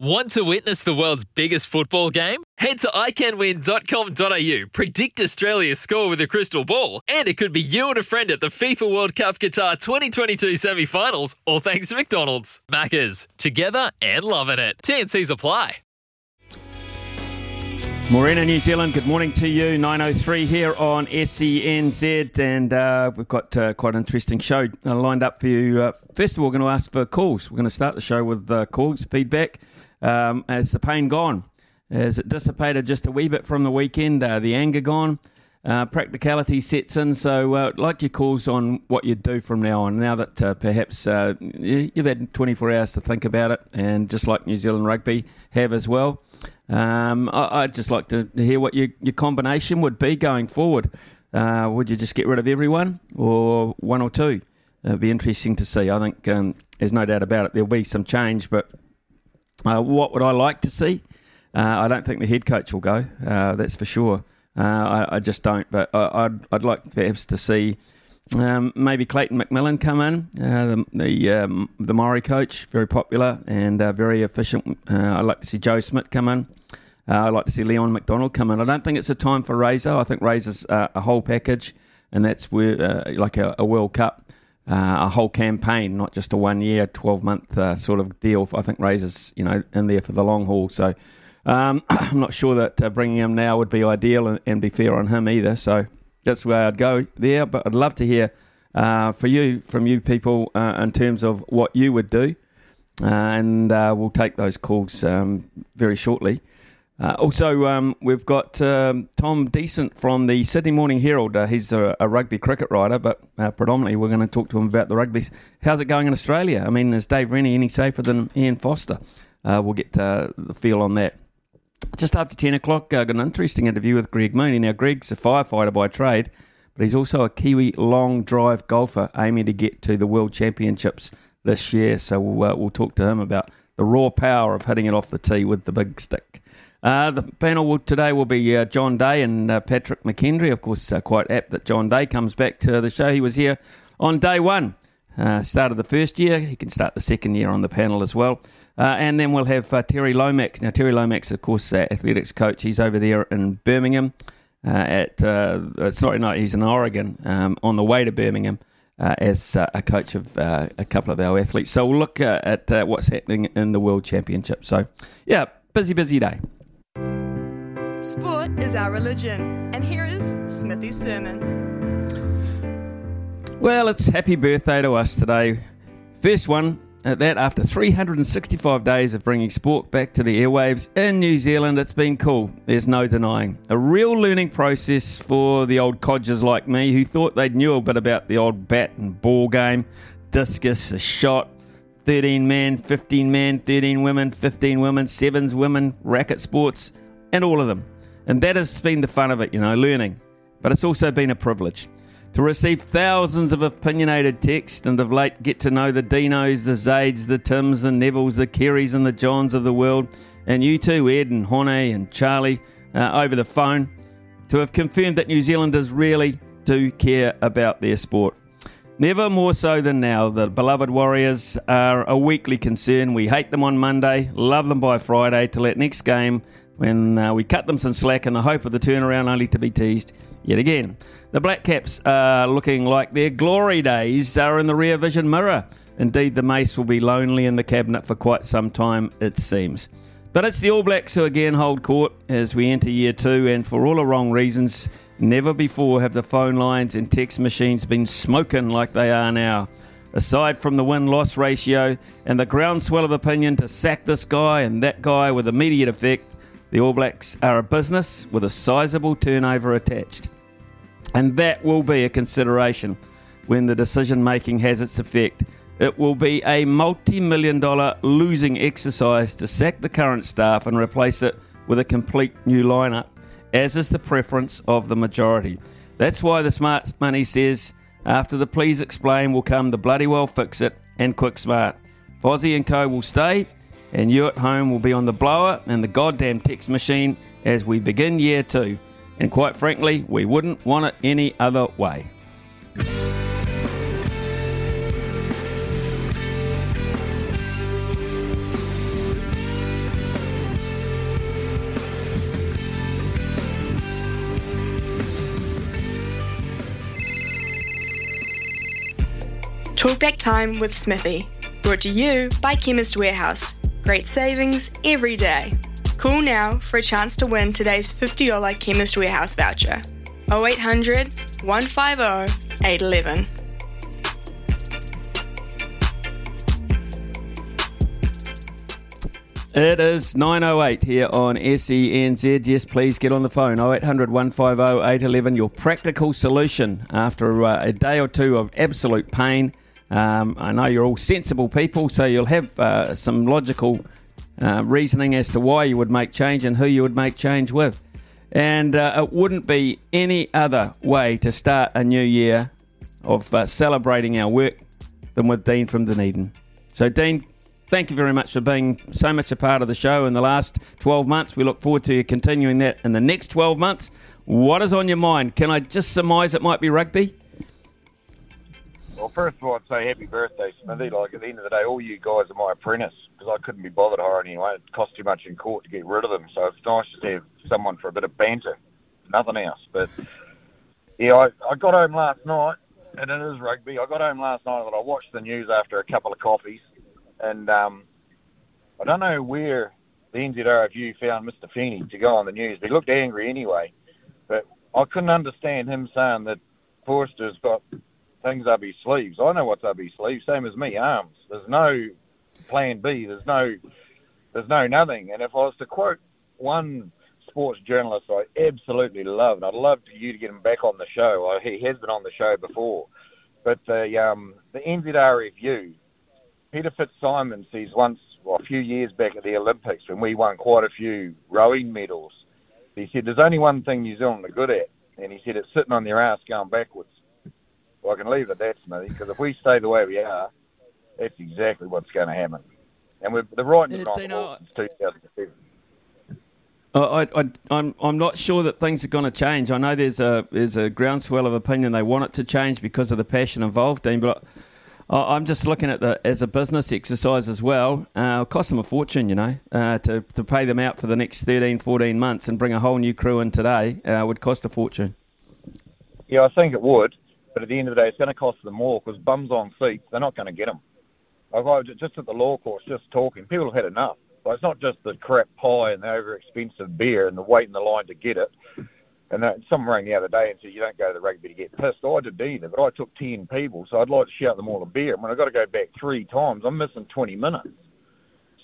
Want to witness the world's biggest football game? Head to iCanWin.com.au, predict Australia's score with a crystal ball, and it could be you and a friend at the FIFA World Cup Qatar 2022 semi finals, all thanks to McDonald's. Maccas, together and loving it. TNC's apply. Morena, New Zealand, good morning to you. 9.03 here on SENZ, and uh, we've got uh, quite an interesting show uh, lined up for you. Uh, first of all, we're going to ask for calls. We're going to start the show with uh, calls, feedback. Um, has the pain gone? Has it dissipated just a wee bit from the weekend? Uh, the anger gone? practicality sets in, so I'd like your calls on what you'd do from now on. Now that perhaps you've had 24 hours to think about it, and just like New Zealand Rugby have as well. Um, I, would just like to hear what your, your combination would be going forward. Uh, would you just get rid of everyone or one or two? It'd be interesting to see. I think um, there's no doubt about it. There'll be some change, but uh, what would I like to see? Uh, I don't think the head coach will go. Uh, that's for sure. Uh, I, I, just don't. But I, would I'd like perhaps to see um, maybe Clayton McMillan come in, uh, the the, um, the Maori coach, very popular and uh, very efficient. I'd like to see Joe Schmidt come in. I'd like to see Leon McDonald come in. I don't think it's a time for Razor. I think Razor's a whole package, and that's where like a, a, World Cup, a whole campaign, not just a one year, twelve month sort of deal. I think Razor's you know in there for the long haul. So um, I'm not sure that bringing him now would be ideal and, and be fair on him either. So that's where I'd go there. But I'd love to hear uh, for you from you people uh, in terms of what you would do, uh, and uh, we'll take those calls um, very shortly. Uh, also, um, we've got um, Tom Decent from the Sydney Morning Herald. Uh, he's a, a, rugby cricket writer, but predominantly we're going to talk to him about the rugby. How's it going in Australia? I mean, is Dave Rennie any safer than Ian Foster? we'll get the feel on that. Just after 10 o'clock, I got an interesting interview with Greg Mooney. Now, Greg's a firefighter by trade, but he's also a Kiwi long drive golfer aiming to get to the World Championships this year. So we'll, uh, we'll talk to him about the raw power of hitting it off the tee with the big stick. Uh, the panel will, today will be uh, John Day and uh, Patrick McHenry. Of course, uh, quite apt that John Day comes back to the show. He was here on day one. Uh, started the first year. He can start the second year on the panel as well. Uh, and then we'll have uh, Terry Lomax. Now, Terry Lomax, of course, uh, athletics coach. He's over there in Birmingham. Uh, at uh, sorry, no, he's in Oregon. Um, on the way to Birmingham uh, as a coach of a couple of our athletes. So we'll look at what's happening in the World Championship. So yeah, busy, busy day. Sport is our religion, and here is Smithy's sermon. Well, it's happy birthday to us today. First one at that, after 365 days of bringing sport back to the airwaves in New Zealand, it's been cool. There's no denying. A real learning process for the old codgers like me who thought they'd knew a bit about the old bat and ball game, discus, a shot, 13 man, 15 man, 13 women, 15 women, sevens women, racket sports, and all of them. And that has been the fun of it, you know, learning. But it's also been a privilege to receive thousands of opinionated texts and of late get to know the Dinos, the Zades, the Tims, the Nevilles, the Kerrys, and the Johns of the world, and you too, Ed and Hone and Charlie, uh, over the phone, to have confirmed that New Zealanders really do care about their sport. Never more so than now, the beloved Warriors are a weekly concern. We hate them on Monday, love them by Friday, till that next game when uh, we cut them some slack in the hope of the turnaround only to be teased yet again. The Black Caps are looking like their glory days are in the rear vision mirror. Indeed, the Mace will be lonely in the cabinet for quite some time, it seems. But it's the All Blacks who again hold court as we enter year two, and for all the wrong reasons, never before have the phone lines and text machines been smoking like they are now. Aside from the win loss ratio and the groundswell of opinion to sack this guy and that guy with immediate effect, the All Blacks are a business with a sizable turnover attached. And that will be a consideration when the decision making has its effect. It will be a multi million dollar losing exercise to sack the current staff and replace it with a complete new lineup, as is the preference of the majority. That's why the smart money says after the please explain will come the bloody well fix it and quick smart. Fozzie and Co will stay, and you at home will be on the blower and the goddamn text machine as we begin year two. And quite frankly, we wouldn't want it any other way. Talkback Time with Smithy. Brought to you by Chemist Warehouse. Great savings every day. Call now for a chance to win today's $50 Chemist Warehouse voucher. 0800 150 811. It is 9.08 here on SENZ. Yes, please get on the phone 0800 150 811. Your practical solution after uh, a day or two of absolute pain. Um, I know you're all sensible people, so you'll have uh, some logical uh, reasoning as to why you would make change and who you would make change with. And uh, it wouldn't be any other way to start a new year of uh, celebrating our work than with Dean from Dunedin. So, Dean, thank you very much for being so much a part of the show in the last 12 months. We look forward to you continuing that in the next 12 months. What is on your mind? Can I just surmise it might be rugby? Well, first of all, I'd say happy birthday, Smithy. Like, at the end of the day, all you guys are my apprentice because I couldn't be bothered hiring anyone. It cost too much in court to get rid of them. So it's nice to have someone for a bit of banter, nothing else. But, yeah, I, I got home last night, and it is rugby. I got home last night and I watched the news after a couple of coffees. And um, I don't know where the NZRFU found Mr. Feeney to go on the news. He looked angry anyway. But I couldn't understand him saying that Foster's got things up his sleeves. I know what's up his sleeves, same as me, arms. There's no plan B. There's no, there's no nothing. And if I was to quote one sports journalist I absolutely love, and I'd love for you to get him back on the show. He has been on the show before, but the um, the NZRFU, Peter Fitzsimons, he's once well, a few years back at the Olympics when we won quite a few rowing medals. He said, "There's only one thing New Zealand are good at," and he said, "It's sitting on their ass going backwards." Well, I can leave it at that, Smithy, because if we stay the way we are, that's exactly what's going to happen. And we're the right yeah, on the since 2007. I, I, I'm I'm not sure that things are going to change. I know there's a there's a groundswell of opinion they want it to change because of the passion involved, Dean. But I, I'm just looking at the as a business exercise as well. Uh, it'll cost them a fortune, you know, uh, to to pay them out for the next 13, 14 months and bring a whole new crew in today uh, would cost a fortune. Yeah, I think it would. But at the end of the day, it's going to cost them more because bums on seats, they're not going to get them. Like I was just at the law course, just talking, people have had enough. Like it's not just the crap pie and the over expensive beer and the wait in the line to get it. And that, someone rang the other day and said, you don't go to the rugby to get pissed. I did either, but I took 10 people, so I'd like to shout them all a beer. And when I've got to go back three times, I'm missing 20 minutes.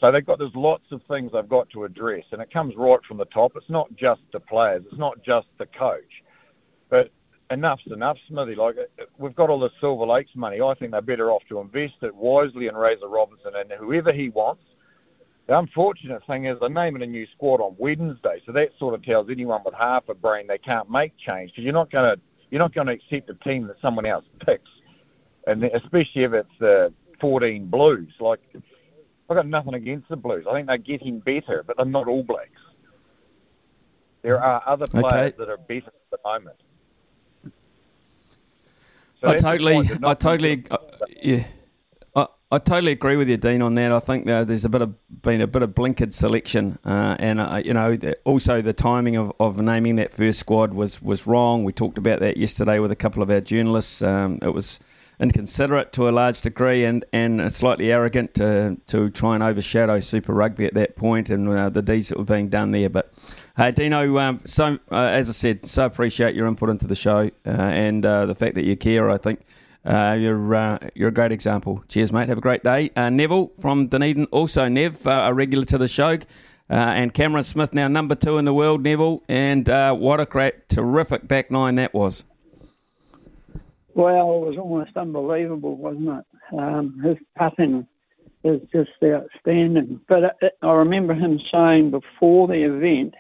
So they've got, there's lots of things they've got to address, and it comes right from the top. It's not just the players, it's not just the coach. But enough's enough, Smithy. Like we've got all the Silver Lake's money. I think they're better off to invest it wisely in Razor Robertson and whoever he wants. The unfortunate thing is they're naming a new squad on Wednesday, so that sort of tells anyone with half a brain they can't make change because you're not going to you're not going to accept a team that someone else picks, and especially if it's the 14 Blues. Like I've got nothing against the Blues. I think they're getting better, but they're not All Blacks. There are other players okay. that are better at the moment. So I totally, I totally, uh, yeah. I, I totally agree with you, Dean, on that. I think uh, there's a bit of been a bit of blinkered selection, uh, and uh, you know also the timing of, of naming that first squad was was wrong. We talked about that yesterday with a couple of our journalists. Um, it was inconsiderate to a large degree and, and slightly arrogant to, to try and overshadow Super Rugby at that point and uh, the deeds that were being done there. But hey, Dino, um, so uh, as I said, so appreciate your input into the show uh, and uh, the fact that you care. I think uh, you're uh, you're a great example. Cheers, mate. Have a great day. Neville from Dunedin, also Nev, a regular to the show. and Cameron Smith, now number two in the world, Neville. And what a great, terrific back nine that was. Well, it was almost unbelievable, wasn't it? Um, his putting is just outstanding. But uh, I remember him saying before the event,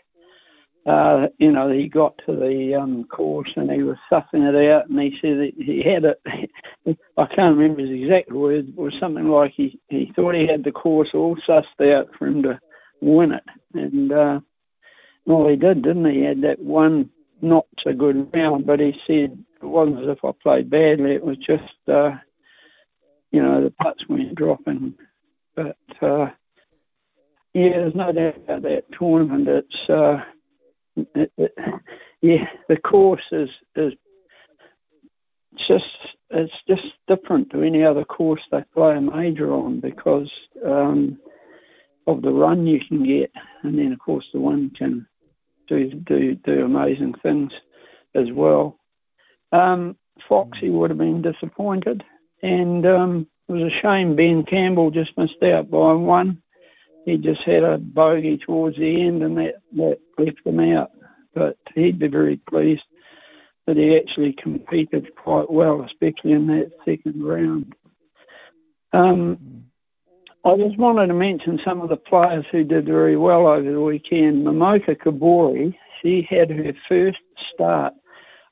uh, you know, he got to the um, course and he was sussing it out, and he said that he had it. I can't remember his exact words, but it was something like he, he thought he had the course all sussed out for him to win it. And uh, well, he did, didn't he? He had that one not so good round, but he said it wasn't as if I played badly. It was just, uh, you know, the putts went dropping. But uh, yeah, there's no doubt about that tournament. It's uh, yeah, the course is is just it's just different to any other course they play a major on because um, of the run you can get, and then of course the one can do do do amazing things as well. Um, Foxy would have been disappointed, and um, it was a shame Ben Campbell just missed out by one. He just had a bogey towards the end, and that, that left him out. But he'd be very pleased that he actually competed quite well, especially in that second round. Um, I just wanted to mention some of the players who did very well over the weekend. Momoka Kobori, she had her first start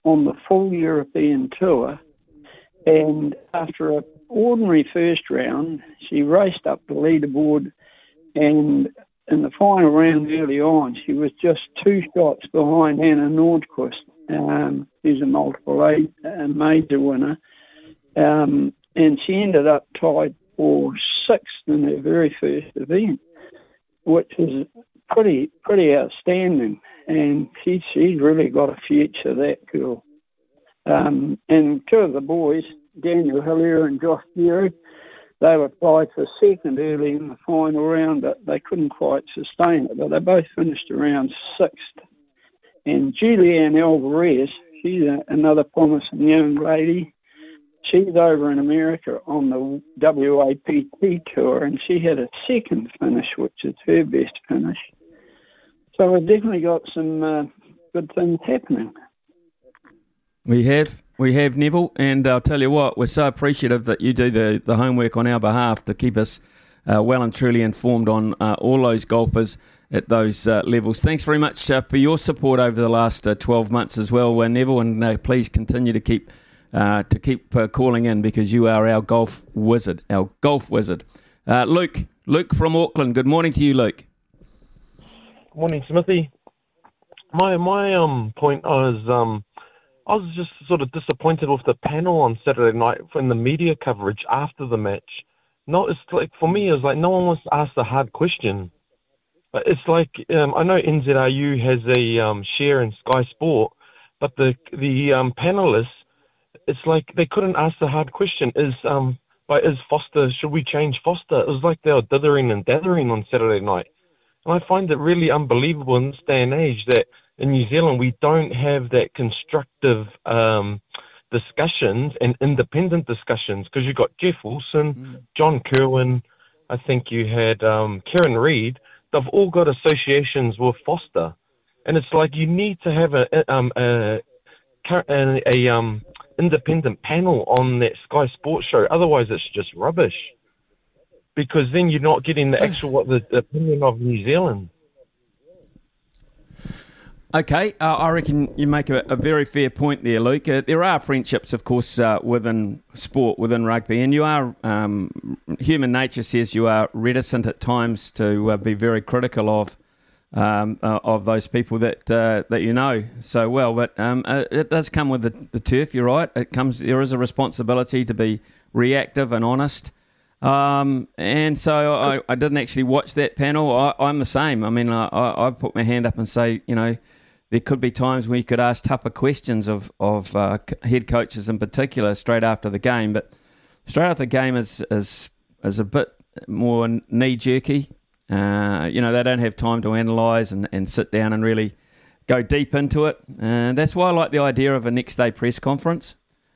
on the full European tour, and after an ordinary first round, she raced up the leaderboard, and in the final round early on, she was just two shots behind Anna Nordqvist, um, who's a multiple a, a major winner, um, and she ended up tied or sixth in their very first event, which is pretty pretty outstanding. And she she's really got a future, that girl. Um, and two of the boys, Daniel Hillier and Josh Geary, they were tied for second early in the final round, but they couldn't quite sustain it. But they both finished around sixth. And Julianne Alvarez, she's a, another promising young lady she's over in America on the WAPT tour, and she had a second finish, which is her best finish. So we've definitely got some uh, good things happening. We have, we have Neville, and I'll tell you what, we're so appreciative that you do the, the homework on our behalf to keep us uh, well and truly informed on uh, all those golfers at those uh, levels. Thanks very much uh, for your support over the last uh, 12 months as well, Neville, and please continue to keep uh, to keep uh, calling in because you are our golf wizard, our golf wizard. Uh, Luke, Luke from Auckland. Good morning to you, Luke. Good morning, Smithy. My my um point is um I was just sort of disappointed with the panel on Saturday night in the media coverage after the match. No, it's like for me, it's like no one was asked a hard question. It's like um, I know NZRU has a um, share in Sky Sport, but the the um, panelists it's like they couldn't ask the hard question: Is um by is Foster? Should we change Foster? It was like they were dithering and dithering on Saturday night, and I find it really unbelievable in this day and age that in New Zealand we don't have that constructive um, discussions and independent discussions because you've got Jeff Wilson, mm. John Kirwan, I think you had um, Kieran Read. They've all got associations with Foster, and it's like you need to have a um, a, a, a um independent panel on that Sky Sports show. Otherwise, it's just rubbish. Because then you're not getting the actual what the, the opinion of New Zealand. Okay, uh, I reckon you make a, a, very fair point there, Luke. Uh, there are friendships, of course, uh, within sport, within rugby, and you are um, human nature says you are reticent at times to uh, be very critical of um, uh, of those people that uh, that you know so well. But um, it does come with the, the turf. You're right. It comes. There is a responsibility to be reactive and honest. Um, and so I, I, didn't actually watch that panel. I, am the same. I mean, I, I, put my hand up and say, you know, there could be times when you could ask tougher questions of of uh, head coaches in particular straight after the game. But straight after the game is is is a bit more knee jerky. Uh, you know, they don't have time to analyse and, and sit down and really go deep into it. And uh, that's why I like the idea of a next day press conference.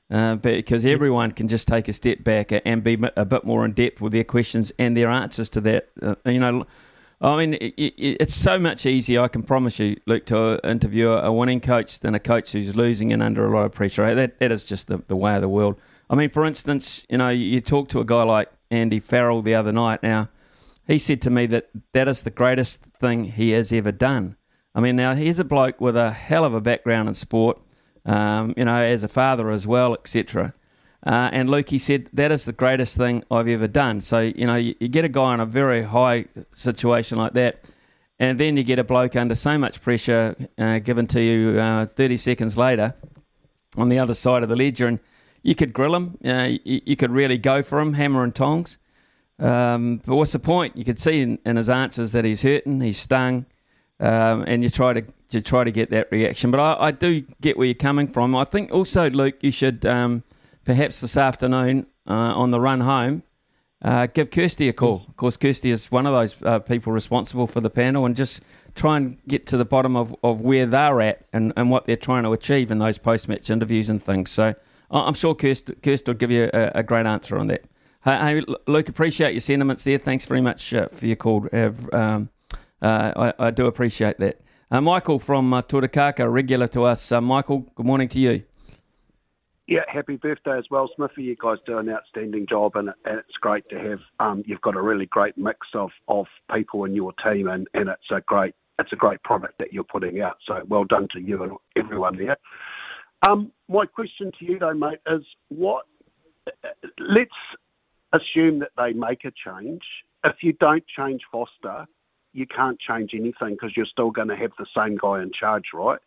Uh, because everyone can just take a step back and be a bit more in depth with their questions and their answers to that. Uh, you know, I mean, it, it, it's so much easier, I can promise you, Luke, to interview a winning coach than a coach who's losing and under a lot of pressure. That, that is just the, the way of the world. I mean, for instance, you know, you talk to a guy like Andy Farrell the other night. Now, he said to me that that is the greatest thing he has ever done. I mean, now he's a bloke with a hell of a background in sport, um, you know, as a father as well, etc. Uh, and Luke, he said that is the greatest thing I've ever done. So you know, you, you get a guy in a very high situation like that, and then you get a bloke under so much pressure uh, given to you uh, 30 seconds later on the other side of the ledger, and you could grill him, uh, you, you, could really go for him, hammer and tongs. Um, but what's the point? You could see in, in, his answers that he's hurting, he's stung, um, and you try to, to try to get that reaction. But I, I, do get where you're coming from. I think also, Luke, you should um, perhaps this afternoon uh, on the run home uh, give Kirsty a call. Of course, Kirsty is one of those uh, people responsible for the panel, and just try and get to the bottom of, of where they're at and, and what they're trying to achieve in those post match interviews and things. So I'm sure Kirsty, Kirsty will give you a, a great answer on that. Hey, Luke, appreciate your sentiments there. Thanks very much uh, for your call. Um, uh, I, I, do appreciate that. Uh, Michael from uh, regular to us. Uh, Michael, good morning to you. Yeah, happy birthday as well, Smithy. You guys do an outstanding job, and, and it's great to have. Um, you've got a really great mix of, of people in your team, and, and it's a great it's a great product that you're putting out. So well done to you and everyone there. Um, my question to you, though, mate, is what? Let's assume that they make a change. If you don't change Foster, you can't change anything because you're still going to have the same guy in charge, right?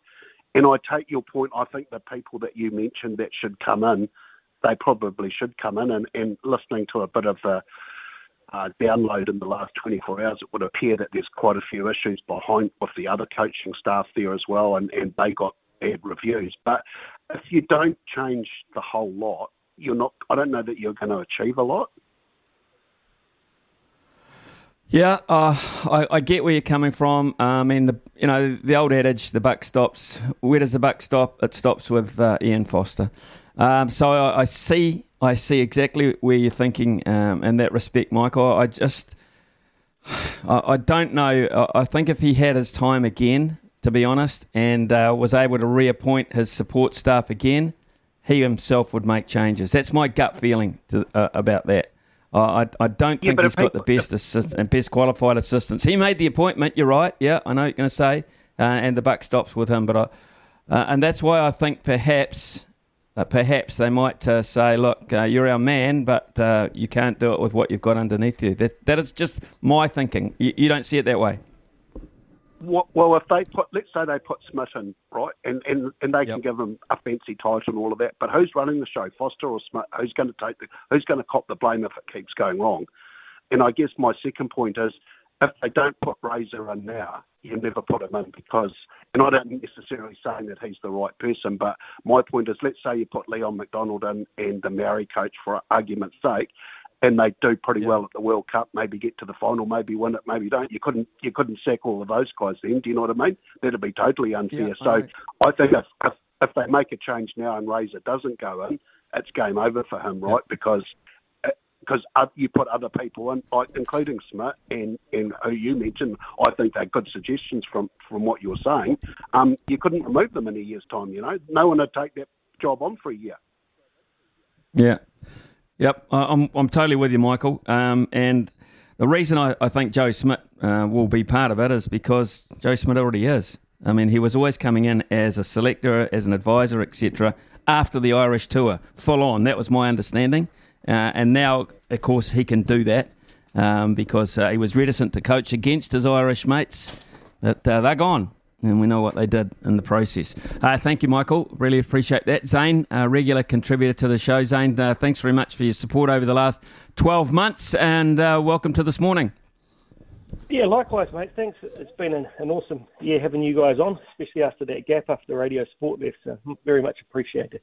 And I take your point. I think the people that you mentioned that should come in, they probably should come in. And, and listening to a bit of the uh, download in the last 24 hours, it would appear that there's quite a few issues behind with the other coaching staff there as well, and, and they got bad reviews. But if you don't change the whole lot, you're not. I don't know that you're going to achieve a lot. Yeah, uh, I, I, get where you're coming from. Uh, I mean, the you know the old adage, the buck stops. Where does the buck stop? It stops with uh, Ian Foster. Um, so I, I, see, I see exactly where you're thinking um, in that respect, Michael. I just, I, I don't know. I, think if he had his time again, to be honest, and uh, was able to reappoint his support staff again, he himself would make changes. That's my gut feeling to, uh, about that. I, I don't yeah, think he's got the best assist and best qualified assistants. He made the appointment. You're right. Yeah, I know you're going to say, uh, and the buck stops with him. But I, uh, and that's why I think perhaps, uh, perhaps they might uh, say, look, uh, you're our man, but uh, you can't do it with what you've got underneath you. That that is just my thinking. You, you don't see it that way well, if they put, let's say they put Schmidt in, right, and and, and they yep. can give him a fancy title and all of that, but who's running the show, Foster or Schmidt? Who's going to take the, who's going to cop the blame if it keeps going wrong? And I guess my second point is, if they don't put Razor in now, you never put him in because, and I don't necessarily saying that he's the right person, but my point is, let's say you put Leon McDonald in and the Maori coach for argument's sake, and they do pretty yeah. well at the World Cup. Maybe get to the final, maybe win it, maybe don't. You couldn't you couldn't sack all of those guys then. Do you know what I mean? That'd be totally unfair. Yeah, so right. I think if, if if they make a change now and Razor doesn't go in, it's game over for him, right? Yeah. Because because uh, you put other people in, including Schmidt and, and who you mentioned, I think they're good suggestions from, from what you're saying. Um, you couldn't remove them in a year's time, you know. No one would take that job on for a year. Yeah. Yep, I'm, I'm totally with you, Michael. Um, and the reason I, I think Joe Schmidt uh, will be part of it is because Joe Schmidt already is. I mean, he was always coming in as a selector, as an advisor, etc. After the Irish tour, full on. That was my understanding. Uh, and now, of course, he can do that um, because uh, he was reticent to coach against his Irish mates. But uh, they're gone and we know what they did in the process. Uh, thank you, Michael. Really appreciate that. Zane, a regular contributor to the show. Zane, uh, thanks very much for your support over the last 12 months, and uh, welcome to this morning. Yeah, likewise, mate. Thanks. It's been an, an, awesome year having you guys on, especially after that gap after the Radio Sport there. So very much appreciated.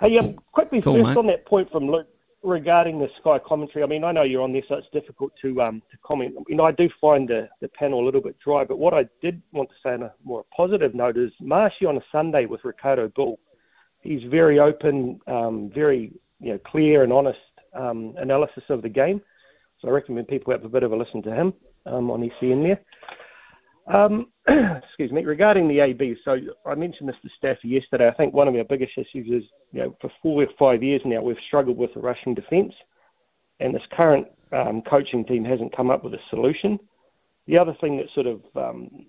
Hey, um, quickly cool, first mate. on that point from Luke regarding the Sky commentary, I mean, I know you're on there, so it's difficult to um, to comment. You know, I do find the, the panel a little bit dry, but what I did want to say on a more positive note is Marshy on a Sunday with Ricardo Bull. He's very open, um, very you know clear and honest um, analysis of the game. So I recommend people have a bit of a listen to him um, on SEN there. Um, excuse me, regarding the AB. So I mentioned this to Staffy yesterday. I think one of our biggest issues is, you know, for four or five years now, we've struggled with the rushing defence, and this current um, coaching team hasn't come up with a solution. The other thing that sort of um,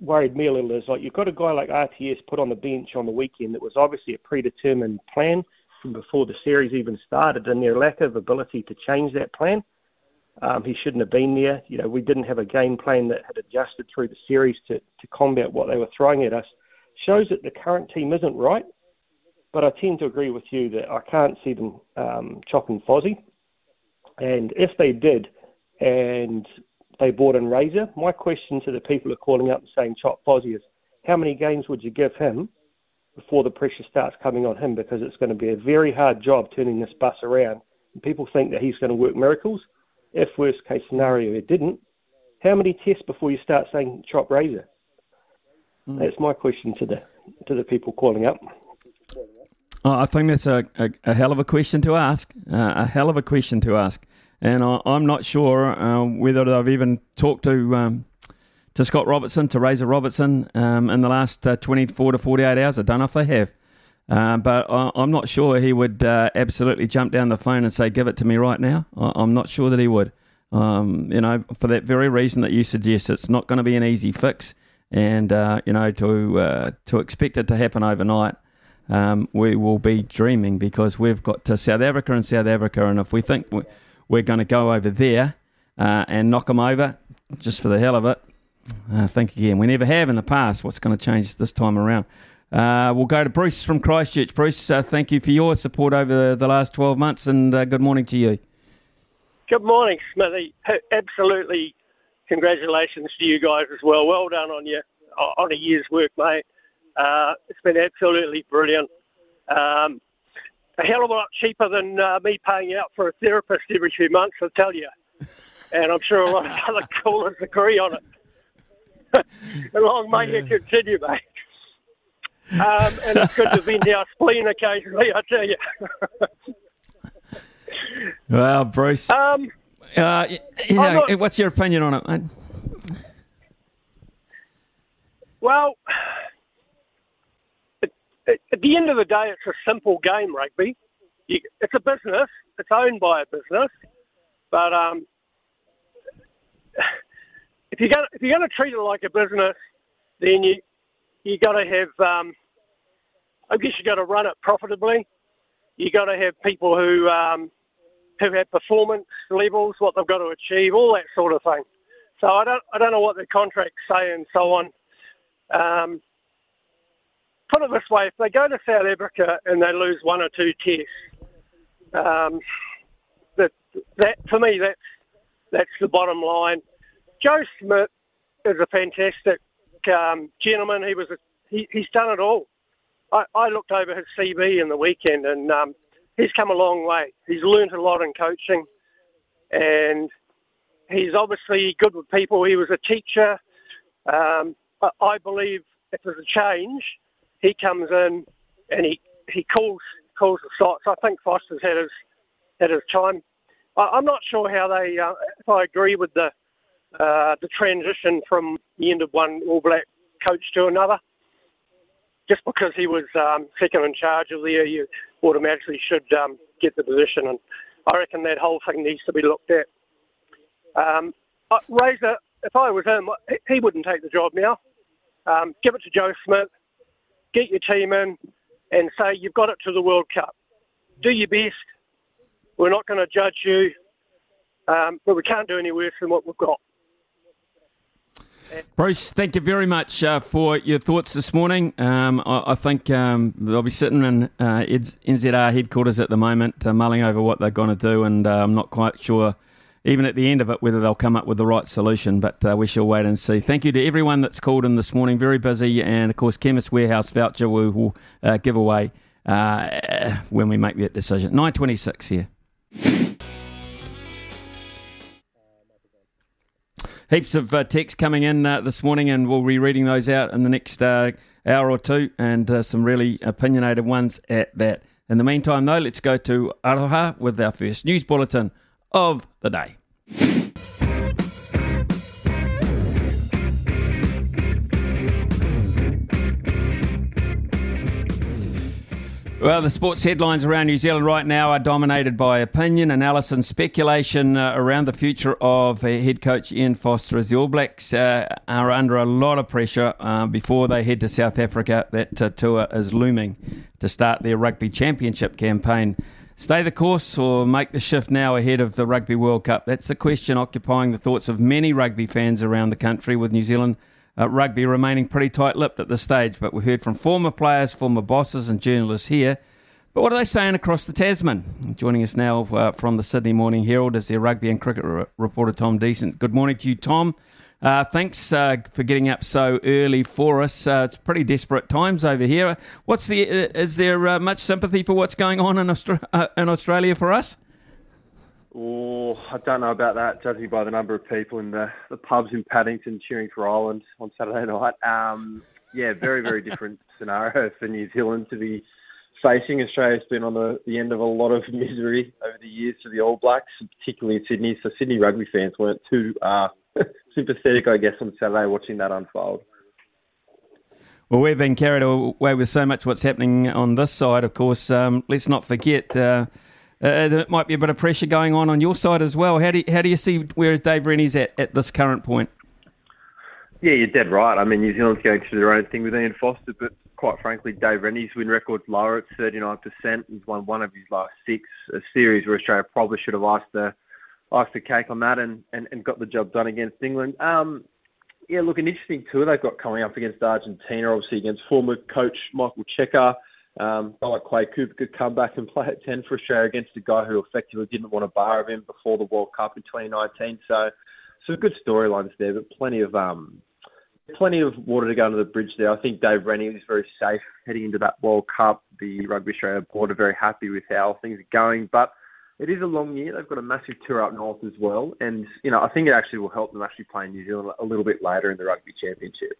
worried me a little is like you've got a guy like RTS put on the bench on the weekend that was obviously a predetermined plan from before the series even started, and their lack of ability to change that plan. Um, he shouldn't have been there. You know, we didn't have a game plan that had adjusted through the series to, to combat what they were throwing at us. Shows that the current team isn't right. But I tend to agree with you that I can't see them um, chopping Fozzie. And if they did, and they bought in Razor, my question to the people who are calling up and saying chop Fozzie is, how many games would you give him before the pressure starts coming on him? Because it's going to be a very hard job turning this bus around. And people think that he's going to work miracles if worst case scenario it didn't, how many tests before you start saying chop razor? Mm. That's my question to the to the people calling up. Oh, I think that's a, a, a, hell of a question to ask. Uh, a hell of a question to ask, and I, am not sure uh, whether I've even talked to um, to Scott Robertson, to Razor Robertson, um, in the last uh, 24 to 48 hours. I don't know if they have. Uh, but I, am not sure he would uh, absolutely jump down the phone and say, "Give it to me right now." I, am not sure that he would. Um, you know, for that very reason that you suggest, it's not going to be an easy fix, and uh, you know, to uh, to expect it to happen overnight, um, we will be dreaming because we've got to South Africa and South Africa, and if we think we're going to go over there uh, and knock them over just for the hell of it, think again. We never have in the past. What's going to change this time around? Uh, we'll go to Bruce from Christchurch. Bruce, uh, thank you for your support over the, the last 12 months and uh, good morning to you. Good morning, Smithy. Absolutely, congratulations to you guys as well. Well done on your on a year's work, mate. Uh, it's been absolutely brilliant. Um, a hell of a lot cheaper than uh, me paying out for a therapist every few months, I tell you. And I'm sure a lot of other callers agree on it. Long may you continue, mate. Um, and it's good to vent our spleen occasionally, I tell you. well, Bruce. Um, uh, yeah, not, what's your opinion on it, mate? Well, at, at, the end of the day, it's a simple game, rugby. You, it's a business. It's owned by a business, but um, if you're going if you're going to treat it like a business, then you you got to have, um, I guess you got to run it profitably. You got to have people who um, who have performance levels, what they've got to achieve, all that sort of thing. So I don't I don't know what the contracts say and so on. Um, put it this way: if they go to South Africa and they lose one or two tests, um, that that for me that's that's the bottom line. Joe Schmidt is a fantastic um, gentleman. He was a, he, he's done it all. I, I looked over his CV in the weekend, and um, he's come a long way. He's learned a lot in coaching, and he's obviously good with people. He was a teacher. Um, I, I believe if there's a change, he comes in and he, he calls calls the shots. I think Foster's had his had his time. I, am not sure how they. Uh, if I agree with the uh, the transition from the end of one All Black coach to another. Just because he was um, second in charge of there, you automatically should um, get the position, and I reckon that whole thing needs to be looked at. Um, Razor, if I was him, he wouldn't take the job now. Um, give it to Joe Schmidt, get your team in, and say you've got it to the World Cup. Do your best. We're not going to judge you, um, but we can't do any worse than what we've got. Bruce, thank you very much uh, for your thoughts this morning. Um, I, I, think um, they'll be sitting in uh, NZR headquarters at the moment, uh, mulling over what they're going to do, and uh, I'm not quite sure, even at the end of it, whether they'll come up with the right solution. But uh, we shall wait and see. Thank you to everyone that's called in this morning. Very busy, and of course, Chemist Warehouse voucher we will uh, give away when we make that decision. 9:26 here. Heaps of uh, texts coming in uh, this morning, and we'll be reading those out in the next uh, hour or two, and uh, some really opinionated ones at that. In the meantime, though, let's go to Aroha with our first news bulletin of the day. Well, the sports headlines around New Zealand right now are dominated by opinion, analysis, and speculation uh, around the future of uh, head coach Ian Foster as the All Blacks uh, are under a lot of pressure uh, before they head to South Africa. That uh, tour is looming to start their rugby championship campaign. Stay the course or make the shift now ahead of the Rugby World Cup? That's the question occupying the thoughts of many rugby fans around the country, with New Zealand uh, rugby remaining pretty tight lipped at this stage. But we heard from former players, former bosses, and journalists here. But what are they saying across the Tasman? Joining us now uh, from the Sydney Morning Herald is their rugby and cricket re- reporter, Tom Decent. Good morning to you, Tom. Uh, thanks uh, for getting up so early for us. Uh, it's pretty desperate times over here. What's the? Uh, is there uh, much sympathy for what's going on in, Austra- in Australia for us? Oh, I don't know about that, judging by the number of people in the, the pubs in Paddington cheering for Ireland on Saturday night. Um, yeah, very, very different scenario for New Zealand to be facing. Australia's been on the, the end of a lot of misery over the years for the All Blacks, particularly in Sydney. So Sydney rugby fans weren't too uh, sympathetic, I guess, on Saturday watching that unfold. Well, we've been carried away with so much what's happening on this side, of course. Um, let's not forget. Uh, uh, there might be a bit of pressure going on on your side as well. How do you, how do you see where Dave Rennie's at at this current point? Yeah, you're dead right. I mean, New Zealand's going through their own thing with Ian Foster, but quite frankly, Dave Rennie's win record's lower at 39%. He's won one of his last six, a series where Australia probably should have iced the, iced the cake on that and, and, and got the job done against England. Um, yeah, look, an interesting tour they've got coming up against Argentina, obviously against former coach Michael Cheika. Um, I like Quade Cooper could come back and play at 10 for Australia against a guy who effectively didn't want a bar of him before the World Cup in 2019. So, some good storylines there, but plenty of um, plenty of water to go under the bridge there. I think Dave Rennie is very safe heading into that World Cup. The Rugby Australia board are very happy with how things are going, but it is a long year. They've got a massive tour up north as well, and you know I think it actually will help them actually play in New Zealand a little bit later in the Rugby Championship.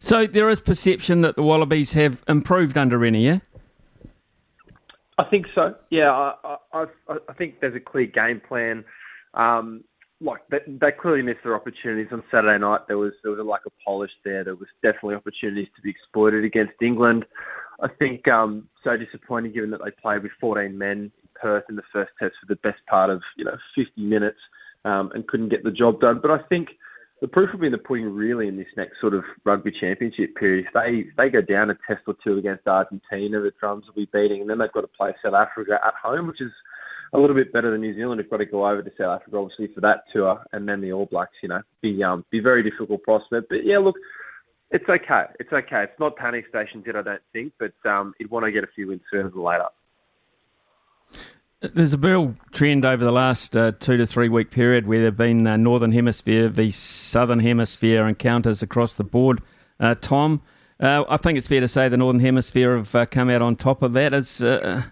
So there is perception that the Wallabies have improved under Rennie, yeah? I think so. Yeah, I, I, I think there's a clear game plan. Um, like they, they, clearly missed their opportunities on Saturday night. There was there was a lack of polish there. There was definitely opportunities to be exploited against England. I think um, so disappointing given that they played with 14 men in Perth in the first test for the best part of you know 50 minutes um, and couldn't get the job done. But I think the proof will be in the pudding really in this next sort of rugby championship period. If they if they go down a test or two against Argentina, the drums will be beating, and then they've got to play South Africa at home, which is a little bit better than New Zealand. They've got to go over to South Africa obviously for that tour, and then the All Blacks. You know, be um be very difficult prospect. But yeah, look, it's okay. It's okay. It's not panic station yet, I don't think, but um, you'd want to get a few wins sooner than later. There's a real trend over the last uh, two to three week period where there have been uh, Northern Hemisphere v Southern Hemisphere encounters across the board. Uh, Tom, uh, I think it's fair to say the Northern Hemisphere have uh, come out on top of that. Is, uh,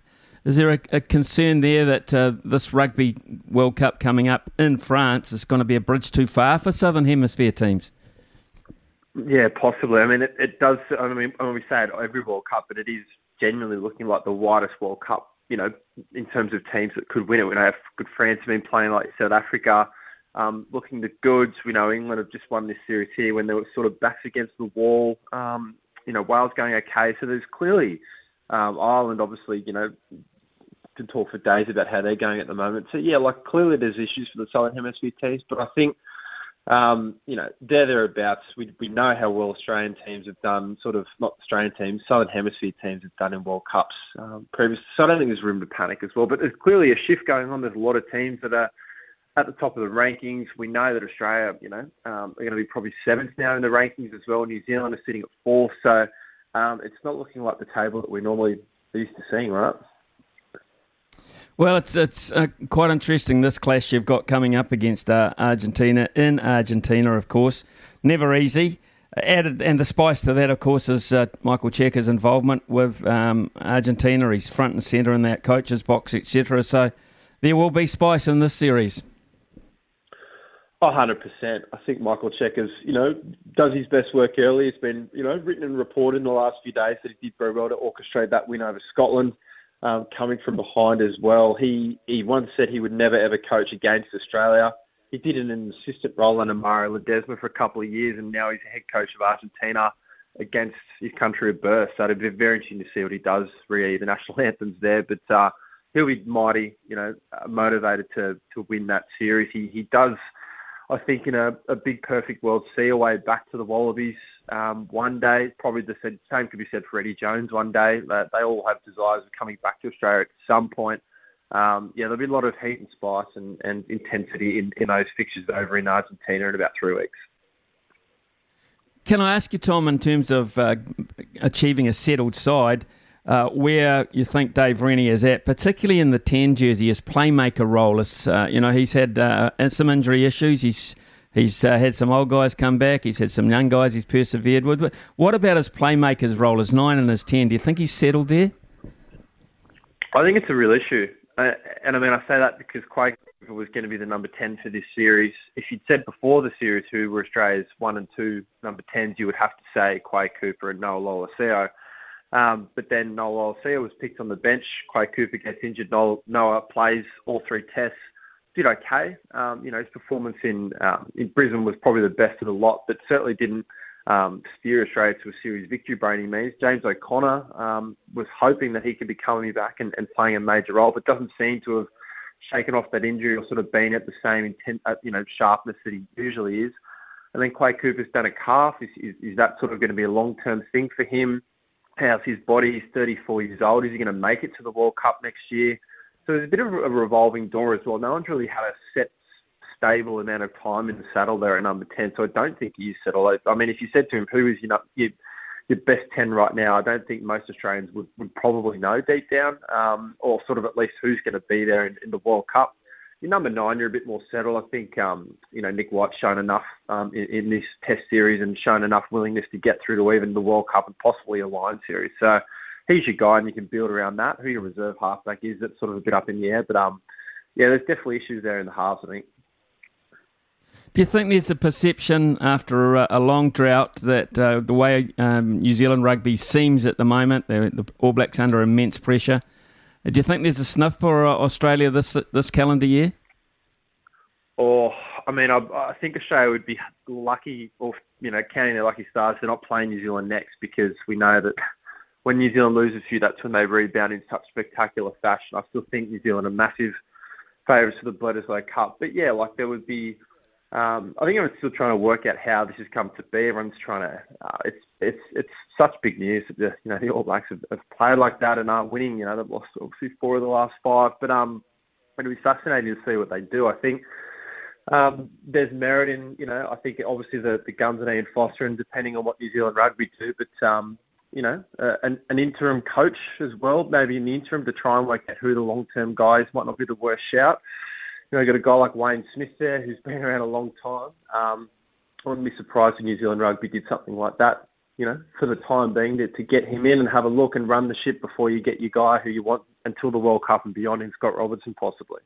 is there a, a, concern there that this Rugby World Cup coming up in France is going to be a bridge too far for Southern Hemisphere teams? Yeah, possibly. I mean, it, it does. I mean, when we say it every World Cup, but it is genuinely looking like the widest World Cup you know, in terms of teams that could win it, we know good France have been playing like South Africa, um, looking the goods. We know England have just won this series here when they were sort of backs against the wall. Um, you know, Wales going okay. So there's clearly um, Ireland, obviously, you know, can talk for days about how they're going at the moment. So yeah, like clearly there's issues for the Southern Hemisphere teams, but I think you know, they're thereabouts. We, we know how well Australian teams have done, sort of, not Australian teams, Southern Hemisphere teams have done in World Cups um, previously. So I don't think there's room to panic as well. But there's clearly a shift going on. There's a lot of teams that are at the top of the rankings. We know that Australia, you know, um, are going to be probably seventh now in the rankings as well. New Zealand is sitting at fourth. So um, it's not looking like the table that we normally used to seeing, right? Well, it's it's uh, quite interesting this clash you've got coming up against uh, Argentina in Argentina, of course. Never easy. Added and the spice to that, of course, is uh, Michael Cheika's involvement with um, Argentina. He's front and centre in that coach's box, etc. So there will be spice in this series. Oh, 100%. I think Michael Cheika's, you know, does his best work early. It's been, you know, written and reported in the last few days that he did very well to orchestrate that win over Scotland um, coming from behind as well. He he once said he would never ever coach against Australia. He did an assistant role under Mario Ledesma for a couple of years, and now he's head coach of Argentina. against his country of birth. So it'll be very interesting to see what he does re the national anthems there. But uh, he'll be mighty, you know, motivated to to win that series. He he does, I think, in a, a big perfect world, see a way back to the Wallabies um, one day. Probably the same could be said for Eddie Jones one day. They all have desires of coming back to Australia at some point. Um, yeah, there'll be a lot of heat and spice and, and intensity in, in those fixtures over in Argentina in about three weeks. Can I ask you, Tom, in terms of uh, achieving a settled side, uh, where you think Dave Rennie is at, particularly in the 10 jersey, his playmaker role. Is, uh, you know, he's had uh, some injury issues. He's he's uh, had some old guys come back. He's had some young guys he's persevered with. But what about his playmaker's role, his 9 and his 10? Do you think he's settled there? I think it's a real issue. Uh, and I mean, I say that because Quade was going to be the number 10 for this series. If you'd said before the series who were Australia's 1 and 2 number 10s, you would have to say Quade Cooper and Noah Lolesio. Um, but then Noah Lolesio was picked on the bench. Quade Cooper gets injured. Noah plays all three tests. Did okay. Um, you know, his performance in um, in Brisbane was probably the best of the lot, but certainly didn't um, steer Australia to a series victory by any means. James O'Connor um, was hoping that he could be coming back and, and playing a major role, but doesn't seem to have shaken off that injury or sort of been at the same intent, uh, you know, sharpness that he usually is. And then Quade Cooper's done a calf. Is, is, is that sort of going to be a long-term thing for him? How's his body? He's 34 years old. Is he going to make it to the World Cup next year? So there's a bit of a revolving door as well. No one's really had a set, stable amount of time in the saddle there at number 10. So I don't think he is settled. I mean, if you said to him, who is your, your, your best 10 right now, I don't think most Australians would, would probably know deep down, um, or sort of at least who's going to be there in, in the World Cup your number nine, you're a bit more settled. I think um, you know Nick White's shown enough um, in, in, this Test series and shown enough willingness to get through to even the World Cup and possibly a line series. So he's your guy, and you can build around that. Who your reserve halfback is, that's sort of a bit up in the air. But um, yeah, there's definitely issues there in the halves. I think. Do you think there's a perception after a, a long drought that uh, the way um, New Zealand rugby seems at the moment, the All Blacks under immense pressure? Do you think there's a sniff for uh, Australia this this calendar year? Oh, I mean, I, I think Australia would be lucky, or you know, counting their lucky stars, they're not playing New Zealand next because we know that when New Zealand loses few, that's when they rebound in such spectacular fashion. I still think New Zealand are massive favourites for the Bledisloe Cup, but yeah, like there would be um, I think everyone's still trying to work out how this has come to be. Everyone's trying to. Uh, it's it's it's such big news that the you know the All Blacks have, have played like that and aren't winning. You know they've lost obviously four of the last five, but um, it'll be fascinating to see what they do. I think um, there's merit in you know I think obviously the the guns and Ian Foster and depending on what New Zealand rugby do, but um, you know uh, an, an interim coach as well, maybe in the interim to try and work out who the long term guys might not be the worst shout you know, you got a guy like Wayne Smith there who's been around a long time. Um, I wouldn't be surprised if New Zealand Rugby did something like that, you know, for the time being to, to get him in and have a look and run the ship before you get your guy who you want until the World Cup and beyond in Scott Robertson possibly.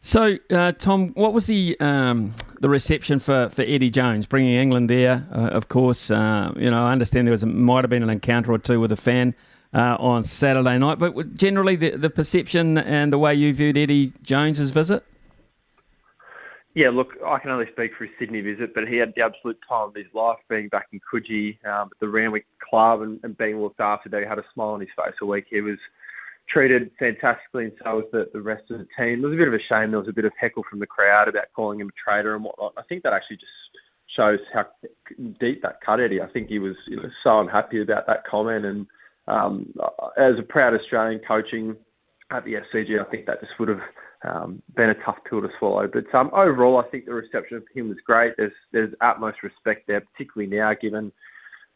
So, uh, Tom, what was the um, the reception for, for Eddie Jones bringing England there? Uh, of course, uh, you know I understand there was a, might have been an encounter or two with a fan uh, on Saturday night. But generally, the, the perception and the way you viewed Eddie Jones's visit? Yeah, look, I can only speak for his Sydney visit, but he had the absolute time of his life being back in Coogee um, at the Randwick Club and, and being looked after. He had a smile on his face a week. He was treated fantastically, and so was the, the rest of the team. It was a bit of a shame there was a bit of heckle from the crowd about calling him a traitor and whatnot. I think that actually just shows how deep that cut Eddie. I think he was so unhappy about that comment, and um, as a proud Australian coaching at the SCG, I think that just would have um, been a tough pill to swallow. But um, overall, I think the reception of him was great. There's there's utmost respect there, particularly now given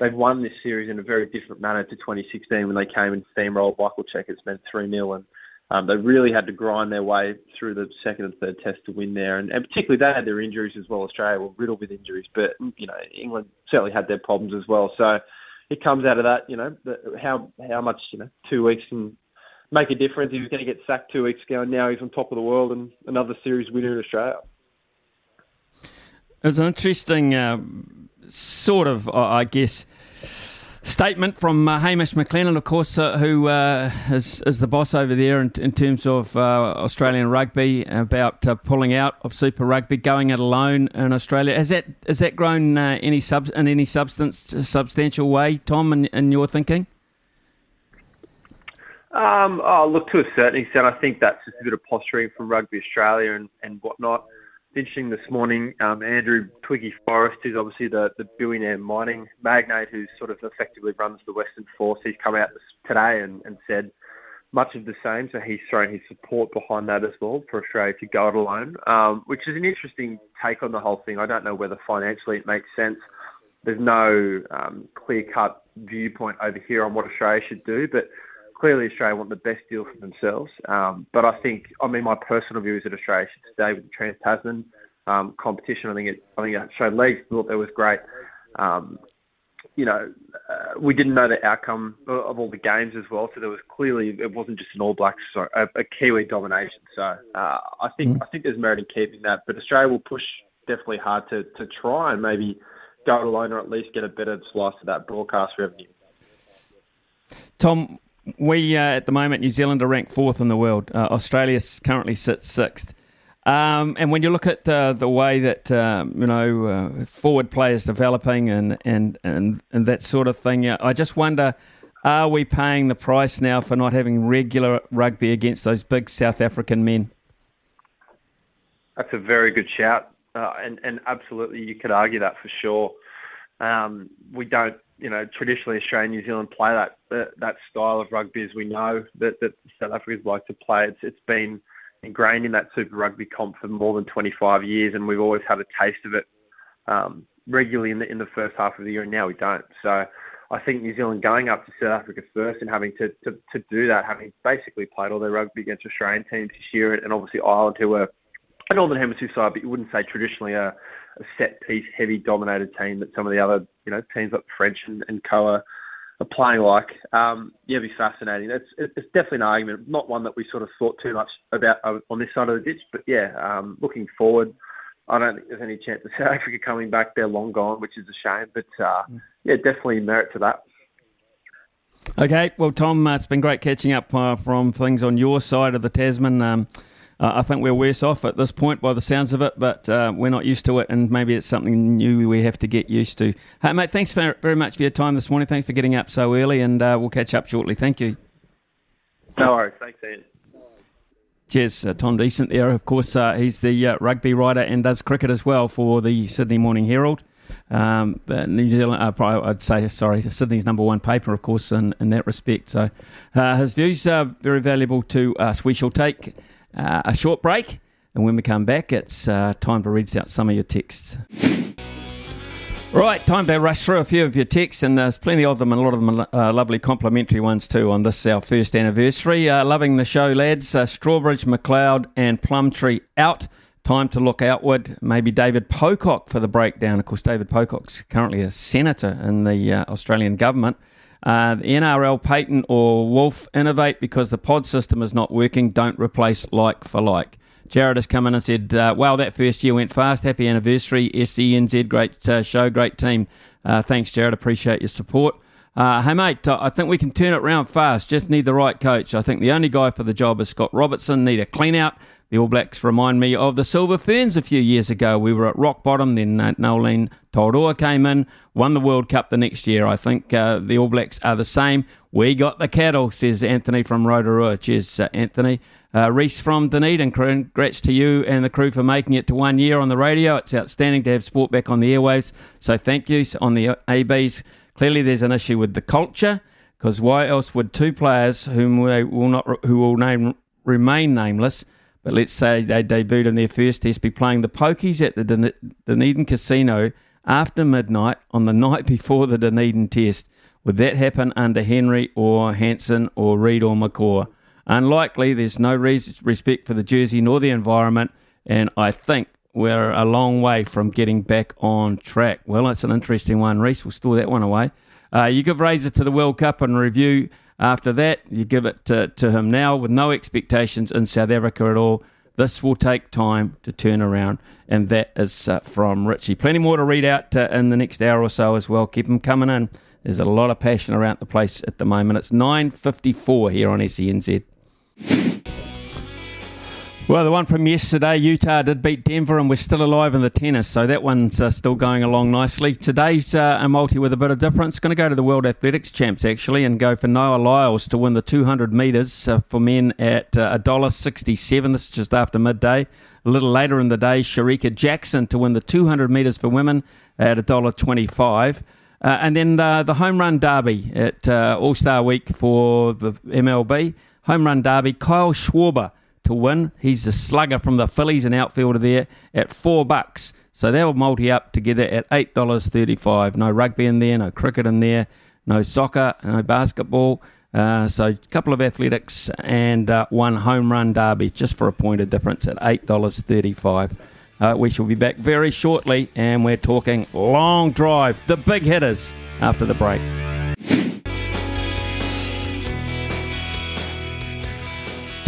they've won this series in a very different manner to 2016 when they came and steamrolled Michael Cheika's men 3 0 and um, they really had to grind their way through the second and third test to win there, and, and particularly they had their injuries as well. Australia were riddled with injuries, but you know England certainly had their problems as well. So it comes out of that, you know, how how much you know two weeks can make a difference. He was going to get sacked two weeks ago, and now he's on top of the world and another series winner in Australia. It was an interesting uh, sort of, I guess, Statement from uh, Hamish McLennan, of course, uh, who uh, is, is the boss over there in, in terms of uh, Australian rugby, about uh, pulling out of Super Rugby, going it alone in Australia. Has that has that grown uh, any sub in any substance substantial way, Tom, in, in your thinking? Um, oh, look, to a certain extent, I think that's just a bit of posturing from Rugby Australia and, and whatnot. Interesting this morning, um, Andrew Twiggy Forrest, who's obviously the, the billionaire mining magnate who sort of effectively runs the Western Force, he's come out today and, and said much of the same. So he's thrown his support behind that as well for Australia to go it alone, um, which is an interesting take on the whole thing. I don't know whether financially it makes sense. There's no um, clear cut viewpoint over here on what Australia should do, but clearly Australia want the best deal for themselves. Um, but I think, I mean, my personal view is that Australia should stay with the Trans Tasman um, competition. I think it, I think it showed legs. Thought that was great. Um, you know, uh, we didn't know the outcome of all the games as well. So there was clearly it wasn't just an All Blacks, sorry, a, a Kiwi domination. So uh, I think mm. I think there's merit in keeping that. But Australia will push definitely hard to to try and maybe go it alone or at least get a better slice of that broadcast revenue. Tom, we uh, at the moment, New Zealand are ranked fourth in the world. Uh, Australia currently sits sixth. Um, and when you look at uh, the way that um, you know uh, forward players developing and, and and and that sort of thing, I just wonder: Are we paying the price now for not having regular rugby against those big South African men? That's a very good shout, uh, and and absolutely you could argue that for sure. Um, we don't you know, traditionally Australia and New Zealand play that that, that style of rugby as we know that, that South Africans like to play. It's it's been ingrained in that Super Rugby comp for more than 25 years, and we've always had a taste of it um, regularly in the in the first half of the year, and now we don't. So I think New Zealand going up to South Africa first and having to, to, to do that, having basically played all their rugby against Australian teams this year, and obviously Ireland, who were a Northern Hemisphere side, but you wouldn't say traditionally a a set piece, heavy dominated team that some of the other you know teams like French and, and Co are, are playing like. Um, yeah, it'd be fascinating. It's it's definitely an argument, not one that we sort of thought too much about on this side of the ditch, but yeah, um, looking forward. I don't think there's any chance of South Africa coming back. They're long gone, which is a shame. But uh, yeah, definitely merit to that. Okay, well, Tom, uh, it's been great catching up uh, from things on your side of the Tasman. Um, uh, I think we're worse off at this point by the sounds of it, but uh, we're not used to it, and maybe it's something new we have to get used to. Hey, mate, thanks very much for your time this morning. Thanks for getting up so early, and uh, we'll catch up shortly. Thank you. No worries. Thanks, Ian. Cheers, uh, Tom Decent there. Of course, uh, he's the uh, rugby writer and does cricket as well for the Sydney Morning Herald. Um, New Zealand, uh, I'd say, sorry, Sydney's number one paper, of course, in, in that respect. So uh, his views are very valuable to us. We shall take uh, a short break, and when we come back, it's uh, time to read out some of your texts. Right, time to rush through a few of your texts, and there's plenty of them, and a lot of them are uh, lovely complimentary ones too on this, our first anniversary. Uh, loving the show, lads. Uh, Strawbridge, McLeod, and Plumtree out. Time to look outward. Maybe David Pocock for the breakdown. Of course, David Pocock's currently a senator in the uh, Australian government. Uh, the NRL Payten or Wolf innovate because the pod system is not working. Don't replace like for like. Jared has come in and said, uh, "Wow, that first year went fast. Happy anniversary, SENZ. Great uh, show, great team. Uh, thanks, Jared. Appreciate your support." Uh, hey mate, I think we can turn it around fast. Just need the right coach. I think the only guy for the job is Scott Robertson. Need a clean out. The All Blacks remind me of the Silver Ferns a few years ago. We were at rock bottom, then uh, Noeline Taurua came in, won the World Cup the next year. I think uh, the All Blacks are the same. We got the cattle, says Anthony from Rotorua. Cheers, uh, Anthony. Uh, Reese from Dunedin, congrats to you and the crew for making it to one year on the radio. It's outstanding to have sport back on the airwaves, so thank you. On the ABs, clearly there's an issue with the culture, because why else would two players whom we will not, who will name, remain nameless, but let's say they debuted in their first test, be playing the Pokies at the Dunedin Casino after midnight on the night before the Dunedin test. Would that happen under Henry or Hansen or Read or McCaw? Unlikely. There's no respect for the jersey nor the environment, and I think we're a long way from getting back on track. Well, it's an interesting one. Reese We'll store that one away. Uh, you give Razor to the World Cup and review after that, you give it to, to him now with no expectations in South Africa at all. This will take time to turn around, and that is uh, from Richie. Plenty more to read out uh, in the next hour or so as well. Keep them coming in. There's a lot of passion around the place at the moment. It's 9.54 here on SENZ. Well, the one from yesterday, Utah did beat Denver, and we're still alive in the tennis, so that one's uh, still going along nicely. Today's uh, a multi with a bit of difference. Going to go to the World Athletics Champs actually, and go for Noah Lyles to win the 200 metres uh, for men at uh, $1.67. This is just after midday. A little later in the day, Shericka Jackson to win the 200 metres for women at $1.25. Uh, and then uh, the home run derby at uh, All Star Week for the MLB. Home run derby, Kyle Schwarber to win. He's the slugger from the Phillies and outfielder there at four bucks. So they'll multi up together at eight dollars thirty-five. No rugby in there, no cricket in there, no soccer, no basketball. Uh, so a couple of athletics and uh, one home run derby, just for a point of difference at eight dollars thirty-five. Uh, we shall be back very shortly, and we're talking long drive, the big hitters after the break.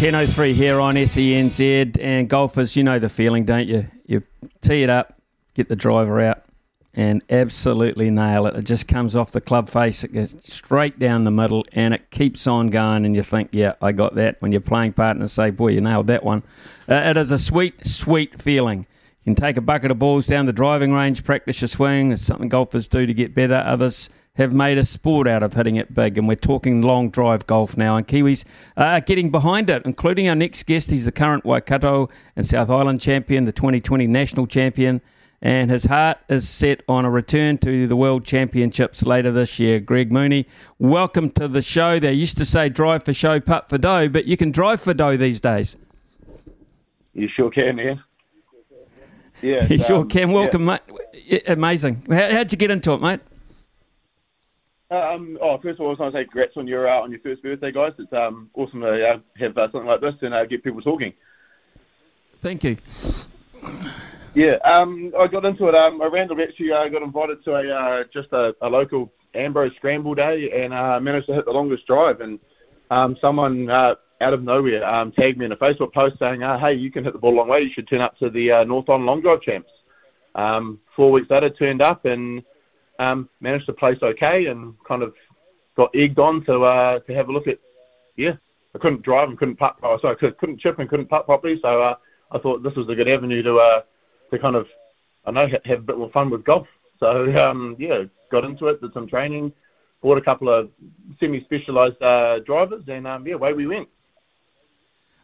10.03 here on SENZ and golfers, you know the feeling, don't you? You tee it up, get the driver out and absolutely nail it. It just comes off the club face, it goes straight down the middle and it keeps on going and you think, yeah, I got that. When your playing partners say, boy, you nailed that one. Uh, it is a sweet, sweet feeling. You can take a bucket of balls down the driving range, practice your swing. It's something golfers do to get better. Others have made a sport out of hitting it big, and we're talking long drive golf now. And Kiwis are getting behind it, including our next guest. He's the current Waikato and South Island champion, the 2020 national champion, and his heart is set on a return to the World Championships later this year. Greg Mooney, welcome to the show. They used to say drive for show, putt for dough, but you can drive for dough these days. You sure can, yeah. Yeah, you sure um, can. Welcome, yeah. mate. Amazing. How, how'd you get into it, mate? Um, oh, first of all, I was going to say congrats on your uh, on your first birthday, guys. It's um, awesome to uh, have uh, something like this and uh, get people talking. Thank you. Yeah, um, I got into it. Um, I randomly actually uh, got invited to a uh, just a, a local Ambrose Scramble Day and uh, managed to hit the longest drive. And um, someone uh, out of nowhere um, tagged me in a Facebook post saying, uh, "Hey, you can hit the ball a long way. You should turn up to the uh, North Island Long Drive Champs." Um, four weeks later, turned up and um, managed to place okay and kind of got egged on to uh, to have a look at. Yeah, I couldn't drive and couldn't putt. Oh, sorry, couldn't chip and couldn't putt properly. So uh, I thought this was a good avenue to uh, to kind of I know have a bit more fun with golf. So um, yeah, got into it, did some training, bought a couple of semi-specialised uh, drivers, and um, yeah, away we went.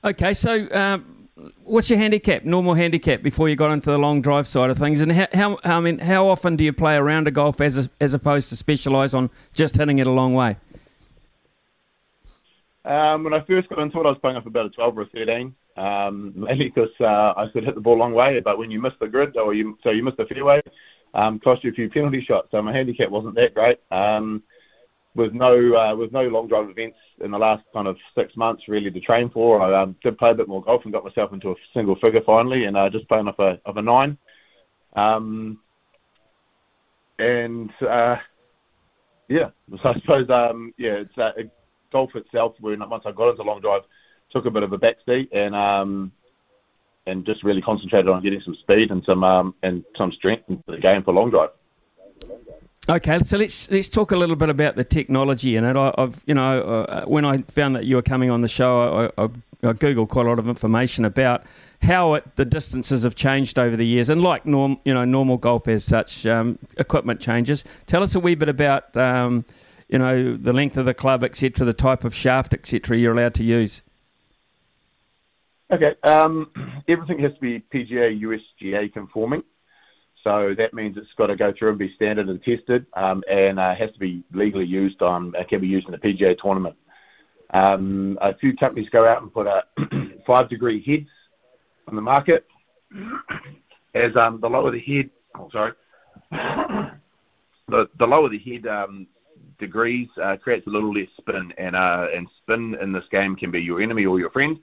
Okay, so um, what's your handicap, normal handicap, before you got into the long drive side of things? And how, how I mean, how often do you play around a golf as a, as opposed to specialise on just hitting it a long way? Um, when I first got into it, I was playing up about a 12 or a 13, um, mainly because uh, I could hit the ball long way. But when you miss the grid, or you so you miss the fairway, um, cost you a few penalty shots. So my handicap wasn't that great. Um, with no uh, with no long drive events in the last kind of six months really to train for. I um, did play a bit more golf and got myself into a single figure finally, and uh, just playing off a of a nine. Um, and uh, yeah, so I suppose um, yeah, it's uh, golf itself. Where once I got into long drive, took a bit of a backseat and um, and just really concentrated on getting some speed and some um, and some strength into the game for long drive. Okay, so let's let's talk a little bit about the technology in it. I, have you know uh, when I found that you were coming on the show, I, I, I googled quite a lot of information about how it, the distances have changed over the years, and like norm, you know, normal golf as such, um, equipment changes. Tell us a wee bit about um, you know the length of the club, etc., the type of shaft, etc., you're allowed to use. Okay, um, everything has to be PGA USGA conforming. So that means it's got to go through and be standard and tested, um, and uh, has to be legally used on. It can be used in a PGA tournament. Um, a few companies go out and put a five degree heads on the market. As um, the lower the head, oh sorry, the the lower the head um, degrees uh, creates a little less spin, and uh, and spin in this game can be your enemy or your friend.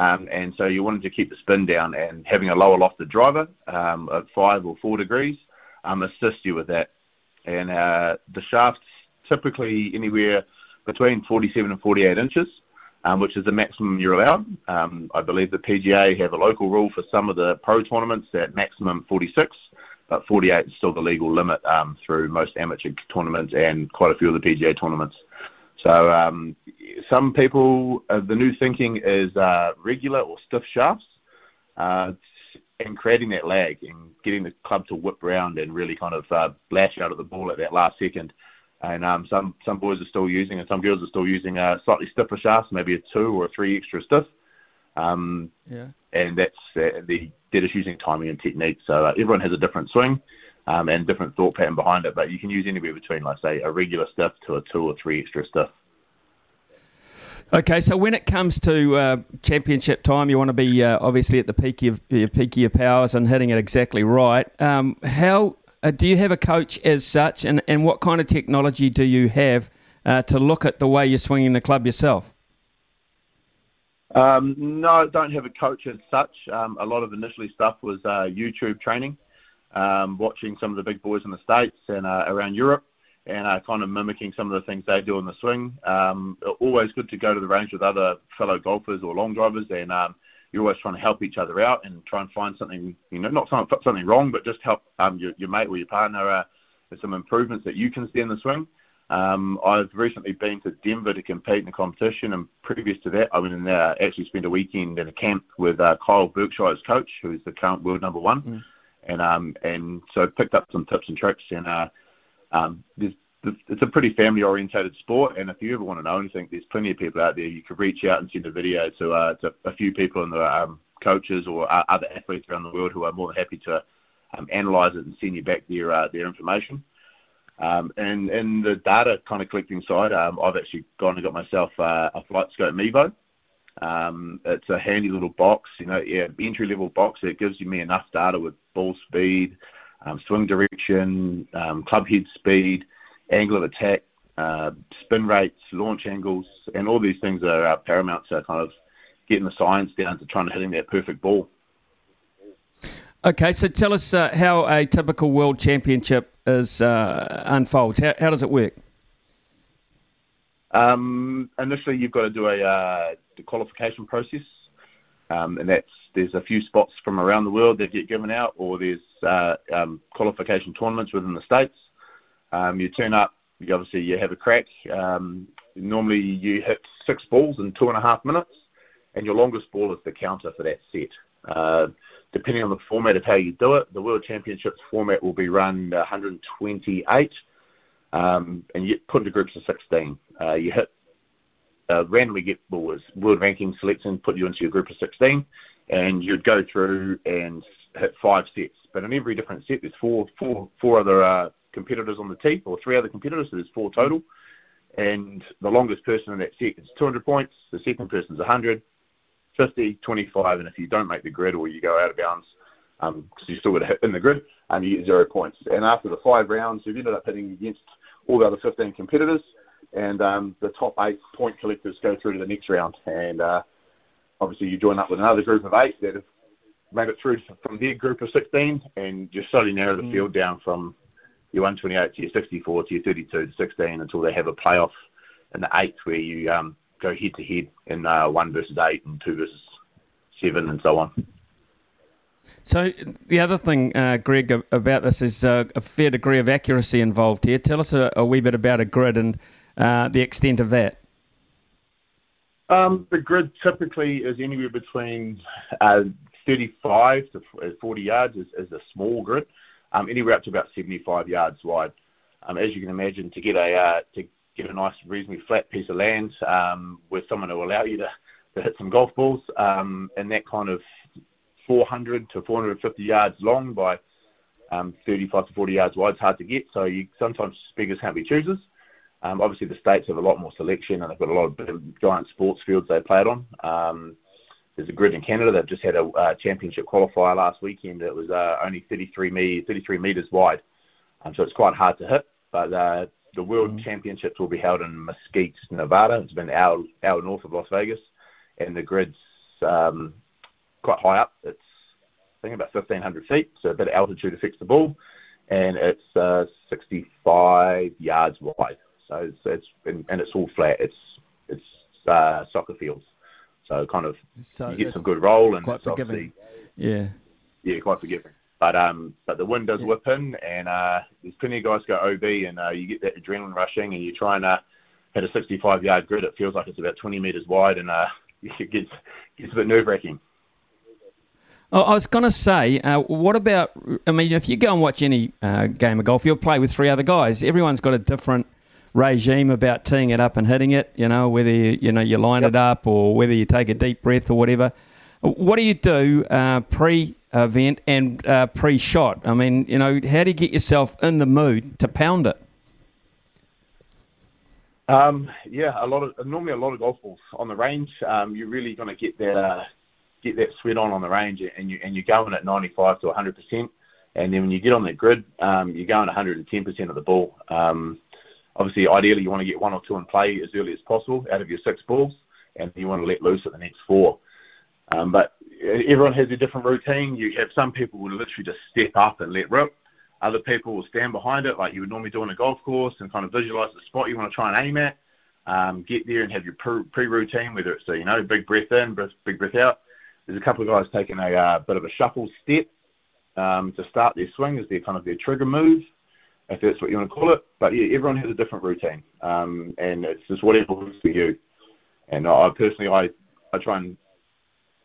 Um, and so you wanted to keep the spin down and having a lower lofted driver um, at five or four degrees um, assist you with that. And uh, the shafts typically anywhere between 47 and 48 inches, um, which is the maximum you're allowed. Um, I believe the PGA have a local rule for some of the pro tournaments at maximum 46, but 48 is still the legal limit um, through most amateur tournaments and quite a few of the PGA tournaments. So um, some people, uh, the new thinking is uh, regular or stiff shafts, uh, and creating that lag and getting the club to whip round and really kind of uh, lash out of the ball at that last second. And um, some some boys are still using, and some girls are still using uh, slightly stiffer shafts, maybe a two or a three extra stiff. Um, yeah. And that's uh, the they're just using timing and technique. So uh, everyone has a different swing um, and different thought pattern behind it, but you can use anywhere between, like say, a regular stiff to a two or three extra stiff. Okay, so when it comes to uh, championship time, you want to be uh, obviously at the peak of your peak of your powers and hitting it exactly right. Um, how uh, do you have a coach as such, and, and what kind of technology do you have uh, to look at the way you're swinging the club yourself? Um, no, don't have a coach as such. Um, a lot of initially stuff was uh, YouTube training, um, watching some of the big boys in the states and uh, around Europe and uh, kind of mimicking some of the things they do in the swing. Um, always good to go to the range with other fellow golfers or long drivers, and um, you're always trying to help each other out and try and find something, you know, not something, something wrong, but just help um, your, your mate or your partner uh, with some improvements that you can see in the swing. Um, I've recently been to Denver to compete in a competition, and previous to that, I went in there actually spent a weekend in a camp with uh, Kyle Berkshire's coach, who's the current world number one, mm. And um, and so picked up some tips and tricks, and uh, um, there's, it's a pretty family orientated sport, and if you ever want to know anything, there's plenty of people out there. You could reach out and send a video to, uh, to a few people in the um, coaches or uh, other athletes around the world who are more than happy to um, analyze it and send you back their uh, their information. Um, and in the data kind of collecting side, um, I've actually gone and got myself uh, a FlightScope Mevo. Um, it's a handy little box, you know, yeah, entry level box. It gives you me enough data with ball speed, um, swing direction, um, club head speed, angle of attack, uh, spin rates, launch angles, and all these things are uh, paramount to kind of getting the science down to trying to hitting that perfect ball. Okay, so tell us uh, how a typical world championship is uh, unfolds. How, how does it work? Um, initially, you've got to do a uh, qualification process, um, and that's there's a few spots from around the world that get given out, or there's uh, um, qualification tournaments within the states. Um, you turn up, you obviously you have a crack. Um, normally you hit six balls in two and a half minutes, and your longest ball is the counter for that set. Uh, depending on the format of how you do it, the World Championships format will be run 128, um, and you put into groups of 16. Uh, you hit uh, randomly get balls, world ranking selection, put you into your group of 16, and you'd go through and hit five sets. But in every different set, there's four, four, four other uh, competitors on the tee, or three other competitors, so there's four total. And the longest person in that set is 200 points. The second person is 100, 50, 25, and if you don't make the grid or you go out of bounds, because um, you still got to hit in the grid, um, you get zero points. And after the five rounds, you've ended up hitting against all the other 15 competitors, and um, the top eight point collectors go through to the next round. And uh, obviously, you join up with another group of eight that have made it through from their group of 16, and you slowly narrow the mm. field down from your 128 to your 64 to your 32 to 16 until they have a playoff in the eighth where you um, go head to head in uh, one versus eight and two versus seven and so on. So the other thing, uh, Greg, about this is uh, a fair degree of accuracy involved here. Tell us a, a wee bit about a grid and uh, the extent of that. Um, the grid typically is anywhere between uh, 35 to 40 yards is, is a small grid um, anywhere up to about 75 yards wide. Um, as you can imagine, to get a uh, to get a nice, reasonably flat piece of land um, with someone who will allow you to, to hit some golf balls, um, and that kind of 400 to 450 yards long by um, 35 to 40 yards wide It's hard to get. So you sometimes beggars can't be choosers. Um, obviously, the states have a lot more selection, and they've got a lot of giant sports fields they play it on. Um, there's a grid in Canada that just had a uh, championship qualifier last weekend. It was uh, only 33, me- 33 meters wide, um, so it's quite hard to hit. But uh, the World mm. Championships will be held in Mesquite, Nevada. It's been hour, hour north of Las Vegas, and the grid's um, quite high up. It's I think about 1,500 feet, so a bit of altitude to fix the ball, and it's uh, 65 yards wide. So it's, it's and, and it's all flat. It's it's uh, soccer fields. So kind of so you get some good roll and quite forgiving. Yeah. Yeah, quite forgiving. But um, but the wind does whip in, and uh, there's plenty of guys go OB, and uh, you get that adrenaline rushing, and you try and uh, hit a 65 yard grid. It feels like it's about 20 meters wide, and uh, it gets gets a bit nerve wracking. Oh, I was going to say, uh, what about? I mean, if you go and watch any uh, game of golf, you'll play with three other guys. Everyone's got a different regime about teeing it up and hitting it. You know, whether you, you know you line yep. it up or whether you take a deep breath or whatever. What do you do uh, pre-event and uh, pre-shot? I mean, you know, how do you get yourself in the mood to pound it? Um, yeah, a lot of normally a lot of golf balls on the range. Um, you're really going to get that uh, get that sweat on on the range, and you and you're going at 95 to 100 percent. And then when you get on the grid, um, you're going 110 percent of the ball. Um, obviously, ideally, you want to get one or two in play as early as possible out of your six balls, and you want to let loose at the next four. Um, but everyone has a different routine. You have some people will literally just step up and let rip. Other people will stand behind it like you would normally do on a golf course and kind of visualize the spot you want to try and aim at. Um, get there and have your pre-routine, whether it's a you know big breath in, big breath out. There's a couple of guys taking a uh, bit of a shuffle step um, to start their swing as their kind of their trigger move, if that's what you want to call it. But yeah, everyone has a different routine, um, and it's just whatever works for you. And I personally, I I try and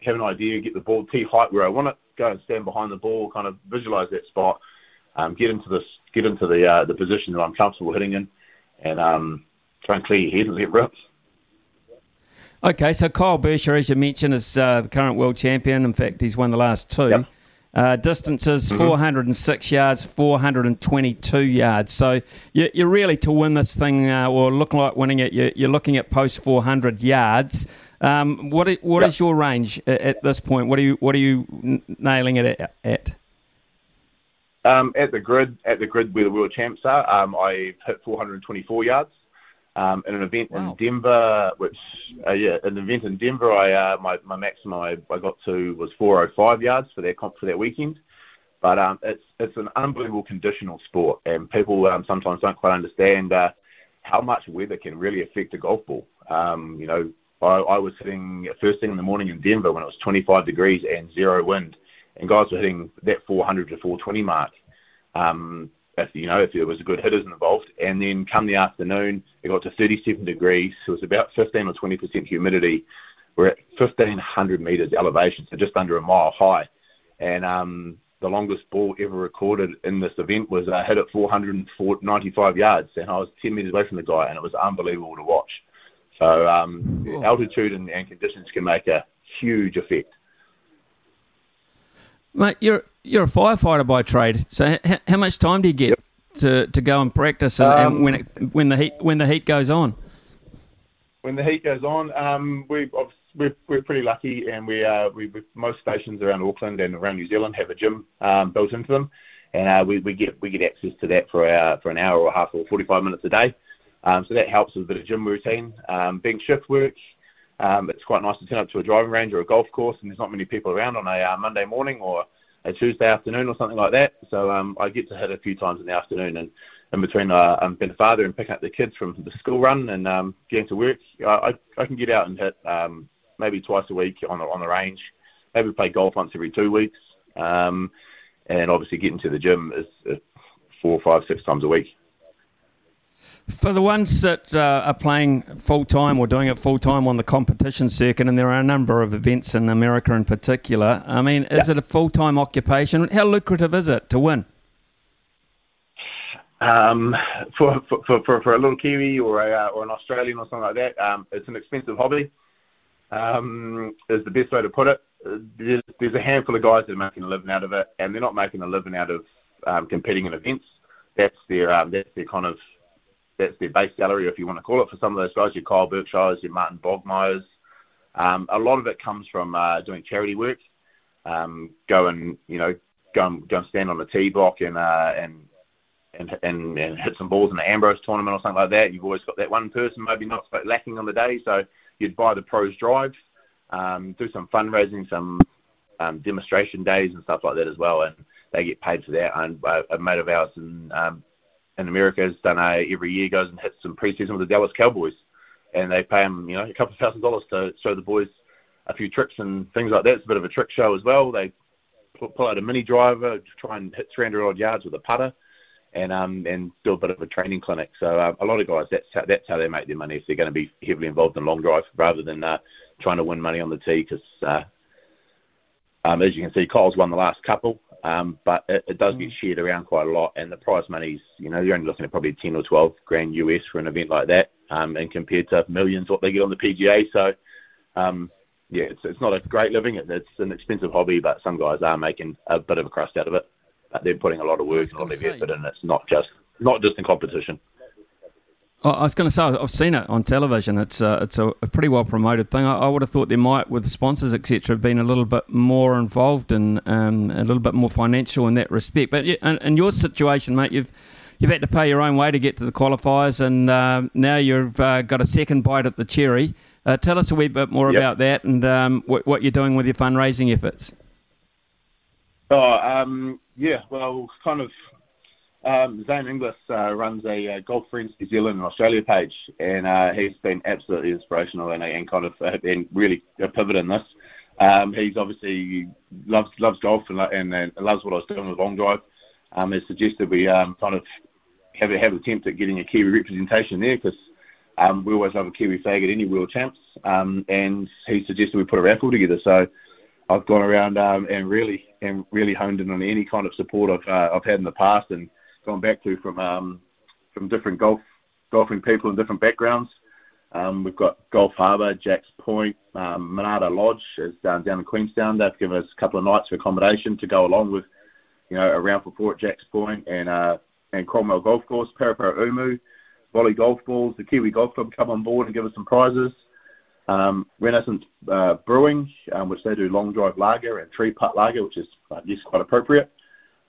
have an idea, get the ball tee height where I want it, go and stand behind the ball, kind of visualize that spot, um, get into this, get into the uh, the position that I'm comfortable hitting in, and um, try and clear your head and let rip. Okay, so Kyle Berkshire, as you mentioned, is uh, the current world champion. In fact, he's won the last two. Yep. Uh, distances mm-hmm. 406 yards, 422 yards. So you, are really to win this thing, uh, or look like winning it. You're, you're looking at post 400 yards. Um, what what yep. is your range at, at, this point? What are you what are you nailing it at? Um, at the grid, at the grid where the world champs are, um, I've hit 424 yards. Um, in an event wow. in Denver, which uh, yeah, an event in Denver, I uh, my my maximum I, I got to was 405 yards for that comp for that weekend. But um, it's it's an unbelievable conditional sport, and people um, sometimes don't quite understand uh, how much weather can really affect a golf ball. Um, you know, I, I was hitting first thing in the morning in Denver when it was 25 degrees and zero wind, and guys were hitting that 400 to 420 mark. Um, if you know if there was a good hitters involved, and then come the afternoon, it got to 37 degrees. So it was about 15 or 20 percent humidity. We're at 1,500 meters elevation, so just under a mile high, and um, the longest ball ever recorded in this event was uh, hit at 495 yards, and I was 10 meters away from the guy, and it was unbelievable to watch. So um, altitude and, and conditions can make a huge effect. Mate, you're you're a firefighter by trade. So h- how much time do you get yep. to, to go and practice and, um, and, when it, when the heat when the heat goes on? When the heat goes on, um, we we're, we're pretty lucky, and we uh, we most stations around Auckland and around New Zealand have a gym um, built into them, and uh, we, we get we get access to that for our, for an hour or a half or 45 minutes a day. Um, so that helps with a bit of gym routine. Um, being shift work, um, it's quite nice to turn up to a driving range or a golf course, and there's not many people around on a uh, Monday morning or a Tuesday afternoon or something like that. So um, I get to hit a few times in the afternoon, and in between uh, I'm being a father and picking up the kids from the school run and um, getting to work, I, I, I can get out and hit um, maybe twice a week on the on the range. Maybe play golf once every two weeks, um, and obviously getting to the gym is, is four, five, six times a week. For the ones that uh, are playing full time or doing it full time on the competition circuit, and there are a number of events in America in particular, I mean, is yeah. it a full time occupation? How lucrative is it to win? Um, for, for, for, for a little Kiwi or, a, or an Australian or something like that, um, it's an expensive hobby, um, is the best way to put it. There's, there's a handful of guys that are making a living out of it, and they're not making a living out of um, competing in events. That's their, um, that's their kind of that's their base salary, if you want to call it, for some of those guys, your Kyle Berkshires, your Martin Borgmeiers. Um, a lot of it comes from uh, doing charity work. Um, go and you know go and, go and stand on the tee block and uh, and, and and and hit some balls in the Ambrose tournament or something like that. You've always got that one person maybe not lacking on the day, so you'd buy the pros drive, um, do some fundraising, some um, demonstration days and stuff like that as well, and they get paid for that. And uh, a mate of ours in um, in America has done a every year goes and hits some preseason with the Dallas Cowboys, and they pay him you know a couple of thousand dollars to show the boys a few tricks and things like that. It's a bit of a trick show as well. They pull, out a mini driver, to try and hit 300 odd yards with a putter, and um and do a bit of a training clinic. So uh, a lot of guys, that's how, that's how they make their money if they're going to be heavily involved in long drive rather than uh, trying to win money on the tee. Because uh, um, as you can see, Kyle's won the last couple, um, but it, it does get shared around quite a lot, and the prize money's you know you're only looking at probably 10 or 12 grand US for an event like that, um, and compared to millions what they get on the PGA. So um, yeah, it's, it's not a great living. It's an expensive hobby, but some guys are making a bit of a crust out of it. But they're putting a lot of work and a lot of effort in. It's not just not just in competition. I was going to say I've seen it on television. It's uh, it's a, a, pretty well promoted thing. I, I, would have thought there might, with sponsors etc., have been a little bit more involved and um, a little bit more financial in that respect. But in, in, your situation, mate, you've you've had to pay your own way to get to the qualifiers, and uh, now you've uh, got a second bite at the cherry. Uh, tell us a wee bit more yep. about that and um, what, what, you're doing with your fundraising efforts. Oh, um, yeah, well, kind of. Um, Zane Inglis uh, runs a uh, Golf Friends New Zealand and Australia page, and uh, he's been absolutely inspirational and, and kind of uh, and really a pivot in this. Um, he's obviously loves loves golf and, and, and, loves what I was doing with long drive. Um, has suggested we um, kind of have have an attempt at getting a Kiwi representation there because um, we always love a Kiwi flag at any World Champs, um, and he suggested we put a raffle together. So I've gone around um, and really and really honed in on any kind of support I've uh, I've had in the past and gone back to from um, from different golf golfing people in different backgrounds. Um, we've got Golf Harbour, Jacks Point, um, Monarda Lodge is down down in Queenstown. They've given us a couple of nights of accommodation to go along with, you know, around for four at Jacks Point and uh, and Cromwell Golf Course, Paraparaumu. Volley Golf Balls, the Kiwi Golf Club come on board and give us some prizes. Um, Renaissance uh, Brewing, um, which they do long drive lager and three putt lager, which is, I guess, quite appropriate.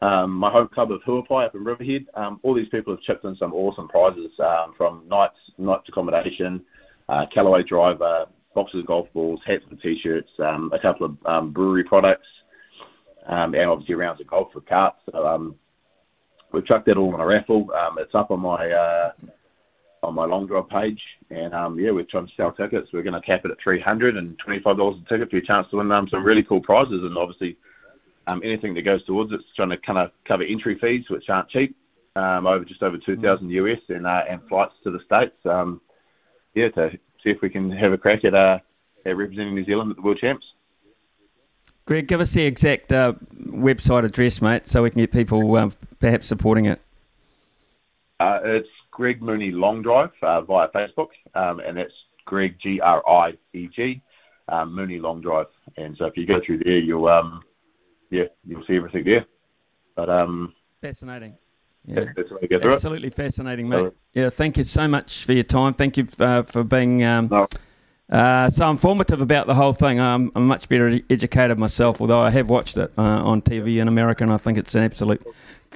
Um, my home club of Huapai up in Riverhead. Um, all these people have chipped in some awesome prizes um, from nights, nights accommodation, uh, Callaway driver, boxes of golf balls, hats and t-shirts, um, a couple of um, brewery products, um, and obviously rounds of golf for carts. So we've chucked that all on a raffle. It's up on my uh, on my long drive page. And yeah, we're trying to sell tickets. We're going to cap it at three hundred and twenty-five dollars a ticket for your chance to win some really cool prizes. And obviously, anything that goes towards it's trying to kind of cover entry fees, which aren't cheap, um, over just over two thousand US, and uh, and flights to the states. Um, yeah, to see if we can have a crack at uh, at representing New Zealand at the World Champs. Greg, give us the exact uh, website address, mate, so we can get people um, perhaps supporting it. Uh, it's Greg Mooney Long Drive uh, via Facebook, um, and that's Greg G R I E G um, Mooney Long Drive. And so if you go through there, you'll um, yeah, you'll see everything there. But um, fascinating. Yeah, that's absolutely fascinating, mate. Yeah, thank you so much for your time. Thank you uh, for being um, no. uh, so informative about the whole thing. I'm, I'm much better educated myself, although I have watched it uh, on TV in America, and I think it's an absolute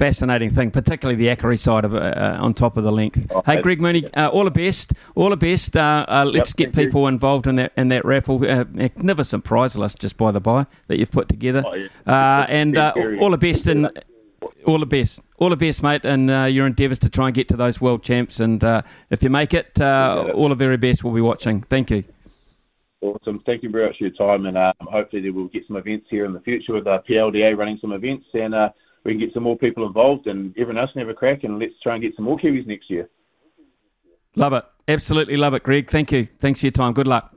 fascinating thing, particularly the Ackery side of uh, on top of the length. Oh, hey, Greg Mooney, uh, all the best, all the best. Uh, uh let's yep, get people you. involved in that in that raffle. Uh, magnificent prize list, just by the by, that you've put together. Oh, yeah. Uh, and all the best and all the best, all the best, mate, and your endeavours to try and get to those world champs. And if you make it, all the very best. We'll be watching. Thank you. Awesome. Thank you very much for your time, and um, hopefully we'll get some events here in the future with PLDA running some events and we can get some more people involved and everyone else can have a crack and let's try and get some more Kiwis next year. Love it. Absolutely love it, Greg. Thank you. Thanks for your time. Good luck.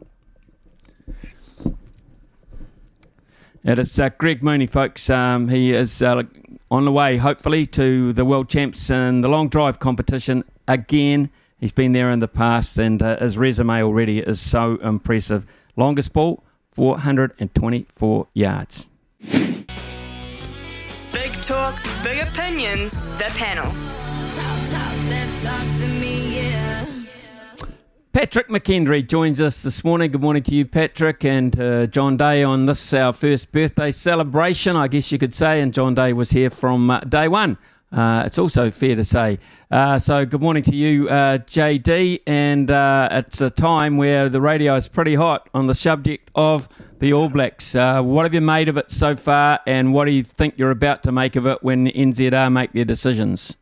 It is uh, Greg Mooney, folks. Um, he is uh, on the way, hopefully, to the World Champs and the long drive competition again. He's been there in the past, and uh, his resume already is so impressive. Longest ball, 424 yards talk, big opinions, the panel. Patrick McKendry joins us this morning. Good morning to you, Patrick, and uh, John Day on this, our first birthday celebration, I guess you could say. And John Day was here from uh, day one. Uh, it's also fair to say. Uh, so, good morning to you, uh, JD. And uh, it's a time where the radio is pretty hot on the subject of the All Blacks. Uh, what have you made of it so far, and what do you think you're about to make of it when NZR make their decisions?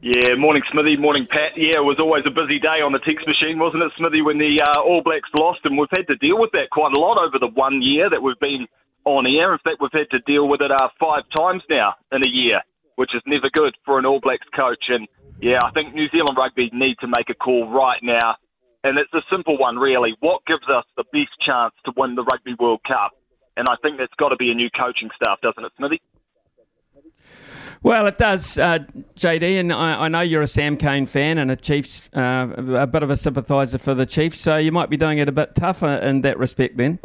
Yeah, morning Smithy, morning Pat. Yeah, it was always a busy day on the text machine, wasn't it, Smithy, when the uh, All Blacks lost, and we've had to deal with that quite a lot over the one year that we've been on air. In fact, we've had to deal with it uh, five times now in a year, which is never good for an All Blacks coach. And yeah, I think New Zealand Rugby need to make a call right now. And it's a simple one, really. What gives us the best chance to win the Rugby World Cup? And I think that's got to be a new coaching staff, doesn't it, Smithy? Well, it does, uh, JD, and I, I, know you're a Sam Cane fan and a Chiefs, uh, a bit of a sympathiser for the Chiefs, so you might be doing it a bit tougher in that respect then.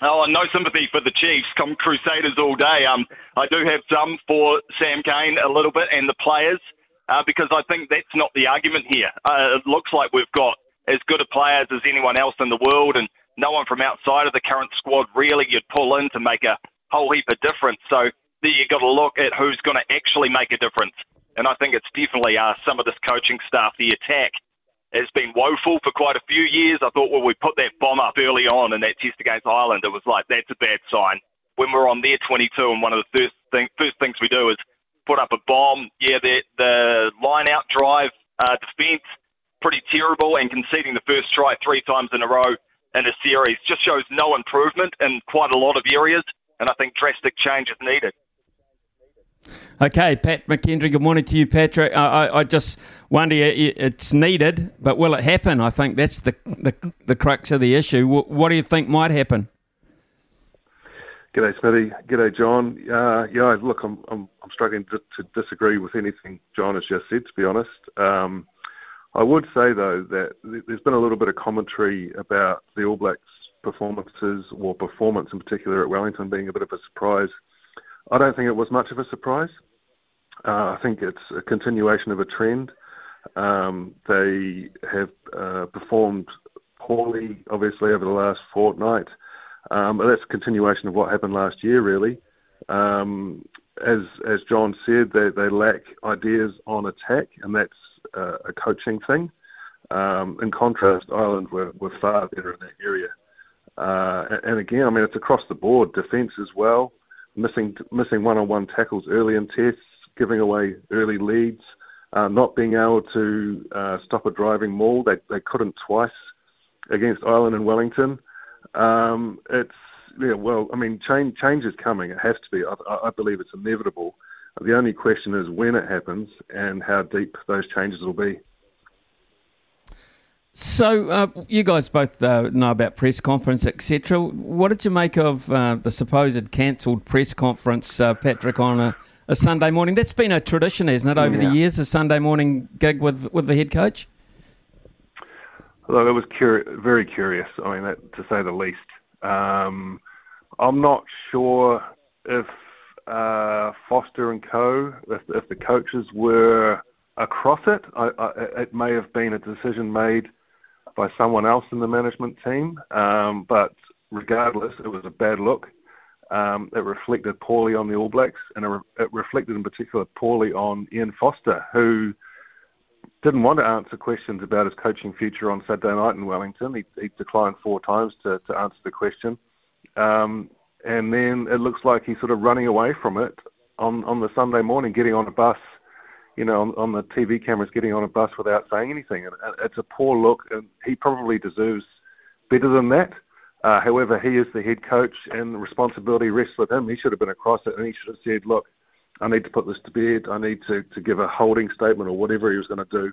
Oh, no sympathy for the Chiefs. Come Crusaders all day. Um, I do have some for Sam Cane a little bit and the players uh, because I think that's not the argument here. Uh, it looks like we've got as good a players as anyone else in the world, and no one from outside of the current squad really you'd pull in to make a whole heap of difference. So you've got to look at who's going to actually make a difference. And I think it's definitely uh, some of this coaching staff. The attack has been woeful for quite a few years. I thought when we put that bomb up early on in that test against Ireland, it was like, that's a bad sign. When we're on their 22 and one of the first, thing, first things we do is put up a bomb, yeah, the, the line out drive uh, defence, pretty terrible, and conceding the first try three times in a row in a series just shows no improvement in quite a lot of areas, and I think drastic change is needed. Okay, Pat McKendry, good morning to you, Patrick. I, I, I, just wonder, it's needed, but will it happen? I think that's the, the, the crux of the issue. What, what do you think might happen? G'day, Smithy. G'day, John. Uh, yeah, look, I'm, I'm, I'm struggling to, to, disagree with anything John has just said, to be honest. Um, I would say, though, that there's been a little bit of commentary about the All Blacks' performances, or performance in particular at Wellington, being a bit of a surprise I don't think it was much of a surprise. Uh, I think it's a continuation of a trend. Um, they have uh, performed poorly, obviously, over the last fortnight. Um, but that's a continuation of what happened last year, really. Um, as as John said, they, they lack ideas on attack, and that's uh, a coaching thing. Um, in contrast, Ireland were, were far better in that area. Uh, and, and again, I mean, it's across the board, defence as well missing missing one-on-one tackles early in tests, giving away early leads, uh, not being able to uh, stop a driving maul. They they couldn't twice against Ireland and Wellington. Um, it's yeah, well, I mean, change change is coming. It has to be. I, I believe it's inevitable. The only question is when it happens and how deep those changes will be. So uh, you guys both uh, know about press conference, etc. What did you make of uh, the supposed cancelled press conference, uh, Patrick, on a, a, Sunday morning? That's been a tradition, hasn't it, over yeah. the years, a Sunday morning gig with with the head coach. Look, it was very curious. I mean, that, to say the least. Um, I'm not sure if uh, Foster and Co. If, if, the coaches were across it, I, I, it may have been a decision made by someone else in the management team. Um, but regardless, it was a bad look. Um, it reflected poorly on the All Blacks, and it, re- it, reflected in particular poorly on Ian Foster, who didn't want to answer questions about his coaching future on Saturday night in Wellington. He, he declined four times to, to answer the question. Um, and then it looks like he's sort of running away from it on, on the Sunday morning, getting on a bus you know, on, on, the TV cameras getting on a bus without saying anything. And it's a poor look, and he probably deserves better than that. Uh, however, he is the head coach, and the responsibility rests with him. He should have been across it, and he should have said, "Look, I need to put this to bed. I need to, to give a holding statement or whatever he was going to do."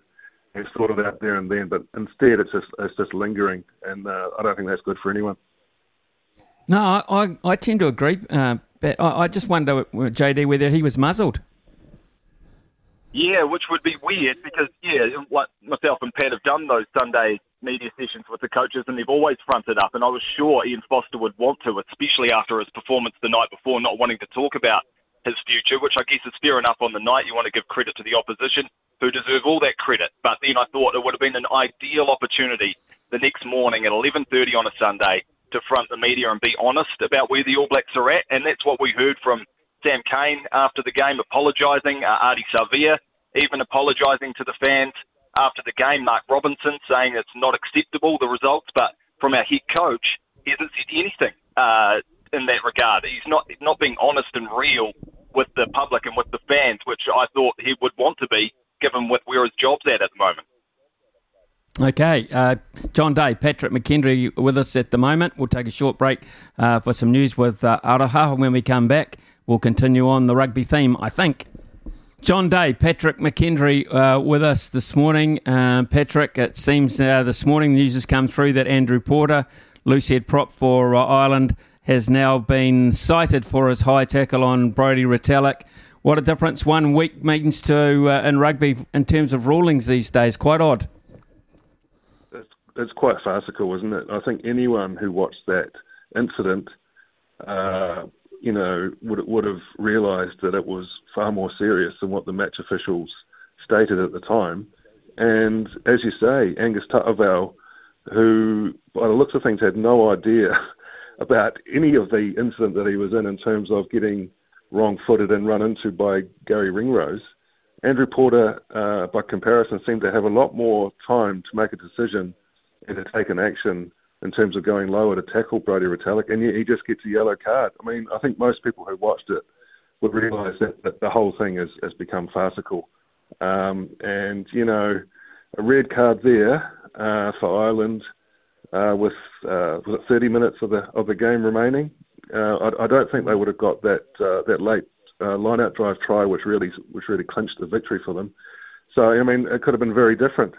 And sort it out there and then. But instead, it's just it's just lingering, and uh, I don't think that's good for anyone. No, I I, I tend to agree. Uh, but I, I just wonder, JD, whether he was muzzled. Yeah, which would be weird because yeah, like myself and Pat have done those Sunday media sessions with the coaches, and they've always fronted up. And I was sure Ian Foster would want to, especially after his performance the night before, not wanting to talk about his future, which I guess is fair enough on the night. You want to give credit to the opposition, who deserve all that credit. But then I thought it would have been an ideal opportunity the next morning at 11:30 on a Sunday to front the media and be honest about where the All Blacks are at, and that's what we heard from Sam Cane after the game apologising, uh, Ardie Savea even apologising to the fans after the game, Mark Robinson saying it's not acceptable, the results, but from our head coach, he hasn't said anything uh, in that regard. He's not, not being honest and real with the public and with the fans, which I thought he would want to be, given with where his job's at at the moment. Okay, uh, John Day, Patrick McKendry with us at the moment. We'll take a short break uh, for some news with uh, Aroha. When we come back, we'll continue on the rugby theme, I think. John Day, Patrick McKendry uh, with us this morning. Uh, Patrick, it seems uh, this morning the news has come through that Andrew Porter, loose head prop for uh, Ireland, has now been cited for his high tackle on Brodie Retallick. What a difference one week means to uh, in rugby in terms of rulings these days. Quite odd. It's, it's quite farcical, isn't it? I think anyone who watched that incident uh, you know, would would have realised that it was far more serious than what the match officials stated at the time. And as you say, Angus Ta'avao, who by the looks of things had no idea about any of the incident that he was in in terms of getting wrong-footed and run into by Garry Ringrose. Andrew Porter, uh, by comparison, seemed to have a lot more time to make a decision and to take an action in terms of going lower to tackle Brodie Retallick, and yet he just gets a yellow card. I mean, I think most people who watched it would realise that, that the whole thing has, has become farcical. Um, and, you know, a red card there uh, for Ireland uh, with uh, was it 30 minutes of the of the game remaining. Uh, I, I, don't think they would have got that uh, that late uh, line-out drive try, which really which really clinched the victory for them. So I mean, it could have been very different.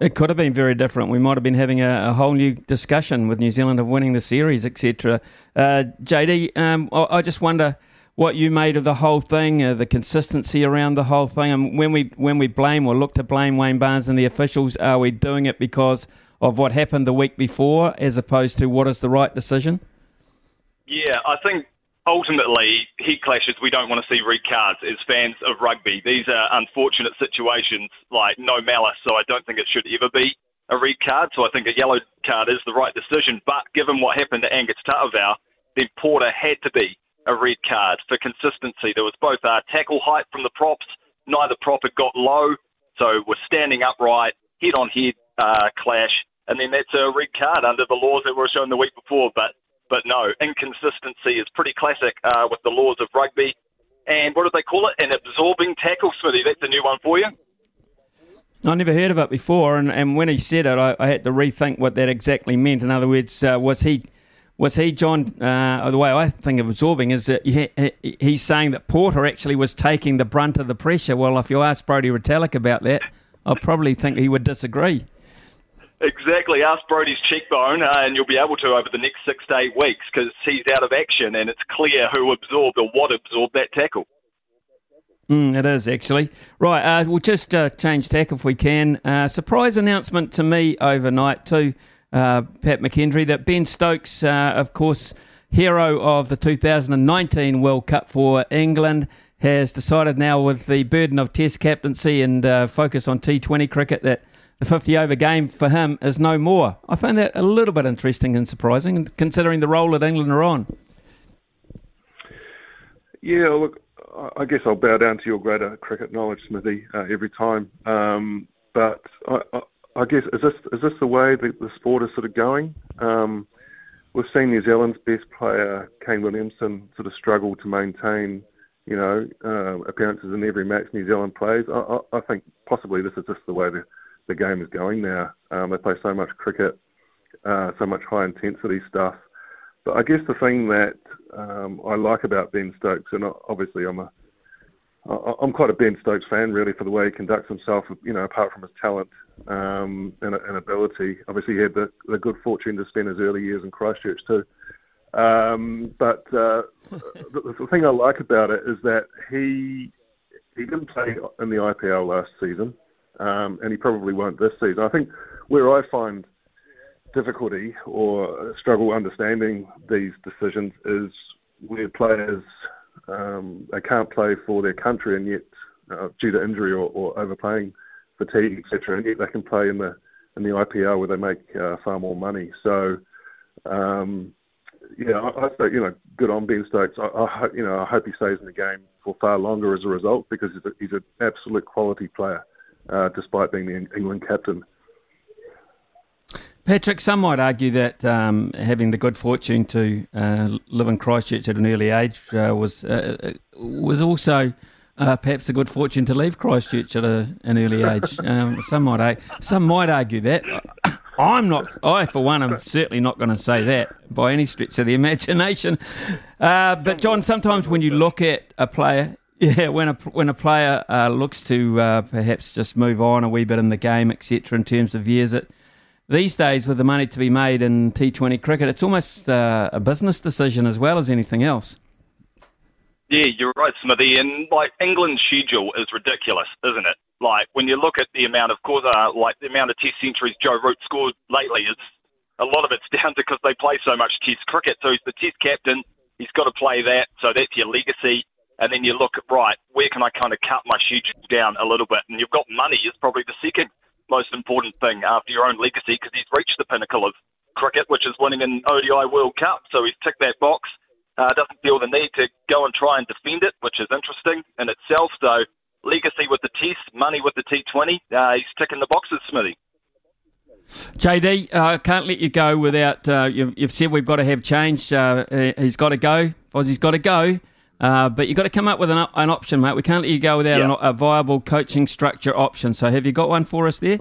It could have been very different. We might have been having a, a whole new discussion with New Zealand of winning the series, etc. Uh, JD, um, I, I, just wonder what you made of the whole thing, uh, the consistency around the whole thing. And when we when we blame or look to blame Wayne Barnes and the officials, are we doing it because of what happened the week before, as opposed to what is the right decision? Yeah, I think ultimately, head clashes we don't want to see red cards as fans of rugby. These are unfortunate situations, like no malice, so I don't think it should ever be a red card. So I think a yellow card is the right decision. But given what happened to Angus Ta'avao, then Porter had to be a red card for consistency. There was both uh, tackle height from the props. Neither prop had got low, so we're standing upright, head on head uh, clash, and then that's a red card under the laws that were shown the week before. But but no, inconsistency is pretty classic uh, with the laws of rugby. And what do they call it? An absorbing tackle, Smithy. That's a new one for you. I never heard of it before, and, and when he said it, I, I had to rethink what that exactly meant. In other words, uh, was he was he John? Uh, the way I think of absorbing is that he, he, he's saying that Porter actually was taking the brunt of the pressure. Well, if you ask Brodie Retallick about that, I probably think he would disagree. Exactly. Ask Brodie's cheekbone, uh, and you'll be able to over the next six to eight weeks because he's out of action, and it's clear who absorbed or what absorbed that tackle. Mm, it is actually right. Uh, we'll just uh, change tack if we can. Uh, surprise announcement to me overnight too, uh, Pat McKendry, that Ben Stokes, uh, of course, hero of the 2019 World Cup for England, has decided now with the burden of Test captaincy and focus on T20 cricket that the 50 over game for him is no more. I find that a little bit interesting and surprising, considering the role that England are on. Yeah, look, I guess I'll bow down to your greater cricket knowledge, Smithy, uh, every time. Um, but I, I, I, guess is this is this the way that the sport is sort of going? Um, we've seen New Zealand's best player, Kane Williamson, sort of struggle to maintain, you know, uh, appearances in every match New Zealand plays. I, I, think possibly this is just the way the the game is going now. Um, they play so much cricket, uh, so much high intensity stuff. But I guess the thing that um, I like about Ben Stokes, and obviously I'm a I'm quite a Ben Stokes fan, really, for the way he conducts himself. You know, apart from his talent um, and, and, ability, obviously he had the, the, good fortune to spend his early years in Christchurch too. Um, but uh, the, the, thing I like about it is that he he didn't play in the IPL last season um, and he probably won't this season. I think where I find difficulty or struggle understanding these decisions is where players um, they can't play for their country and yet uh, due to injury or, or overplaying fatigue etc and yet they can play in the in the IPL where they make uh, far more money. So um, yeah I, I you know good on Ben Stokes. I, I hope you know I hope he stays in the game for far longer as a result because he's, a, he's an absolute quality player uh, despite being the England captain. Patrick, some might argue that um, having the good fortune to uh, live in Christchurch at an early age uh, was uh, uh was also uh, perhaps a good fortune to leave Christchurch at a, an early age. Um, some might some might argue that. I'm not. I, for one, am certainly not going to say that by any stretch of the imagination. Uh, but John, sometimes when you look at a player, yeah, when a when a player uh, looks to uh, perhaps just move on a wee bit in the game, etc., in terms of years, it these days with the money to be made in T20 cricket, it's almost uh, a business decision as well as anything else. Yeah, you're right, Smithy. And like England's schedule is ridiculous, isn't it? Like when you look at the amount of course, like the amount of Test centuries Joe Root scored lately, is a lot of it's down to because they play so much Test cricket. So he's the Test captain. He's got to play that. So that's your legacy. And then you look at right, where can I kind of cut my schedule down a little bit? And you've got money is probably the second most important thing after your own legacy because he's reached the pinnacle of cricket, which is winning an ODI World Cup. So he's ticked that box. Uh, doesn't feel the need to go and try and defend it, which is interesting in itself. So legacy with the Test, money with the T20. Uh, he's ticking the boxes, Smithy. JD, I uh, can't let you go without. Uh, you've, you've, said we've got to have change. Uh, he's got to go. Fozzie's got to go. Uh, but you've got to come up with an, an option, mate. We can't let you go without yeah. a, a viable coaching structure option. So have you got one for us there?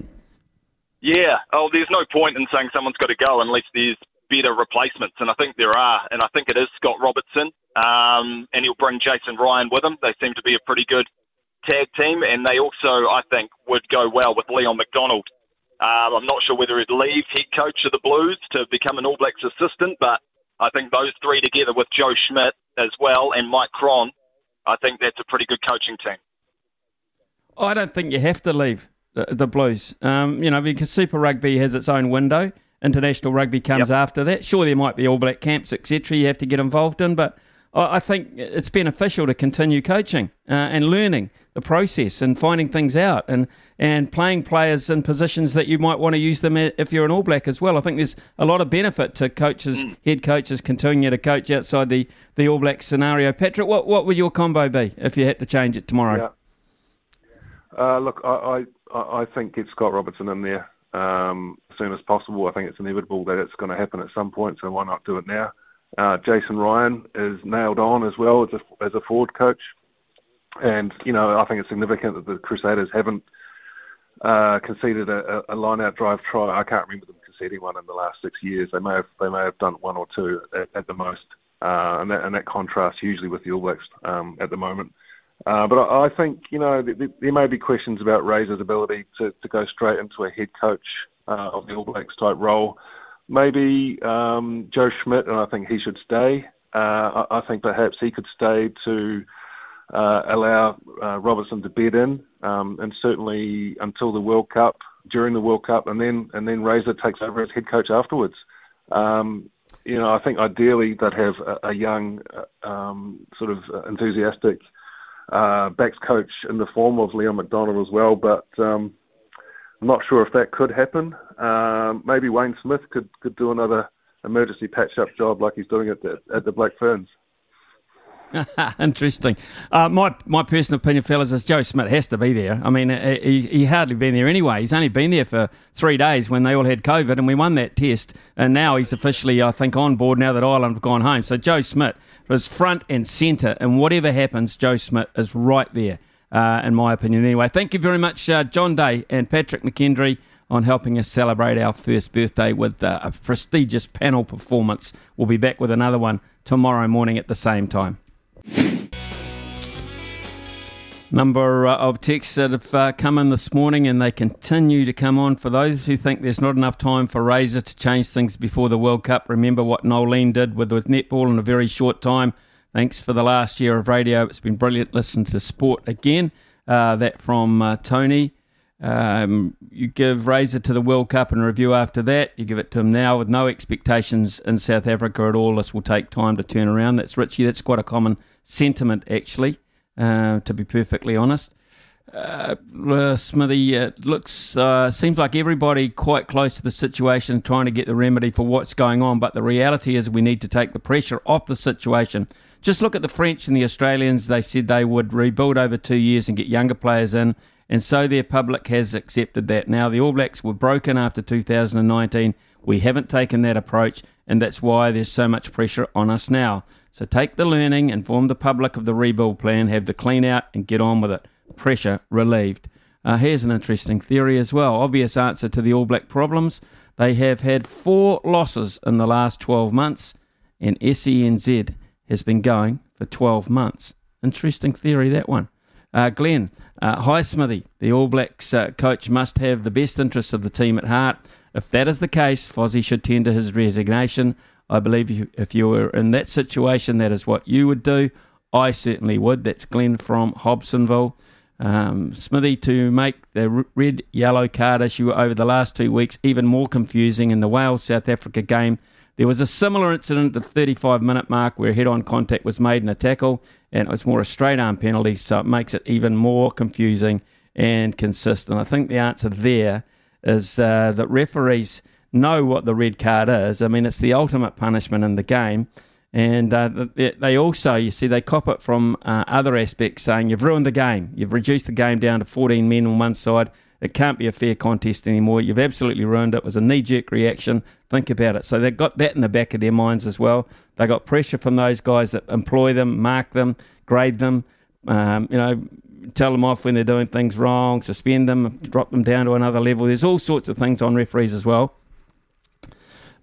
Yeah. Oh, there's no point in saying someone's got to go unless there's better replacements, and I think there are. And I think it is Scott Robertson, um, and he'll bring Jason Ryan with him. They seem to be a pretty good tag team, and they also, I think, would go well with Leon MacDonald. Um, I'm not sure whether he'd leave head coach of the Blues to become an All Blacks assistant, but I think those three together with Joe Schmidt as well and Mike Cron, I think that's a pretty good coaching team. I don't think you have to leave the, the Blues, um, you know, because Super Rugby has its own window. International rugby comes yep. after that. Sure, there might be All Black camps, etc. You have to get involved in, but I think it's beneficial to continue coaching uh, and learning the process and finding things out and, and playing players in positions that you might want to use them if you're an All Black as well. I think there's a lot of benefit to coaches, mm. head coaches, continue to coach outside the, the All Black scenario. Patrick, what, what would your combo be if you had to change it tomorrow? Yeah. Uh, look, I, I, I think get Scott Robertson in there um, as soon as possible. I think it's inevitable that it's going to happen at some point, so why not do it now? Uh, Jason Ryan is nailed on as well as a, as a forward coach. And, you know, I think it's significant that the Crusaders haven't uh, conceded a, a line-out drive try. I can't remember them conceding one in the last six years. They may have they may have done one or two at, at the most, uh, and, that, and that contrasts hugely with the All Blacks um, at the moment. Uh, but I, I think you know th- th- there may be questions about Razor's ability to, to go straight into a head coach uh, of the All Blacks type role maybe um, Joe Schmidt, and I think he should stay. Uh, I, I, think perhaps he could stay to uh, allow uh, Robertson to bed in, um, and certainly until the World Cup, during the World Cup, and then and then Razor takes over as head coach afterwards. Um, you know, I think ideally they'd have a, a young, uh, um, sort of enthusiastic uh, backs coach in the form of Leon MacDonald as well, but um, I'm not sure if that could happen. Um, maybe Wayne Smith could, could do another emergency patch up job like he's doing at the, at the Black Ferns. Interesting. Uh, my my personal opinion, fellas, is Joe Schmidt has to be there. I mean, he he hardly been there anyway. He's only been there for three days when they all had COVID, and we won that test. And now he's officially, I think, on board now that Ireland have gone home. So Joe Schmidt was front and centre, and whatever happens, Joe Schmidt is right there uh, in my opinion. Anyway, thank you very much, uh, John Day and Patrick McKendry, on helping us celebrate our first birthday with uh, a prestigious panel performance. We'll be back with another one tomorrow morning at the same time. Number uh, of texts that have uh, come in this morning, and they continue to come on. For those who think there's not enough time for Razor to change things before the World Cup, remember what Noeline did with, with netball in a very short time. Thanks for the last year of radio. It's been brilliant. Listen to sport again. Uh, that from uh, Tony. Um, you give Razor to the World Cup and review after that. You give it to him now with no expectations in South Africa at all. This will take time to turn around. That's Richie. That's quite a common sentiment, actually, uh, to be perfectly honest. Uh, uh, Smithy, it looks uh, seems like everybody quite close to the situation, trying to get the remedy for what's going on. But the reality is, we need to take the pressure off the situation. Just look at the French and the Australians. They said they would rebuild over two years and get younger players in, and so their public has accepted that. Now, the All Blacks were broken after 2019. We haven't taken that approach, and that's why there's so much pressure on us now. So take the learning, inform the public of the rebuild plan, have the clean out, and get on with it. Pressure relieved. Uh, here's an interesting theory as well. Obvious answer to the All Black problems. They have had four losses in the last 12 months, and SENZ has been going for 12 months. Interesting theory, that one. Uh, Glenn, uh, hi Smithy. The All Blacks uh, coach must have the best interests of the team at heart. If that is the case, Fozzie should tender his resignation. I believe you, if you were in that situation, that is what you would do. I certainly would. That's Glenn from Hobsonville. Um, Smithy, to make the red yellow card issue over the last two weeks even more confusing in the Wales South Africa game, there was a similar incident at the 35 minute mark where head on contact was made in a tackle, and it was more a straight arm penalty, so it makes it even more confusing and consistent. I think the answer there is uh, that referees know what the red card is. I mean, it's the ultimate punishment in the game. And uh, they also, you see, they cop it from uh, other aspects, saying you've ruined the game. You've reduced the game down to 14 men on one side. It can't be a fair contest anymore. You've absolutely ruined it. It was a knee jerk reaction. Think about it. So they've got that in the back of their minds as well. They got pressure from those guys that employ them, mark them, grade them, um, you know, tell them off when they're doing things wrong, suspend them, drop them down to another level. There's all sorts of things on referees as well.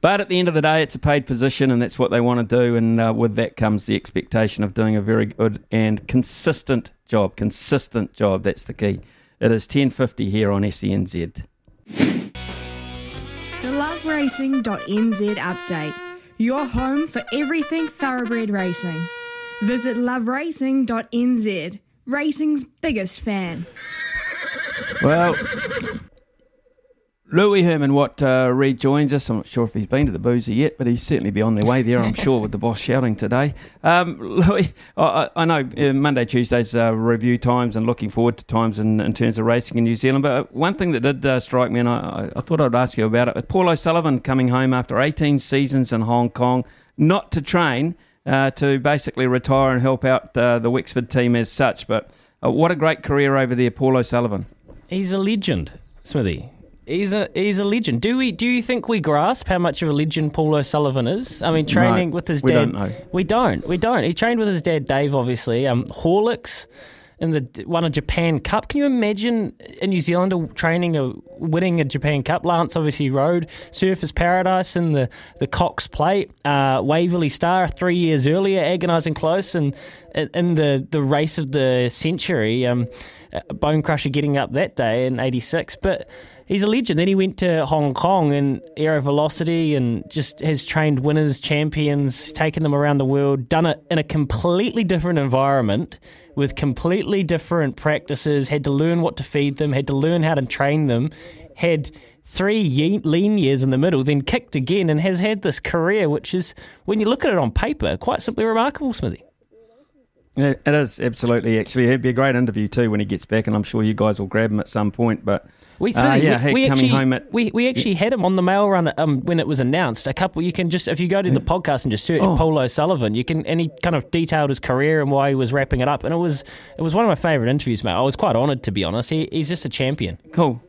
But at the end of the day, it's a paid position, and that's what they want to do. And uh, with that comes the expectation of doing a very good and consistent job. Consistent job. That's the key. It is 10:50 here on SENZ. The loveracing.nz update. Your home for everything thoroughbred racing. Visit loveracing.nz. Racing's biggest fan. Well, Louis Herman Watt uh, rejoins us. I'm not sure if he's been to the boozer yet, but he's certainly be on their way there, I'm sure, with the boss shouting today. Um, Louis, I, I know uh, Monday, Tuesday's uh, review times and looking forward to times in, in, terms of racing in New Zealand. But uh, one thing that did uh, strike me, and I, I, thought I'd ask you about it, Paul O'Sullivan coming home after 18 seasons in Hong Kong, not to train, uh, to basically retire and help out the Wexford team as such. But what a great career over there, Paul O'Sullivan. He's a legend, Smithy. He's a he's a legend. Do we do you think we grasp how much of a legend Paul O'Sullivan is? I mean, training no, with his we dad. Don't know. we don't. We don't. He trained with his dad, Dave. Obviously, um, Horlicks in the won a Japan Cup. Can you imagine a New Zealander training a winning a Japan Cup? Lance obviously rode Surfers Paradise in the the Cox Plate. Uh, Waverley Star three years earlier, agonising close, and in the the race of the century, um, Bonecrusher getting up that day in '86, but he's a legend. Then he went to Hong Kong and Aerovelocity and just has trained winners, champions, taken them around the world, done it in a completely different environment with completely different practices, had to learn what to feed them, had to learn how to train them, had three lean years in the middle, then kicked again and has had this career, which is, when you look at it on paper, quite simply remarkable, Smithy. Yeah, it is absolutely. Actually, it'd be a great interview too when he gets back, and I'm sure you guys will grab him at some point. But we, uh, yeah, we, we coming actually, home at we, we actually yeah. had him on the mail run um, when it was announced. A couple, you can just if you go to the podcast and just search Oh. Paul O'Sullivan, you can and he kind of detailed his career and why he was wrapping it up, and it was it was one of my favourite interviews, mate. I was quite honoured to be honest. He, he's just a champion. Cool.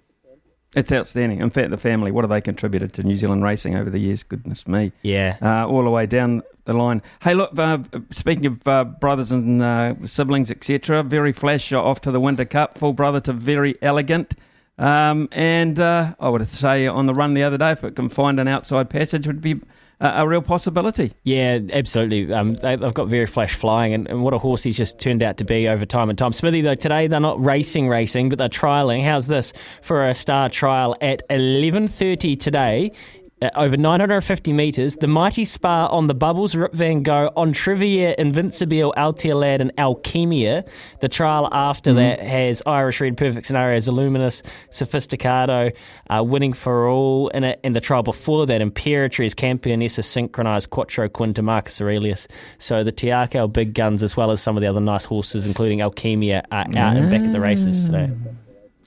It's outstanding. In fact, the family, what have they contributed to New Zealand racing over the years? Goodness me. Yeah. Uh, all the way down the line. Hey, look, uh, speaking of uh, brothers and uh, siblings, etc., very flash off to the Winter Cup, full brother to Verry Elleegant. Um, and uh, I would say on the run the other day, if it can find an outside passage, would be a, a real possibility. Yeah, absolutely. Um, have got very flash flying, and, and, what a horse he's just turned out to be over time and time. Smithy, though, today they're not racing, racing, but they're trialling. How's this for a star trial at eleven thirty today? Uh, over 950 metres, the Mighty Spa on the Bubbles, Rip Van Gogh, on Trivia, Invincible, Altia Lad, and Alchemia. The trial after Mm-hmm. mm. that has Irish Red, Perfect Scenarios, Illuminous, Sophisticado, uh, Winning for All, and, and the trial before that, Imperatriz, Campionessa, Synchronised, Quattro Quinta, Marcus Aurelius. So the Te Akau big guns, as well as some of the other nice horses, including Alchemia, are out and back at the races today.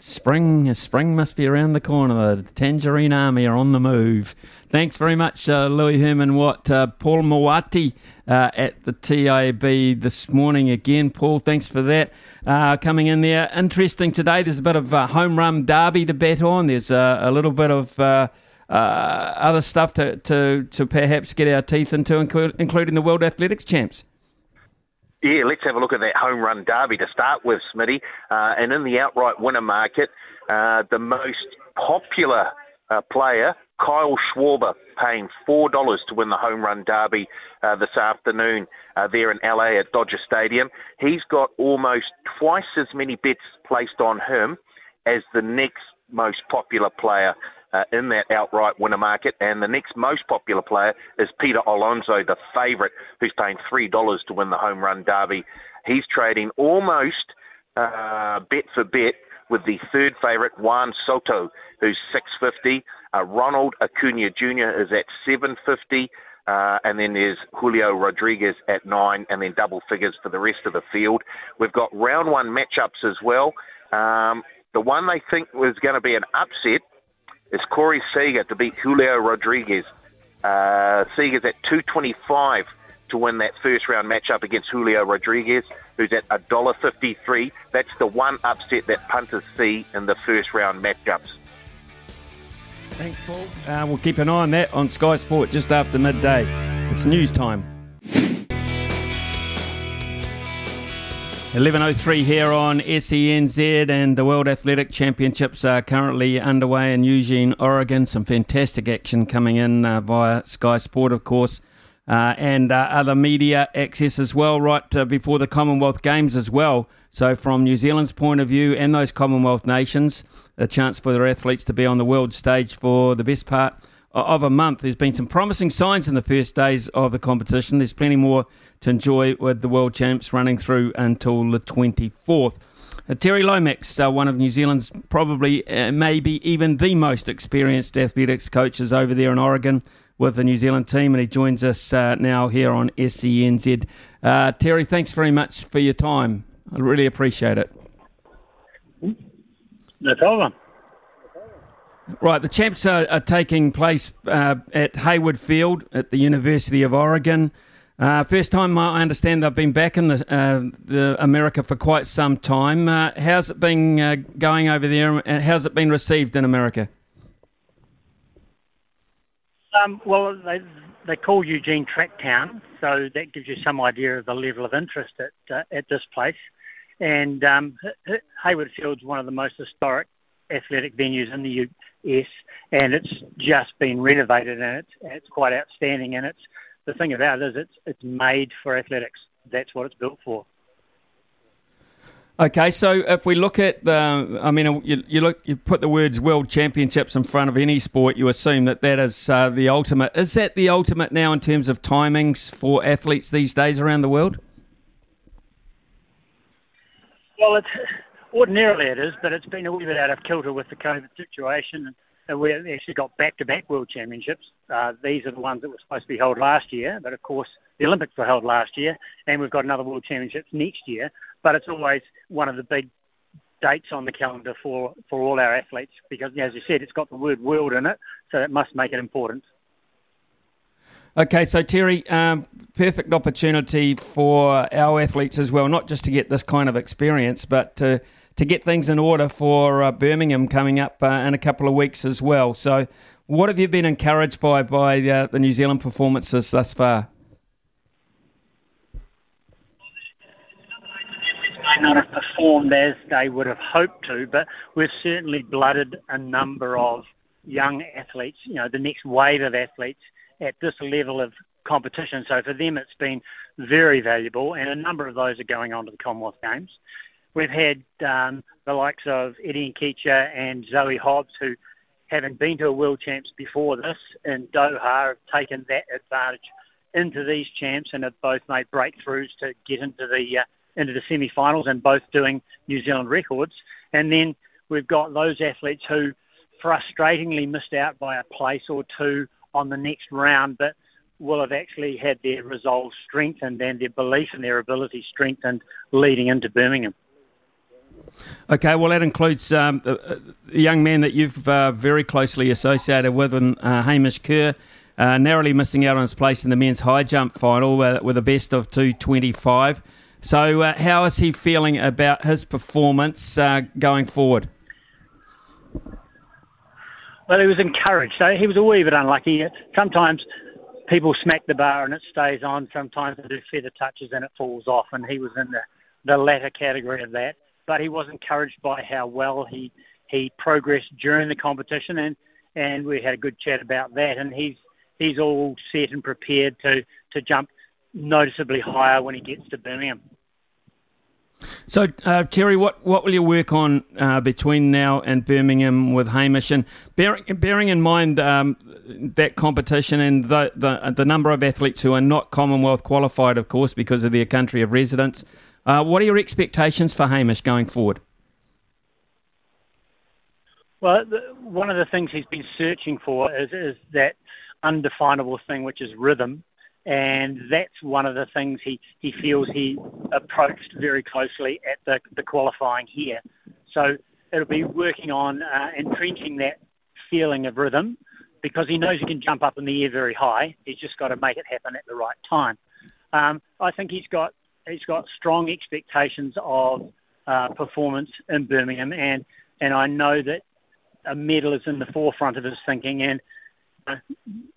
Spring, spring must be around the corner. The Tangerine Army are on the move. Thanks very much, uh, Louis Herman Watt. Uh, Paul Mawati uh, at the TIB this morning again. Paul, thanks for that. Uh, coming in there. Interesting today, there's a bit of uh, home run derby to bet on. There's uh, a little bit of. Other stuff to, to, to perhaps get our teeth into, including the World Athletics Champs. Yeah, let's have a look at that home run derby to start with, Smitty. Uh, and in the outright winner market, uh, the most popular uh, player, Kyle Schwarber, paying $4 to win the home run derby uh, this afternoon uh, there in LA at Dodger Stadium. He's got almost twice as many bets placed on him as the next most popular player uh, in that outright winner market. And the next most popular player is Peter Alonso, the favourite, who's paying $3 to win the home run derby. He's trading almost uh, bet for bet with the third favourite, Juan Soto, who's 650. Uh, Ronald Acuna Jr. is at 750. Uh, and then there's Julio Rodriguez at nine, and then double figures for the rest of the field. We've got round one matchups as well. Um, the one they think was going to be an upset is Corey Seager to beat Julio Rodriguez. Uh, Seager's at 225 to win that first round matchup against Julio Rodriguez, who's at $1.53. That's the one upset that punters see in the first round matchups. Thanks, Paul. Uh, we'll keep an eye on that on Sky Sport just after midday. It's news time. 11.03 here on SENZ, and the World Athletic Championships are currently underway in Eugene, Oregon. Some fantastic action coming in uh, via Sky Sport, of course, uh, and uh, other media access as well, right uh, before the Commonwealth Games as well. So, from New Zealand's point of view and those Commonwealth nations, a chance for their athletes to be on the world stage for the best part of a month. There's been some promising signs in the first days of the competition. There's plenty more to enjoy with the World Champs running through until the 24th. Uh, Terry Lomax, uh, one of New Zealand's probably, uh, maybe even the most experienced athletics coaches over there in Oregon with the New Zealand team, and he joins us uh, now here on SENZ. Uh, Terry, thanks very much for your time. I really appreciate it. No problem. Right, the champs are, are taking place uh, at Hayward Field at the University of Oregon. Uh, first time I understand they've been back in the, uh, the America for quite some time. Uh, how's it been uh, going over there, and how's it been received in America? Um, well, they they call Eugene Track Town, so that gives you some idea of the level of interest at uh, at this place. And um, Hayward Field's one of the most historic athletic venues in the US, and it's just been renovated, and it's it's quite outstanding, and it's the thing about it is it's it's made for athletics. That's what it's built for. Okay, so if we look at the, I mean, you, you look, you put the words World Championships in front of any sport, you assume that that is uh, the ultimate. Is that the ultimate now in terms of timings for athletes these days around the world? Well, it's ordinarily it is, but it's been a wee bit out of kilter with the COVID situation and we actually got back-to-back World Championships. Uh, these are the ones that were supposed to be held last year, but of course the Olympics were held last year, and we've got another World Championships next year. But it's always one of the big dates on the calendar for, for all our athletes because, as you said, it's got the word world in it, so it must make it important. Okay, so Terry, um, perfect opportunity for our athletes as well, not just to get this kind of experience, but to to get things in order for uh, Birmingham coming up uh, in a couple of weeks as well. So, what have you been encouraged by by uh, the New Zealand performances thus far? May not have performed as they would have hoped to, but we've certainly blooded a number of young athletes. You know, the next wave of athletes at this level of competition. So for them, it's been very valuable, and a number of those are going on to the Commonwealth Games. We've had um, the likes of Eddie Nketia and Zoe Hobbs, who, having been to a World Champs before this in Doha, have taken that advantage into these champs and have both made breakthroughs to get into the uh, into the semi-finals and both doing New Zealand records. And then we've got those athletes who frustratingly missed out by a place or two on the next round, but will have actually had their resolve strengthened and their belief in their ability strengthened leading into Birmingham. Okay, well, that includes um, a, young man that you've uh, very closely associated with, and uh, Hamish Kerr, uh, narrowly missing out on his place in the men's high jump final uh, with a best of 225. So, uh, how is he feeling about his performance uh, going forward? Well, he was encouraged. So he was a wee bit unlucky. Sometimes people smack the bar and it stays on. Sometimes they do feather touches and it falls off. And he was in the, the latter category of that. But he was encouraged by how well he he progressed during the competition, and and we had a good chat about that. And he's he's all set and prepared to to jump noticeably higher when he gets to Birmingham. So, uh, Terry, what, what will you work on uh, between now and Birmingham with Hamish? And bearing, bearing in mind um, that competition and the, the, the number of athletes who are not Commonwealth qualified, of course, because of their country of residence, uh, what are your expectations for Hamish going forward? Well, the, one of the things he's been searching for is, is that undefinable thing, which is rhythm and that's one of the things he, he feels he approached very closely at the, the qualifying here. So it'll be working on uh, entrenching that feeling of rhythm because he knows he can jump up in the air very high. He's just got to make it happen at the right time. Um, I think he's got he's got strong expectations of uh, performance in Birmingham, and and I know that a medal is in the forefront of his thinking, and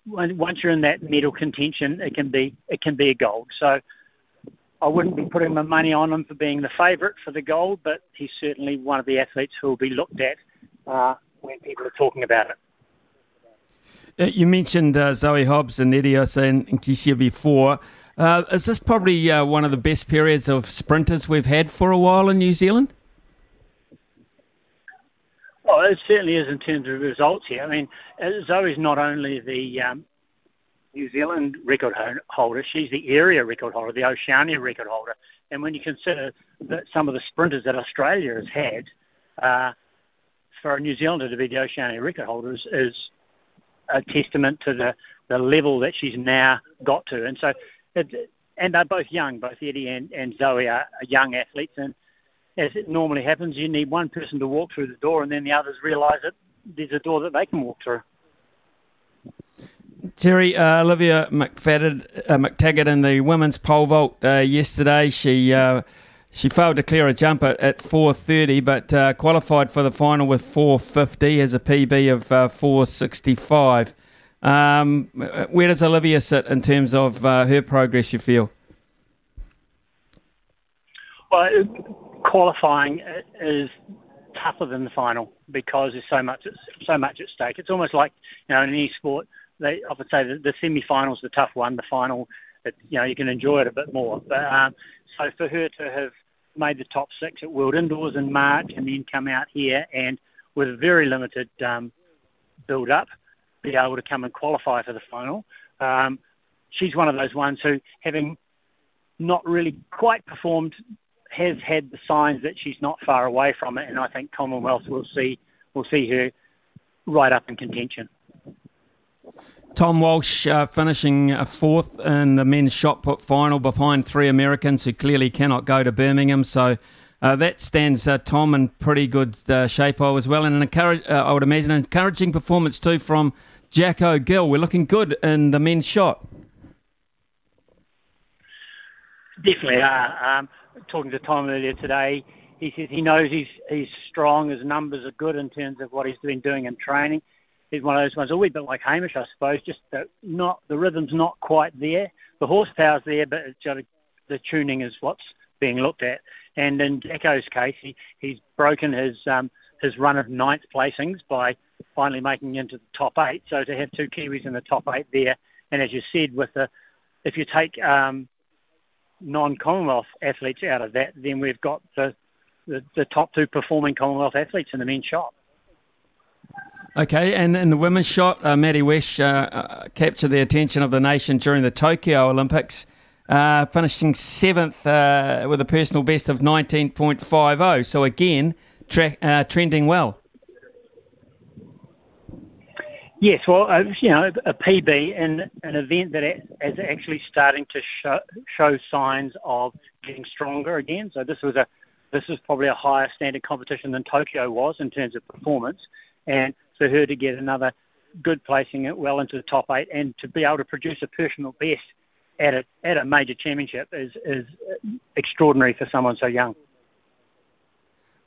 once you're in that medal contention, it can be it can be a gold. So I wouldn't be putting my money on him for being the favourite for the gold, but he's certainly one of the athletes who will be looked at uh, when people are talking about it. Uh, you mentioned uh, Zoe Hobbs and Edios and Kishia before. Uh, is this probably uh, one of the best periods of sprinters we've had for a while in New Zealand? Well, it certainly is in terms of results here. I mean, uh, Zoe's not only the um, New Zealand record holder, she's the area record holder, the Oceania record holder. And when you consider that some of the sprinters that Australia has had, uh, for a New Zealander to be the Oceania record holder is, is a testament to the, the level that she's now got to. And so, and they're both young, both Eddie and, and Zoe are, are young athletes. And as it normally happens, you need one person to walk through the door, and then the others realise that there's a door that they can walk through. Terry, uh, Olivia McFadden, uh, McTaggart in the women's pole vault uh, yesterday, she uh, she failed to clear a jump at, at 4.30, but uh, qualified for the final with 4.50 as a PB of uh, 4.65. Um, where does Olivia sit in terms of her progress, you feel? Well, qualifying is tougher than the final because there's so much so much at stake. It's almost like you know in any sport they often say that the semi-final's the tough one. The final, it, you know, you can enjoy it a bit more. But um, so for her to have made the top six at World Indoors in March and then come out here and with a very limited um, build-up, be able to come and qualify for the final. Um, she's one of those ones who, having not really quite performed has had the signs that she's not far away from it, and I think Commonwealth will see will see her right up in contention. Tom Walsh uh, finishing uh, fourth in the men's shot put final behind three Americans who clearly cannot go to Birmingham. So uh, that stands uh, Tom in pretty good uh, shape as well. And an encourage, uh, I would imagine an encouraging performance too from Jacko Gill. We're looking good in the men's shot. Definitely are. Um, talking to Tom earlier today, he says he knows he's he's strong. His numbers are good in terms of what he's been doing in training. He's one of those ones a wee bit like Hamish, I suppose. Just the, not the rhythm's not quite there. The horsepower's there, but the tuning is what's being looked at. And in Jacko's case, he, he's broken his um, his run of ninth placings by finally making into the top eight. So to have two Kiwis in the top eight there, and as you said, with the if you take um, non-Commonwealth athletes out of that, then we've got the, the, the top two performing Commonwealth athletes in the men's shot. Okay, and in the women's shot, uh, Maddie Wesche uh, uh, captured the attention of the nation during the Tokyo Olympics, uh, finishing seventh uh, with a personal best of 19.50. So again, tra- uh, trending well. Yes, well, uh, you know, a PB in an event that is actually starting to show, show signs of getting stronger again. So this was a this is probably a higher standard competition than Tokyo was in terms of performance, and for her to get another good placing it well into the top eight and to be able to produce a personal best at a at a major championship is is extraordinary for someone so young.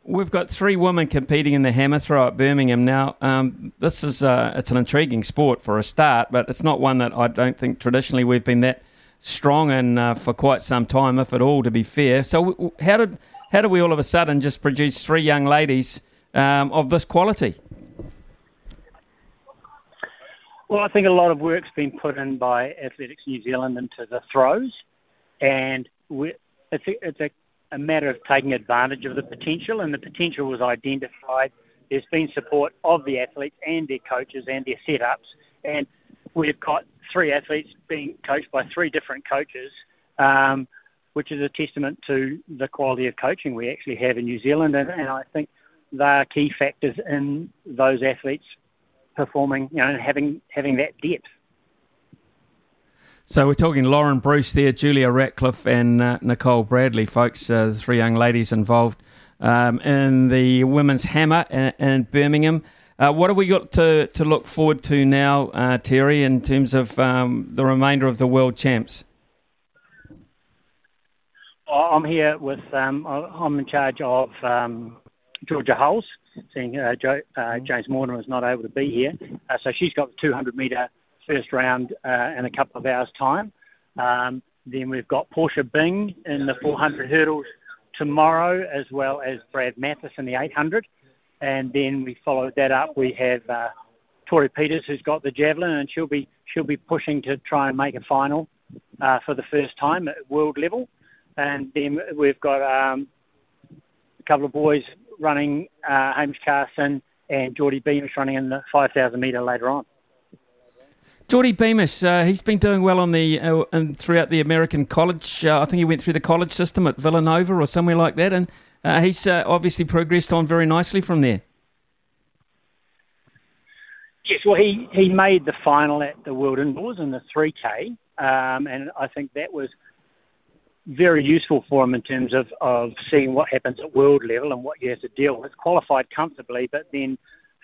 We've got three women competing in the hammer throw at Birmingham now. Um, this is uh, it's an intriguing sport for a start, but it's not one that I don't think traditionally we've been that strong in uh, for quite some time, if at all. To be fair, so how did how did we all of a sudden just produce three young ladies um, of this quality? Well, I think a lot of work's been put in by Athletics New Zealand into the throws, and it's a, it's a a matter of taking advantage of the potential, and the potential was identified. There's been support of the athletes and their coaches and their setups, and we've got three athletes being coached by three different coaches, um, which is a testament to the quality of coaching we actually have in New Zealand, and, and I think they are key factors in those athletes performing, you know, and having having that depth. So we're talking Lauren Bruce there, Julia Ratcliffe, and uh, Nicole Bradley, folks, uh, the three young ladies involved um, in the women's hammer in, in Birmingham. Uh, what have we got to, to look forward to now, uh, Terry, in terms of um, the remainder of the world champs? I'm here with, um, I'm in charge of um, Georgia Hulls, seeing uh, jo- uh, James Mortimer is not able to be here. so she's got the 200 metre first round uh, in a couple of hours' time. Um, then we've got Portia Bing in the 400 hurdles tomorrow, as well as Brad Mathas in the 800. And then we followed that up. We have uh, Tori Peters, who's got the javelin, and she'll be she'll be pushing to try and make a final uh, for the first time at world level. And then we've got um, a couple of boys running, uh, Hamish Carson and Geordie Beamish running in the 5,000 metre later on. Geordie Beamish, uh, he's been doing well on the uh, and throughout the American college. Uh, I think he went through the college system at Villanova or somewhere like that, and uh, he's uh, obviously progressed on very nicely from there. Yes, well, he, he made the final at the World Indoors in the 3K, um, and I think that was very useful for him in terms of, of seeing what happens at world level and what you have to deal with. Qualified comfortably, but then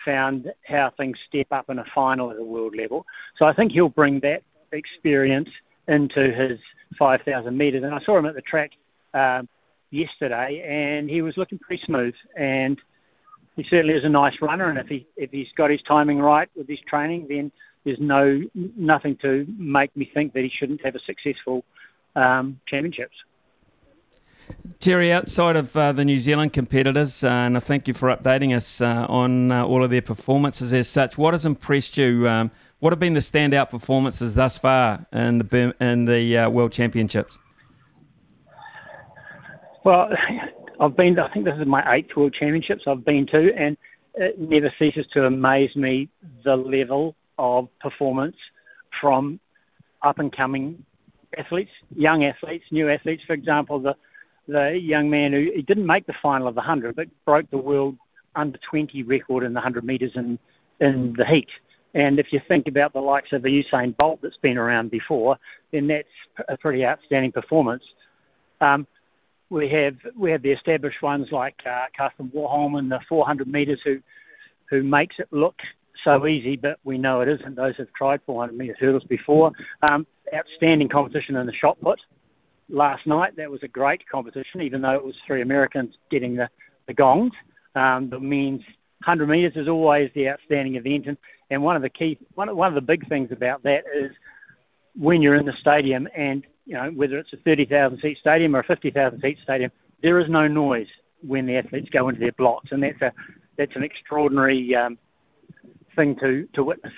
found how things step up in a final at a world level. So I think he'll bring that experience into his 5,000 metres. And I saw him at the track um, yesterday, and he was looking pretty smooth. And he certainly is a nice runner. And if he if he's got his timing right with his training, then there's no nothing to make me think that he shouldn't have a successful um, championships. Terry, outside of uh, the New Zealand competitors, uh, and I thank you for updating us uh, on uh, all of their performances as such. What has impressed you? Um, what have been the standout performances thus far in the in the uh, World Championships? Well, I've been. I think this is my eighth World Championships I've been to, and it never ceases to amaze me the level of performance from up and coming athletes, young athletes, new athletes. For example, the the young man who he didn't make the final of the 100, but broke the world under 20 record in the 100 metres in, in the heat. And if you think about the likes of Usain Bolt that's been around before, then that's a pretty outstanding performance. Um, we have we have the established ones like uh, Karsten Warholm in the 400 metres who who makes it look so easy, but we know it isn't. Those who've tried 400 metre hurdles before. Um, outstanding competition in the shot put last night. That was a great competition, even though it was three Americans getting the, the gongs. Um, the men's 100 metres is always the outstanding event, and, and one of the key, one of, one of the big things about that is when you're in the stadium, and you know whether it's a 30,000 seat stadium or a 50,000 seat stadium, there is no noise when the athletes go into their blocks, and that's a that's an extraordinary um, thing to to witness.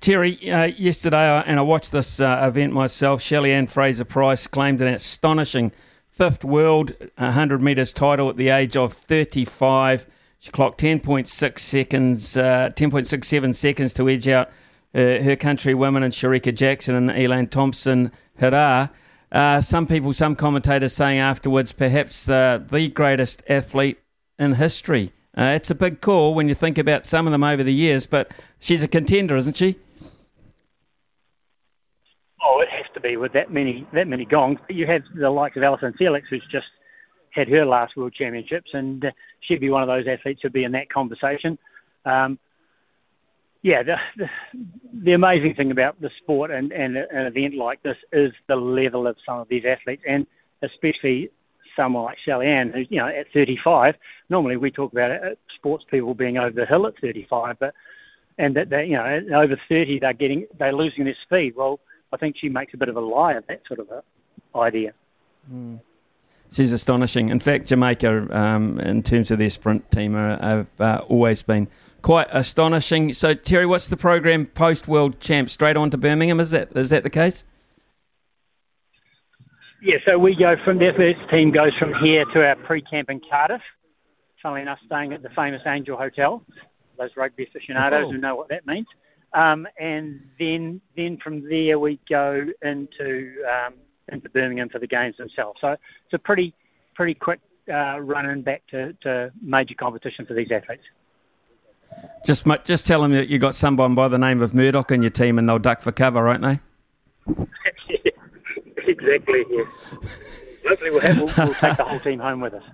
Terry, uh, yesterday, uh, and I watched this uh, event myself, Shelly Ann Fraser Pryce claimed an astonishing fifth world 100 metres title at the age of 35. She clocked 10.6 seconds, uh, 10.67 seconds to edge out uh, her country women and Shericka Jackson and Elaine Thompson Herah. Uh, some people, some commentators saying afterwards, perhaps the, the greatest athlete in history. Uh, it's a big call when you think about some of them over the years, but she's a contender, isn't she? Oh, it has to be with that many that many gongs. You have the likes of Allyson Felix, who's just had her last World Championships, and uh, she'd be one of those athletes who'd be in that conversation. Um, yeah, the, the, the, amazing thing about the sport and, and an event like this is the level of some of these athletes, and especially someone like Shelly Ann, who's you know at 35. Normally we talk about uh, sports people being over the hill at 35, but and that they you know over 30 they're getting they're losing their speed. Well, I think she makes a bit of a lie of that sort of idea. Mm. She's astonishing. In fact, Jamaica, um, in terms of their sprint team, uh, have uh, always been quite astonishing. So, Terry, what's the program post World Champ? Straight on to Birmingham? Is that is that the case? Yeah, so we go from the first team goes from here to our pre-camp in Cardiff. Funnily enough, staying at the famous Angel Hotel. Those rugby aficionados oh. who know what that means. Um, and then then from there we go into um, into Birmingham for the games themselves. So it's a pretty pretty quick uh, run in back to, to major competition for these athletes. Just just tell them that you got someone by the name of Murdoch in your team, and they'll duck for cover, won't they? exactly. Yeah. Hopefully, we'll, have, we'll, we'll take the whole team home with us.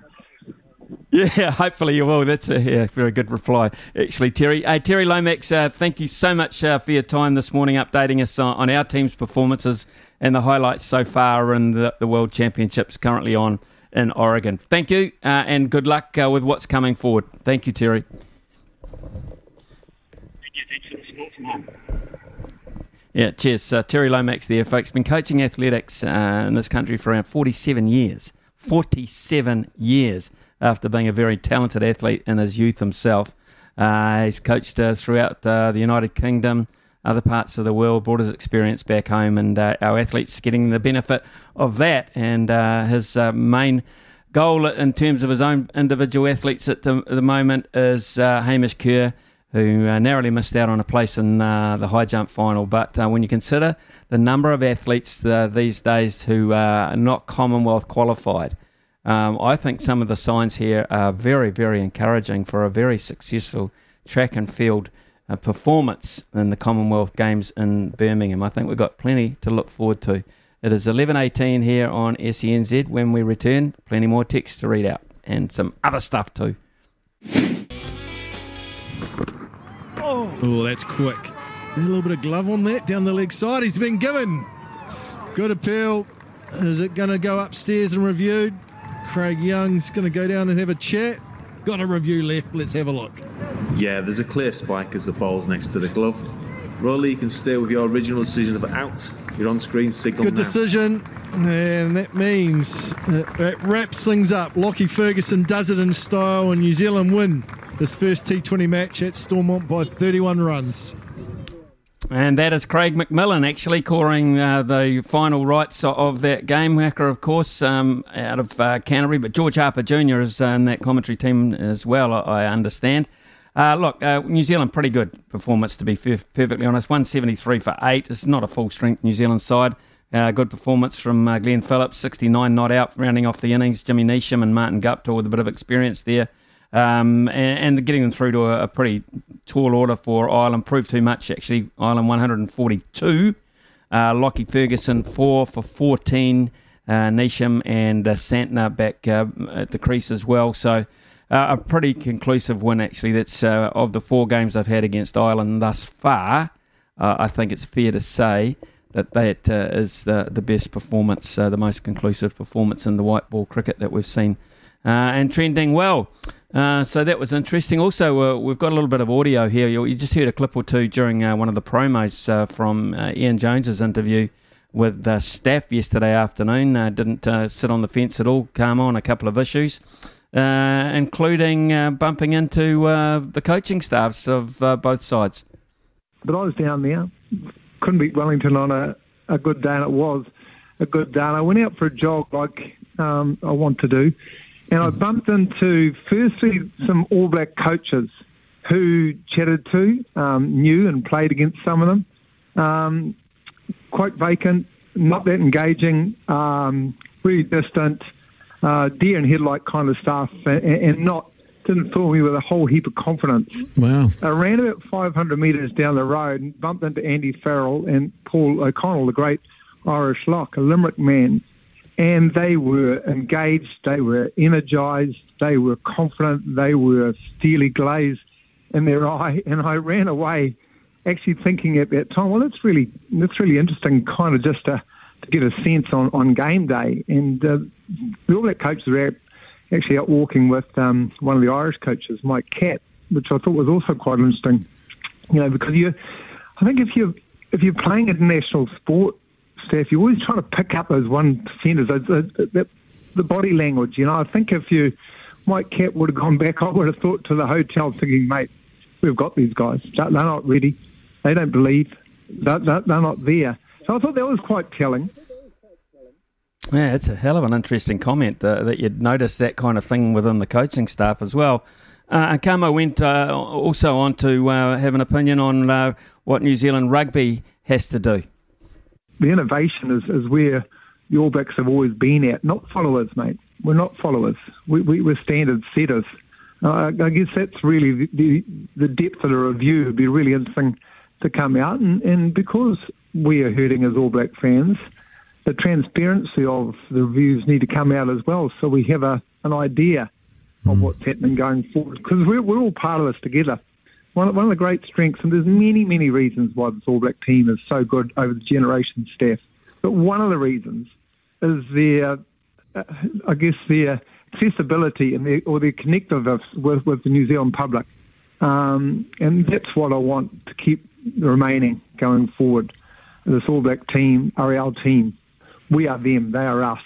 Yeah, hopefully you will. That's a yeah, very good reply, actually, Terry. Hey, Terry Lomax, uh, thank you so much uh, for your time this morning, updating us on, on, our team's performances and the highlights so far in the, the World Championships currently on in Oregon. Thank you, uh, and good luck uh, with what's coming forward. Thank you, Terry. Yeah, cheers. Uh, Terry Lomax there, folks. Been coaching athletics uh, in this country for around 47 years. 47 years after being a very talented athlete in his youth himself. Uh, he's coached uh, throughout uh, the United Kingdom, other parts of the world, brought his experience back home, and uh, our athletes getting the benefit of that. And his main goal in terms of his own individual athletes at the, at the moment is Hamish Kerr who uh, narrowly missed out on a place in uh, the high jump final. But uh, when you consider the number of athletes uh, these days who are not Commonwealth qualified, um, I think some of the signs here are very, very encouraging for a very successful track and field uh, performance in the Commonwealth Games in Birmingham. I think we've got plenty to look forward to. It is 11.18 here on SENZ. When we return, plenty more text to read out and some other stuff too. Oh, that's quick. A little bit of glove on that down the leg side. He's been given. Good appeal. Is it going to go upstairs and reviewed? Craig Young's going to go down and have a chat. Got a review left. Let's have a look. Yeah, there's a clear spike as the ball's next to the glove. Rolly, you can stay with your original decision of out. Your on-screen signal Good now. decision, and that means it wraps things up. Lockie Ferguson does it in style, and New Zealand win this first T20 match at Stormont by 31 runs. And that is Craig McMillan actually calling uh, the final rites of that game. Hacker, of course, um, out of uh, Canterbury, but George Harper Jr. is uh, in that commentary team as well, I understand. Uh, look, uh, New Zealand, pretty good performance to be perfectly honest. 173 for 8. It's not a full strength New Zealand side. Uh, good performance from Glenn Phillips, 69 not out, rounding off the innings. Jimmy Neesham and Martin Guptill with a bit of experience there um, and, and, getting them through to a, a, pretty tall order for Ireland proved too much, actually. Ireland 142. Uh, Lockie Ferguson, 4 for 14. Uh, Neesham and uh, Santner back uh, at the crease as well. So uh, a pretty conclusive win, actually. That's uh, of the four games I've had against Ireland thus far. Uh, I think it's fair to say that that is the, the best performance, the most conclusive performance in the white ball cricket that we've seen and trending well. Uh, so that was interesting. Also, uh, we've got a little bit of audio here. You, you just heard a clip or two during uh, one of the promos uh, from uh, Ian Jones's interview with the staff yesterday afternoon. didn't sit on the fence at all. Came on a couple of issues, including bumping into the coaching staffs of both sides. But I was down there. Couldn't beat Wellington on a, a good day, and it was a good day. And I went out for a jog like um, I want to do and I bumped into, firstly, some All Black coaches who chatted to, um, knew and played against some of them. Um, quite vacant, not that engaging, um, really distant, uh, deer and headlight kind of stuff, and, and not didn't fill me with a whole heap of confidence. Wow. I ran about 500 metres down the road and bumped into Andy Farrell and Paul O'Connell, the great Irish lock, a Limerick man and they were engaged, they were energized, they were confident, they were steely glazed in their eye, and I ran away actually thinking at that time, well, it's really, it's really interesting kind of just to to get a sense on, on game day. And uh, All Black coaches were actually out walking with um, one of the Irish coaches, Mike Catt, which I thought was also quite interesting. You know, because you, I think if you if you're playing international sport, Steph, you're always trying to pick up those one percenters, those, the body language. You know, I think if you Mike Catt would have gone back, I would have thought to the hotel thinking, mate, we've got these guys. They're not ready. They don't believe. They're, they're, they're not there. So I thought that was quite telling. Yeah, it's a hell of an interesting comment uh, that you'd notice that kind of thing within the coaching staff as well. Uh, Akamo went uh, also on to uh, have an opinion on uh, what New Zealand rugby has to do. The innovation is, is where the All Blacks have always been at, not followers, mate. We're not followers. We, we, we're standard setters. Uh, I guess that's really the, the, the depth of the review would be really interesting to come out. And, and because we are hurting as All Black fans, the transparency of the reviews need to come out as well so we have a, an idea of what's happening going forward. Because we're, we're all part of this together. One, one of the great strengths, and there's many, many reasons why this All Black team is so good over the generation Steph. but one of the reasons is their, uh, I guess, their accessibility and their, or their connectiveness with, with the New Zealand public. Um, and that's what I want to keep remaining going forward. This All Black team are our team. We are them. They are us.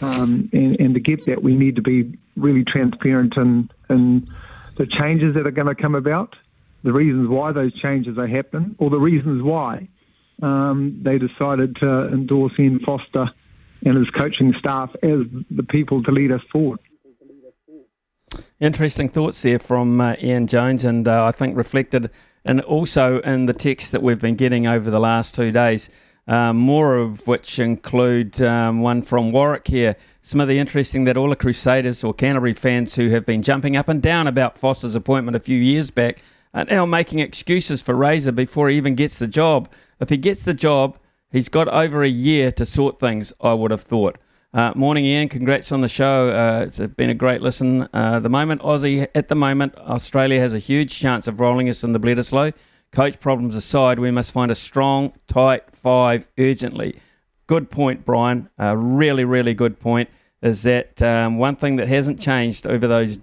Um, and, and to get that, we need to be really transparent in, in the changes that are going to come about, the reasons why those changes are happening, or the reasons why um, they decided to endorse Ian Foster and his coaching staff as the people to lead us forward. Interesting thoughts there from uh, Ian Jones, and uh, I think reflected and also in the text that we've been getting over the last two days. Um, more of which include um, one from Warwick here. Smithy, interesting that all the Crusaders or Canterbury fans who have been jumping up and down about Foster's appointment a few years back are now making excuses for Razor before he even gets the job. If he gets the job, he's got over a year to sort things, I would have thought. Uh, morning, Ian. Congrats on the show. Uh, it's been a great listen. Uh, the moment Aussie, at the moment, Australia has a huge chance of rolling us in the Bledisloe. Coach problems aside, we must find a strong, tight five urgently. Good point, Brian. A really, really good point. Is that um, one thing that hasn't changed over those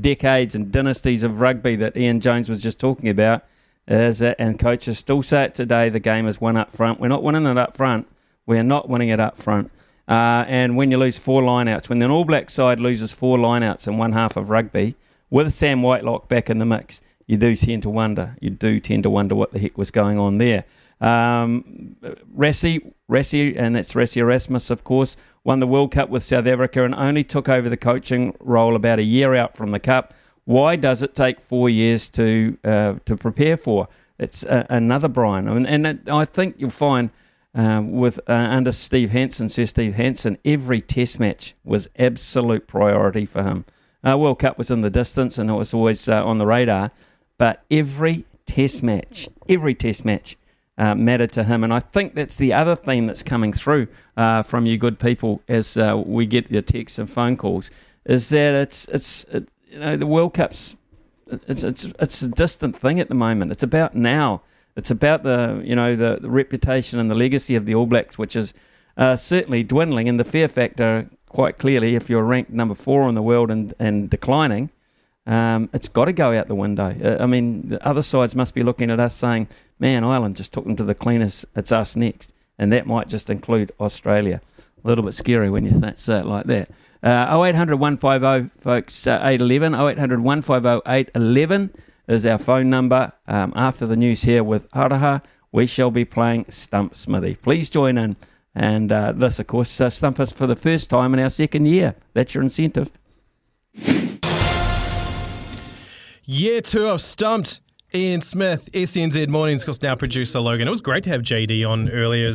decades and dynasties of rugby that Ian Jones was just talking about? Is and coaches still say it today. The game is won up front. We're not winning it up front. We are not winning it up front. Uh, and when you lose four lineouts, when the All Black side loses four lineouts in one half of rugby, with Sam Whitelock back in the mix, you do tend to wonder. You do tend to wonder what the heck was going on there. Um, Rassie, Rassie, and that's Rassie Erasmus, of course, won the World Cup with South Africa and only took over the coaching role about a year out from the Cup. Why does it take four years to uh, to prepare for? It's uh, another Brian, and, and it, I think you'll find um, with uh, under Steve Hansen, Sir Steve Hansen, every Test match was absolute priority for him. Uh, World Cup was in the distance and it was always uh, on the radar, but every Test match, every Test match uh, to him. And I think that's the other theme that's coming through uh, from you good people as uh, we get your texts and phone calls is that it's it's it, you know the World Cup's it's it's it's a distant thing at the moment. It's about now it's about the you know the, the reputation and the legacy of the All Blacks, which is uh, certainly dwindling. And the fear factor, quite clearly, if you're ranked number four in the world and and declining, um, it's got to go out the window. Uh, I mean, the other sides must be looking at us saying, "Man, Ireland just took them to the cleaners. It's us next," and that might just include Australia. A little bit scary when you say it like that. Uh, 0800 150 folks uh, 811 0800 150 811 is our phone number. Um, after the news here with Aroha, we shall be playing Stump Smithy. Please join in. And uh, this, of course, uh, Stump us for the first time in our second year. That's your incentive. Year two of Stumped. Ian Smith, SENZ Mornings, of course, now producer Logan. It was great to have JD on earlier.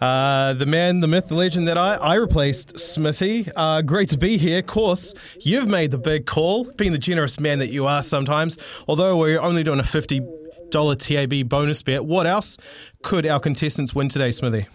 Uh, the man, the myth, the legend that I, I replaced, Smithy. Uh, great to be here. Of course, you've made the big call, being the generous man that you are sometimes. Although we're only doing a $50 TAB bonus bet, what else could our contestants win today, Smithy?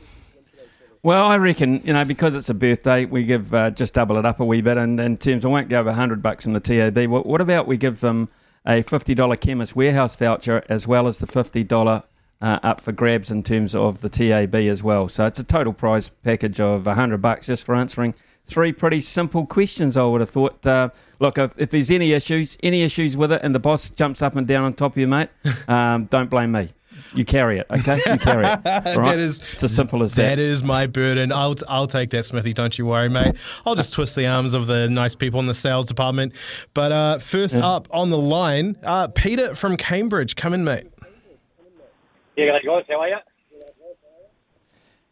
Well, I reckon you know because it's a birthday, we give uh, just double it up a wee bit, and in terms, I won't go over hundred bucks in the TAB. What, what about we give them a $50 Chemist Warehouse voucher as well as the $50 uh, up for grabs in terms of the TAB as well. So it's a total prize package of 100 bucks just for answering three pretty simple questions, I would have thought. Uh, look, if, if, there's any issues, any issues with it, and the boss jumps up and down on top of you, mate, um, don't blame me. You carry it, okay? You carry it. Right? that is it's as simple as that. That is my burden. I'll I'll take that, Smithy. Don't you worry, mate. I'll just twist the arms of the nice people in the sales department. But uh, first yeah. up on the line, uh, Peter from Cambridge. Come in, mate. Yeah, guys, how are you?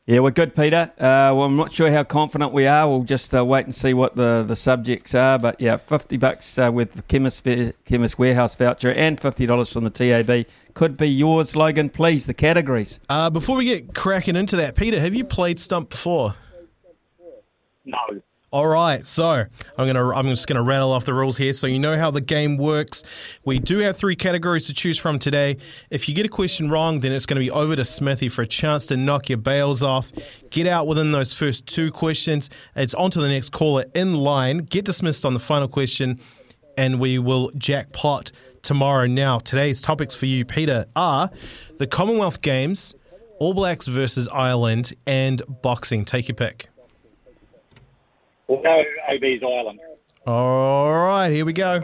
Yeah, we're good, Peter. Uh, well, I'm not sure how confident we are. We'll just uh, wait and see what the, the subjects are. But yeah, 50 bucks uh, with the chemist, chemist warehouse voucher and $50 from the TAB could be yours, Logan. Please, the categories. Uh, before we get cracking into that, Peter, have you played Stump before? No. All right, so I'm gonna I'm just gonna rattle off the rules here, so you know how the game works. We do have three categories to choose from today. If you get a question wrong, then it's going to be over to Smithy for a chance to knock your bails off. Get out within those first two questions. It's on to the next caller in line. Get dismissed on the final question, and we will jackpot tomorrow. Now, today's topics for you, Peter, are the Commonwealth Games, All Blacks versus Ireland, and boxing. Take your pick. We'll go AB's Island. All right, here we go.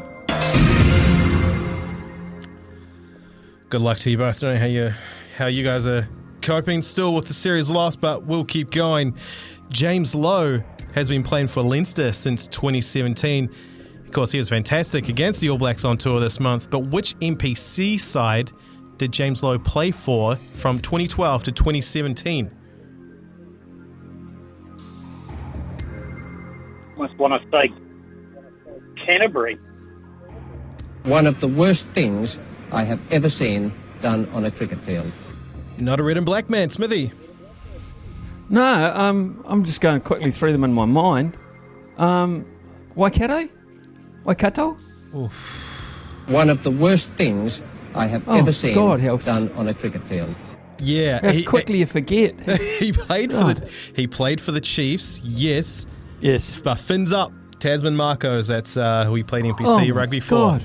Good luck to you both. I don't know how you how you guys are coping still with the series loss, but we'll keep going. James Lowe has been playing for Leinster since 2017. Of course, he was fantastic against the All Blacks on tour this month. But which NPC side did James Lowe play for from 2012 to 2017? Must want to say Canterbury. One of the worst things I have ever seen done on a cricket field. Not a red and black man, Smithy. No, um, I'm just going quickly through them in my mind. Um, Waikato? Waikato? Oof. One of the worst things I have oh, ever seen God, done on a cricket field. Yeah, how he, quickly you forget. he played for the he played for the Chiefs. Yes, Yes. But fins up. Tasman Makos, that's uh, who we played NPC oh rugby for. God.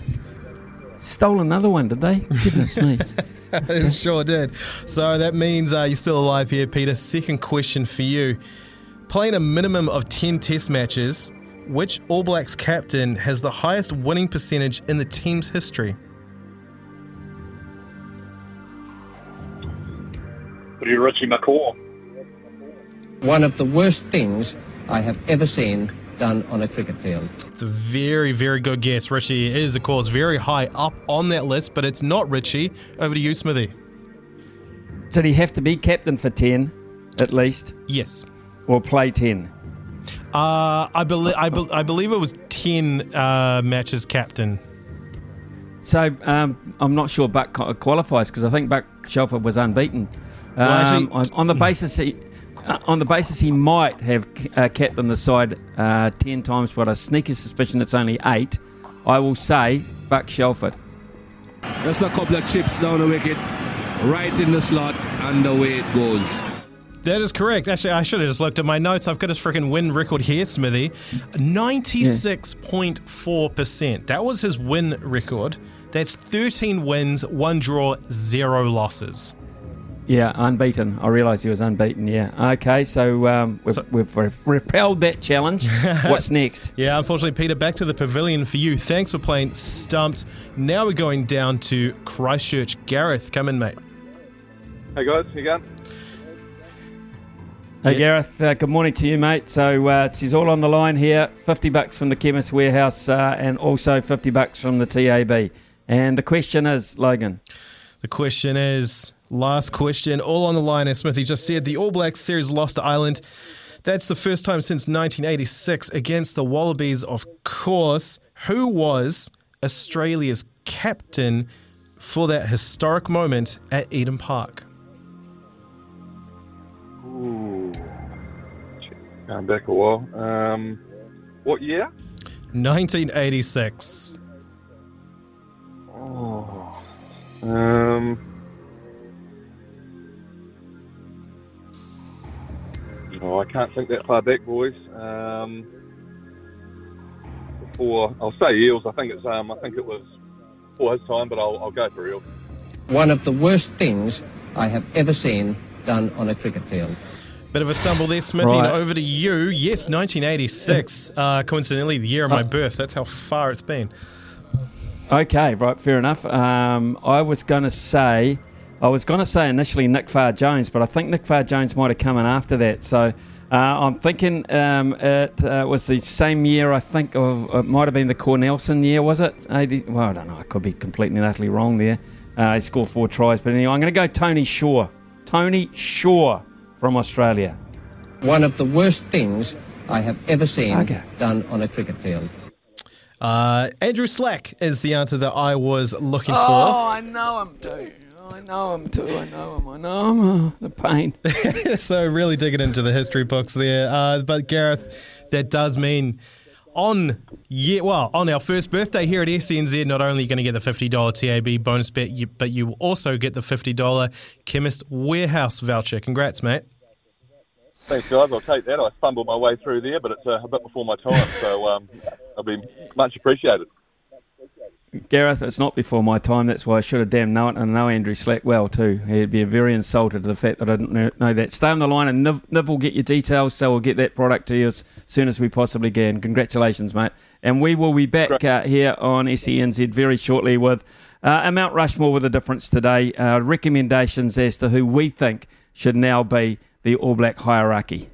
Stole another one, did they? Goodness me. it sure did. So that means uh, you're still alive here, Peter. Second question for you. Playing a minimum of 10 test matches, which All Blacks captain has the highest winning percentage in the team's history? Richie McCaw. One of the worst things I have ever seen done on a cricket field. It's a very, very good guess. Richie is, of course, very high up on that list, but it's not Richie. Over to you, Smithy. Did he have to be captain for 10, at least? Yes. Or play 10? Uh, I, believe I, be- I believe it was 10 uh, matches captain. So um, I'm not sure Buck qualifies because I think Buck Shelford was unbeaten. Well, actually, um, on, on the basis he, on the basis he might have uh, on the side uh, 10 times, but a sneaky suspicion it's only eight, I will say Buck Shelford. Just a couple of chips down the wicket, right in the slot, and away it goes. That is correct. Actually, I should have just looked at my notes. I've got his freaking win record here, Smithy. 96.4%. That was his win record. That's 13 wins, one draw, zero losses. Yeah, unbeaten. I realised he was unbeaten. Yeah. Okay, so, um, we've, so, we've, repelled that challenge. What's next? yeah, unfortunately, Peter, back to the pavilion for you. Thanks for playing Stumped. Now we're going down to Christchurch. Gareth, come in, mate. Hey, guys. How you going? Hey, yeah. Gareth. Uh, good morning to you, mate. So, uh, she's all on the line here 50 bucks from the Chemist Warehouse uh, and also 50 bucks from the TAB. And the question is, Logan. The question is Last question, all on the line, as Smithy just said. The All Blacks series lost to Ireland. That's the first time since 1986 against the Wallabies, of course. Who was Australia's captain for that historic moment at Eden Park? Ooh, going back a while. Um, what year? 1986. Oh, um. Oh, I can't think that far back, boys. Um, before I'll say Eales. I think it's um, I think it was before his time, but I'll, I'll go for Eales. One of the worst things I have ever seen done on a cricket field. Bit of a stumble there, Smithy. Right. Over to you. Yes, 1986. Uh, coincidentally, the year of my birth. That's how far it's been. Okay, right, fair enough. Um, I was going to say, I was going to say initially Nick Farr Jones, but I think Nick Farr Jones might have come in after that. So uh, I'm thinking um, it uh, was the same year. I think of it might have been the Cornelsen year, was it? 80, well, I don't know. I could be completely and utterly wrong there. Uh, he scored four tries, but anyway, I'm going to go Tony Shaw. Tony Shaw from Australia. One of the worst things I have ever seen Okay. done on a cricket field. Uh, Andrew Slack is the answer that I was looking Oh, for. Oh, I know him too. I know him too. I know him. I know him. Oh, the pain. so really digging into the history books there. Uh, but Gareth, that does mean on yeah, well, on our first birthday here at SENZ, not only are you going to get the fifty dollar TAB bonus bet, you, but you will also get the fifty dollar Chemist Warehouse voucher. Congrats, mate. Thanks, guys. I'll take that. I stumbled my way through there, but it's uh, a bit before my time, so um, I'll be much appreciated. Gareth, it's not before my time. That's why I should have damn known it. And I know Andrew Slack well too. He'd be very insulted to the fact that I didn't know- know that. Stay on the line, and Niv, Niv will get your details, so we'll get that product to you as soon as we possibly can. Congratulations, mate. And we will be back uh, here on SENZ very shortly with uh, a Mount Rushmore with a difference today. Uh, recommendations as to who we think should now be the All Black hierarchy.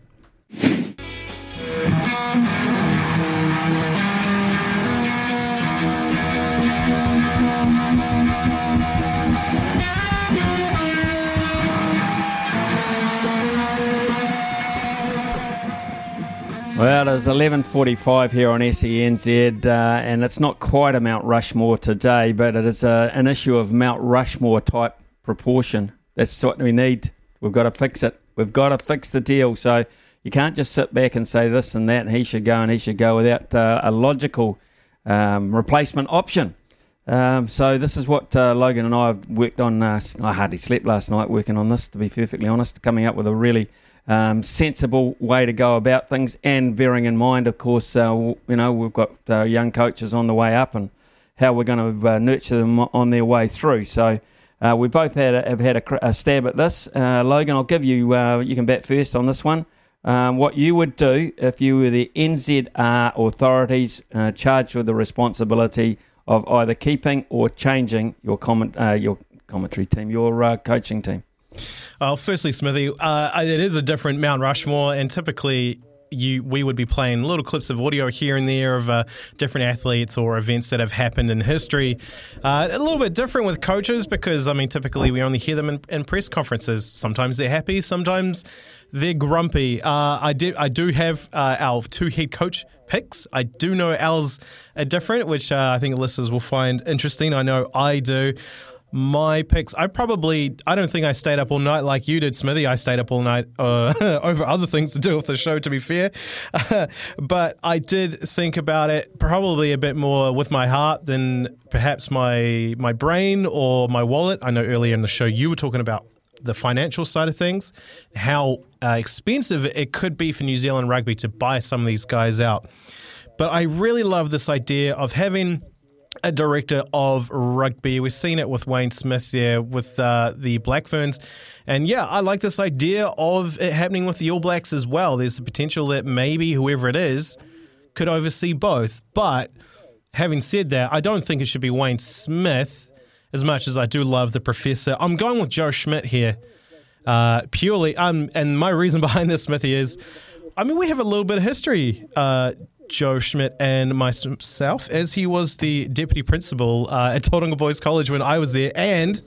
Well, it's 11.45 here on SENZ, uh, and it's not quite a Mount Rushmore today, but it is a, an issue of Mount Rushmore type proportion. That's what we need. We've got to fix it. We've got to fix the deal. So you can't just sit back and say this and that, and he should go and he should go without uh, a logical um, replacement option. Um, so this is what uh, Logan and I have worked on. Uh, I hardly slept last night working on this, to be perfectly honest, coming up with a really um, sensible way to go about things, and bearing in mind, of course, uh, you know we've got uh, young coaches on the way up, and how we're going to uh, nurture them on their way through. So. Uh, we both had a, have had a, a stab at this. Uh, Logan, I'll give you, uh, you can bet first on this one. Um, what you would do if you were the NZR authorities charged with the responsibility of either keeping or changing your comment, your commentary team, your coaching team. Well, firstly, Smithy, uh, it is a different Mount Rushmore, and typically you we would be playing little clips of audio here and there of uh, different athletes or events that have happened in history. Uh, a little bit different with coaches because I mean, typically we only hear them in, in press conferences. Sometimes they're happy, sometimes they're grumpy. Uh, I do I do have uh, our two head coach picks. I do know ours are different, which uh, I think listeners will find interesting. I know I do my picks. I probably, I don't think I stayed up all night like you did, Smithy. I stayed up all night uh, over other things to do with the show, to be fair. but I did think about it probably a bit more with my heart than perhaps my my brain or my wallet. I know earlier in the show you were talking about the financial side of things, how uh, expensive it could be for New Zealand rugby to buy some of these guys out. But I really love this idea of having a director of rugby. We've seen it with Wayne Smith there with uh, the Black Ferns. And yeah, I like this idea of it happening with the All Blacks as well. There's the potential that maybe whoever it is could oversee both. But having said that, I don't think it should be Wayne Smith as much as I do love the professor. I'm going with Joe Schmidt here. Uh, purely, um, and my reason behind this, Smithy, is I mean, we have a little bit of history. Uh, Joe Schmidt and myself, as he was the deputy principal uh, at Tauranga Boys College when I was there, and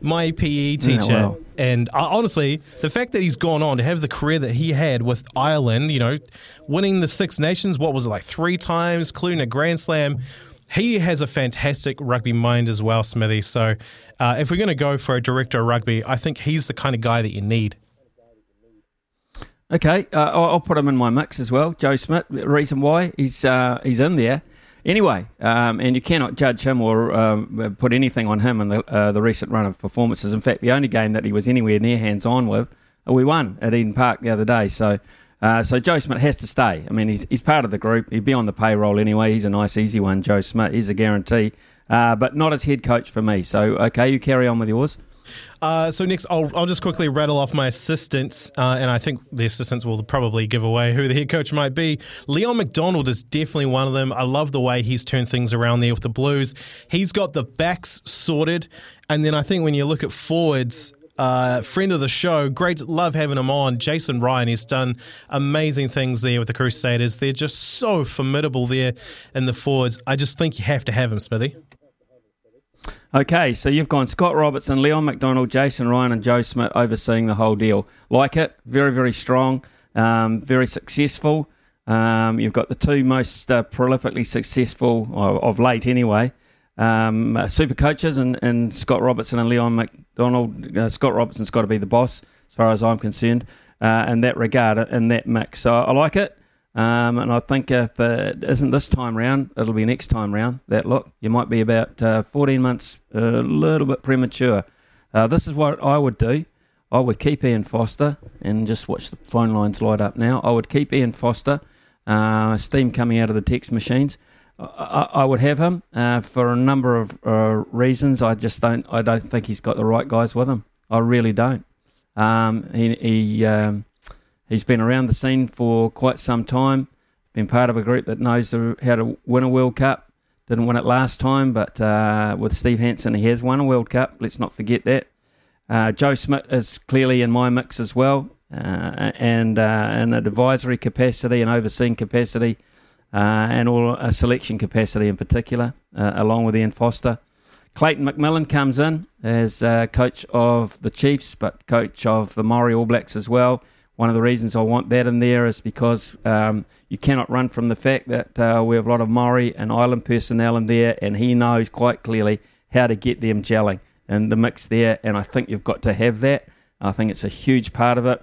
my PE teacher. wow. And uh, honestly, the fact that he's gone on to have the career that he had with Ireland, you know, winning the Six Nations, what was it like three times, including a Grand Slam. He has a fantastic rugby mind as well, Smithy. So, uh, if we're going to go for a director of rugby, I think he's the kind of guy that you need. Okay, uh, I'll, put him in my mix as well. Joe Smith. Reason why he's uh, he's in there. Anyway, um, and you cannot judge him or um, put anything on him in the uh, the recent run of performances. In fact, the only game that he was anywhere near hands on with, uh, we won at Eden Park the other day. So. Uh, so Joe Smith has to stay. I mean, he's, he's part of the group. He'd be on the payroll anyway. He's a nice, easy one, Joe Smith. He's a guarantee, uh, but not as head coach for me. So okay, you carry on with yours. Uh, so next, I'll, I'll just quickly rattle off my assistants, uh, and I think the assistants will probably give away who the head coach might be. Leon MacDonald is definitely one of them. I love the way he's turned things around there with the Blues. He's got the backs sorted, and then I think when you look at forwards, uh, friend of the show. Great, love having him on. Jason Ryan, he's done amazing things there with the Crusaders. They're just so formidable there in the forwards. I just think you have to have him, Smithy. Okay, so you've gone Scott Robertson, Leon MacDonald, Jason Ryan, and Joe Schmidt overseeing the whole deal. Like it, very, very strong, um, very successful. Um, you've got the two most uh, prolifically successful, of, of late anyway, um, uh, super coaches and, and Scott Robertson and Leon MacDonald. Uh, Scott Robertson's got to be the boss, as far as I'm concerned, uh, in that regard, in that mix. So I like it. Um, and I think if it isn't this time round, it'll be next time round. That look, you might be about uh, 14 months, a little bit premature. Uh, this is what I would do. I would keep Ian Foster and just watch the phone lines light up now. I would keep Ian Foster, uh, steam coming out of the text machines. I, I would have him uh, for a number of uh, reasons. I just don't. I don't think he's got the right guys with him. I really don't. Um, he, he um, He's been around the scene for quite some time. Been part of a group that knows how to win a World Cup. Didn't win it last time, but uh, with Steve Hansen, he has won a World Cup. Let's not forget that. Uh, Joe Schmidt is clearly in my mix as well, uh, and uh, in an advisory capacity and overseeing capacity, uh, and all a selection capacity in particular, uh, along with Ian Foster. Clayton McMillan comes in as coach of the Chiefs, but coach of the Maori All Blacks as well. One of the reasons I want that in there is because um, you cannot run from the fact that uh, we have a lot of Maori and island personnel in there, and he knows quite clearly how to get them gelling in the mix there. And I think you've got to have that. I think it's a huge part of it.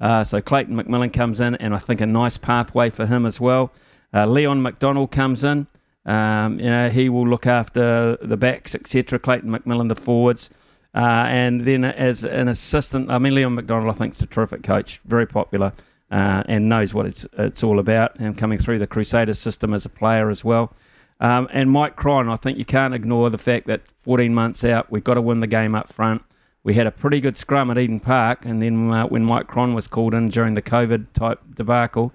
Uh, so Clayton McMillan comes in, and I think a nice pathway for him as well. Uh, Leon MacDonald comes in. Um, you know, he will look after the backs, etc. Clayton McMillan, the forwards. Uh, and then as an assistant, I mean, Leon MacDonald, I think, is a terrific coach, very popular, uh, and knows what it's it's all about, and coming through the Crusaders system as a player as well. Um, and Mike Cron, I think you can't ignore the fact that 14 months out, we've got to win the game up front. We had a pretty good scrum at Eden Park, and then uh, when Mike Cron was called in during the COVID type debacle,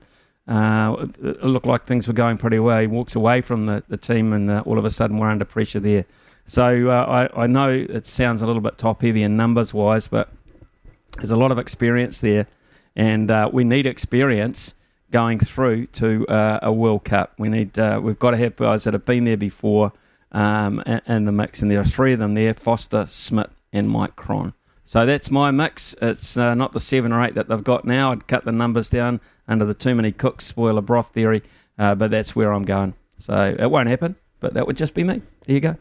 uh, it looked like things were going pretty well. He walks away from the, the team, and uh, all of a sudden we're under pressure there. So uh, I, I know it sounds a little bit top heavy in numbers wise, but there's a lot of experience there, and uh, we need experience going through to uh, a World Cup. We need uh, we've got to have guys that have been there before um, in the mix, and there are three of them there: Foster, Smith, and Mike Cron. So that's my mix. It's uh, not the seven or eight that they've got now. I'd cut the numbers down under the too many cooks spoil a broth theory, uh, but that's where I'm going. So it won't happen, but that would just be me. There you go.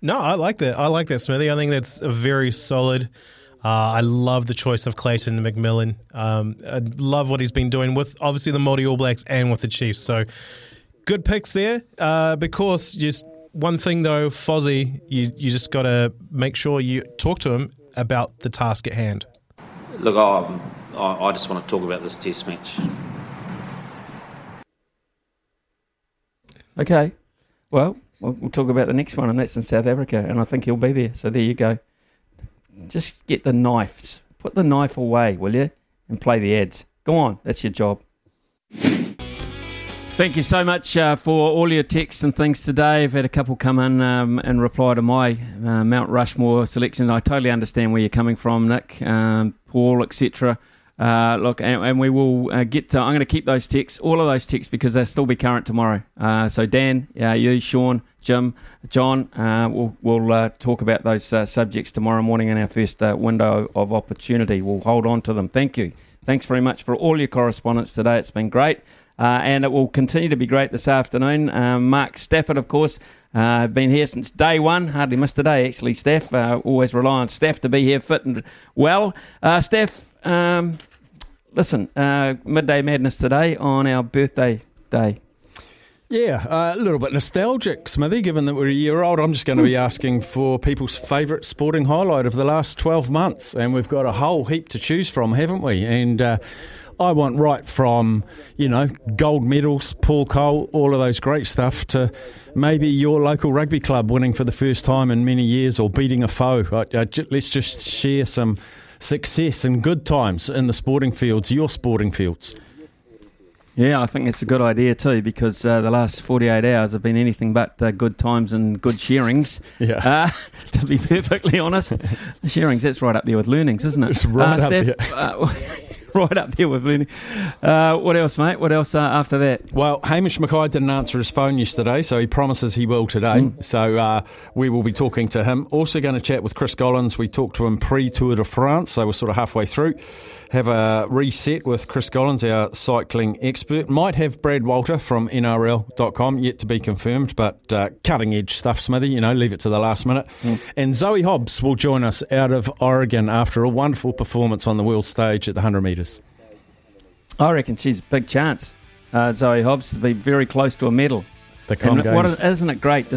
No, I like that. I like that, Smithy. I think that's a very solid. Uh, I love the choice of Clayton McMillan. Um, I love what he's been doing with obviously the Māori All Blacks and with the Chiefs. So good picks there. Uh, because just one thing though, Fozzie, you you just got to make sure you talk to him about the task at hand. Look, I, I just want to talk about this Test match. Okay. Well, we'll, we'll talk about the next one, and that's in South Africa, and I think he'll be there. So there you go. Just get the knives. Put the knife away, will you? And play the ads. Go on, that's your job. Thank you so much uh, for all your texts and things today. I've had a couple come in um, and reply to my uh, Mount Rushmore selection. I totally understand where you're coming from, Nick, um, Paul, etc. Uh, look, and, and, we will uh, get to, I'm going to keep those texts, all of those texts, because they'll still be current tomorrow. Uh, so, Dan, you, Sean, Jim, John, uh, we'll, we'll uh, talk about those uh, subjects tomorrow morning in our first window of opportunity. We'll hold on to them. Thank you. Thanks very much for all your correspondence today. It's been great. and it will continue to be great this afternoon. Mark Stafford, of course, uh, been here since day one. Hardly missed a day, actually, Steph. Uh, always rely on Steph to be here fit and well. Uh, Steph, um, listen, uh, midday madness today on our birthday day. Yeah, uh, a little bit nostalgic, Smithy, given that we're a year old. I'm just going to be asking for people's favourite sporting highlight of the last 12 months. And we've got a whole heap to choose from, haven't we? And uh, I want right from, you know, gold medals, Paul Coll, all of those great stuff, to maybe your local rugby club winning for the first time in many years or beating a foe. Let's just share some success and good times in the sporting fields, your sporting fields. Yeah, I think it's a good idea too because uh, the last 48 hours have been anything but uh, good times and good shearings. Yeah. Uh, to be perfectly honest, the shearings, that's right up there with learnings, isn't it? It's right Uh, up there. right up there with Lenny. Uh, what else, mate? What else uh, after that? Well, Hamish Mackay didn't answer his phone yesterday, so he promises he will today. Mm. So uh, we will be talking to him. Also, going to chat with Chris Collins. We talked to him pre Tour de France, so we're sort of halfway through. Have a reset with Chris Collins, our cycling expert. Might have Brad Walter from NRL.com, yet to be confirmed, but uh, cutting edge stuff, Smithy. You know, leave it to the last minute. And Zoe Hobbs will join us out of Oregon after a wonderful performance on the world stage at the 100 metres. I reckon she's a big chance, uh, Zoe Hobbs, to be very close to a medal. The Com And Games. is, isn't it great? To,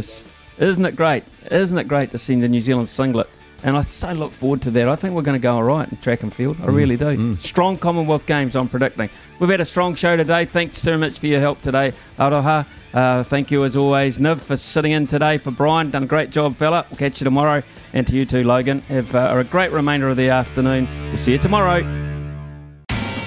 isn't it great? Isn't it great to see the New Zealand singlet? And I so look forward to that. I think we're going to go all right in track and field. I Mm, really do. Strong Commonwealth Games, I'm predicting. We've had a strong show today. Thanks so much for your help today, Aroha. Uh, thank you as always, Niv, for sitting in today for Brian. Done a great job, fella. We'll catch you tomorrow. And to you too, Logan. Have uh, a great remainder of the afternoon. We'll see you tomorrow.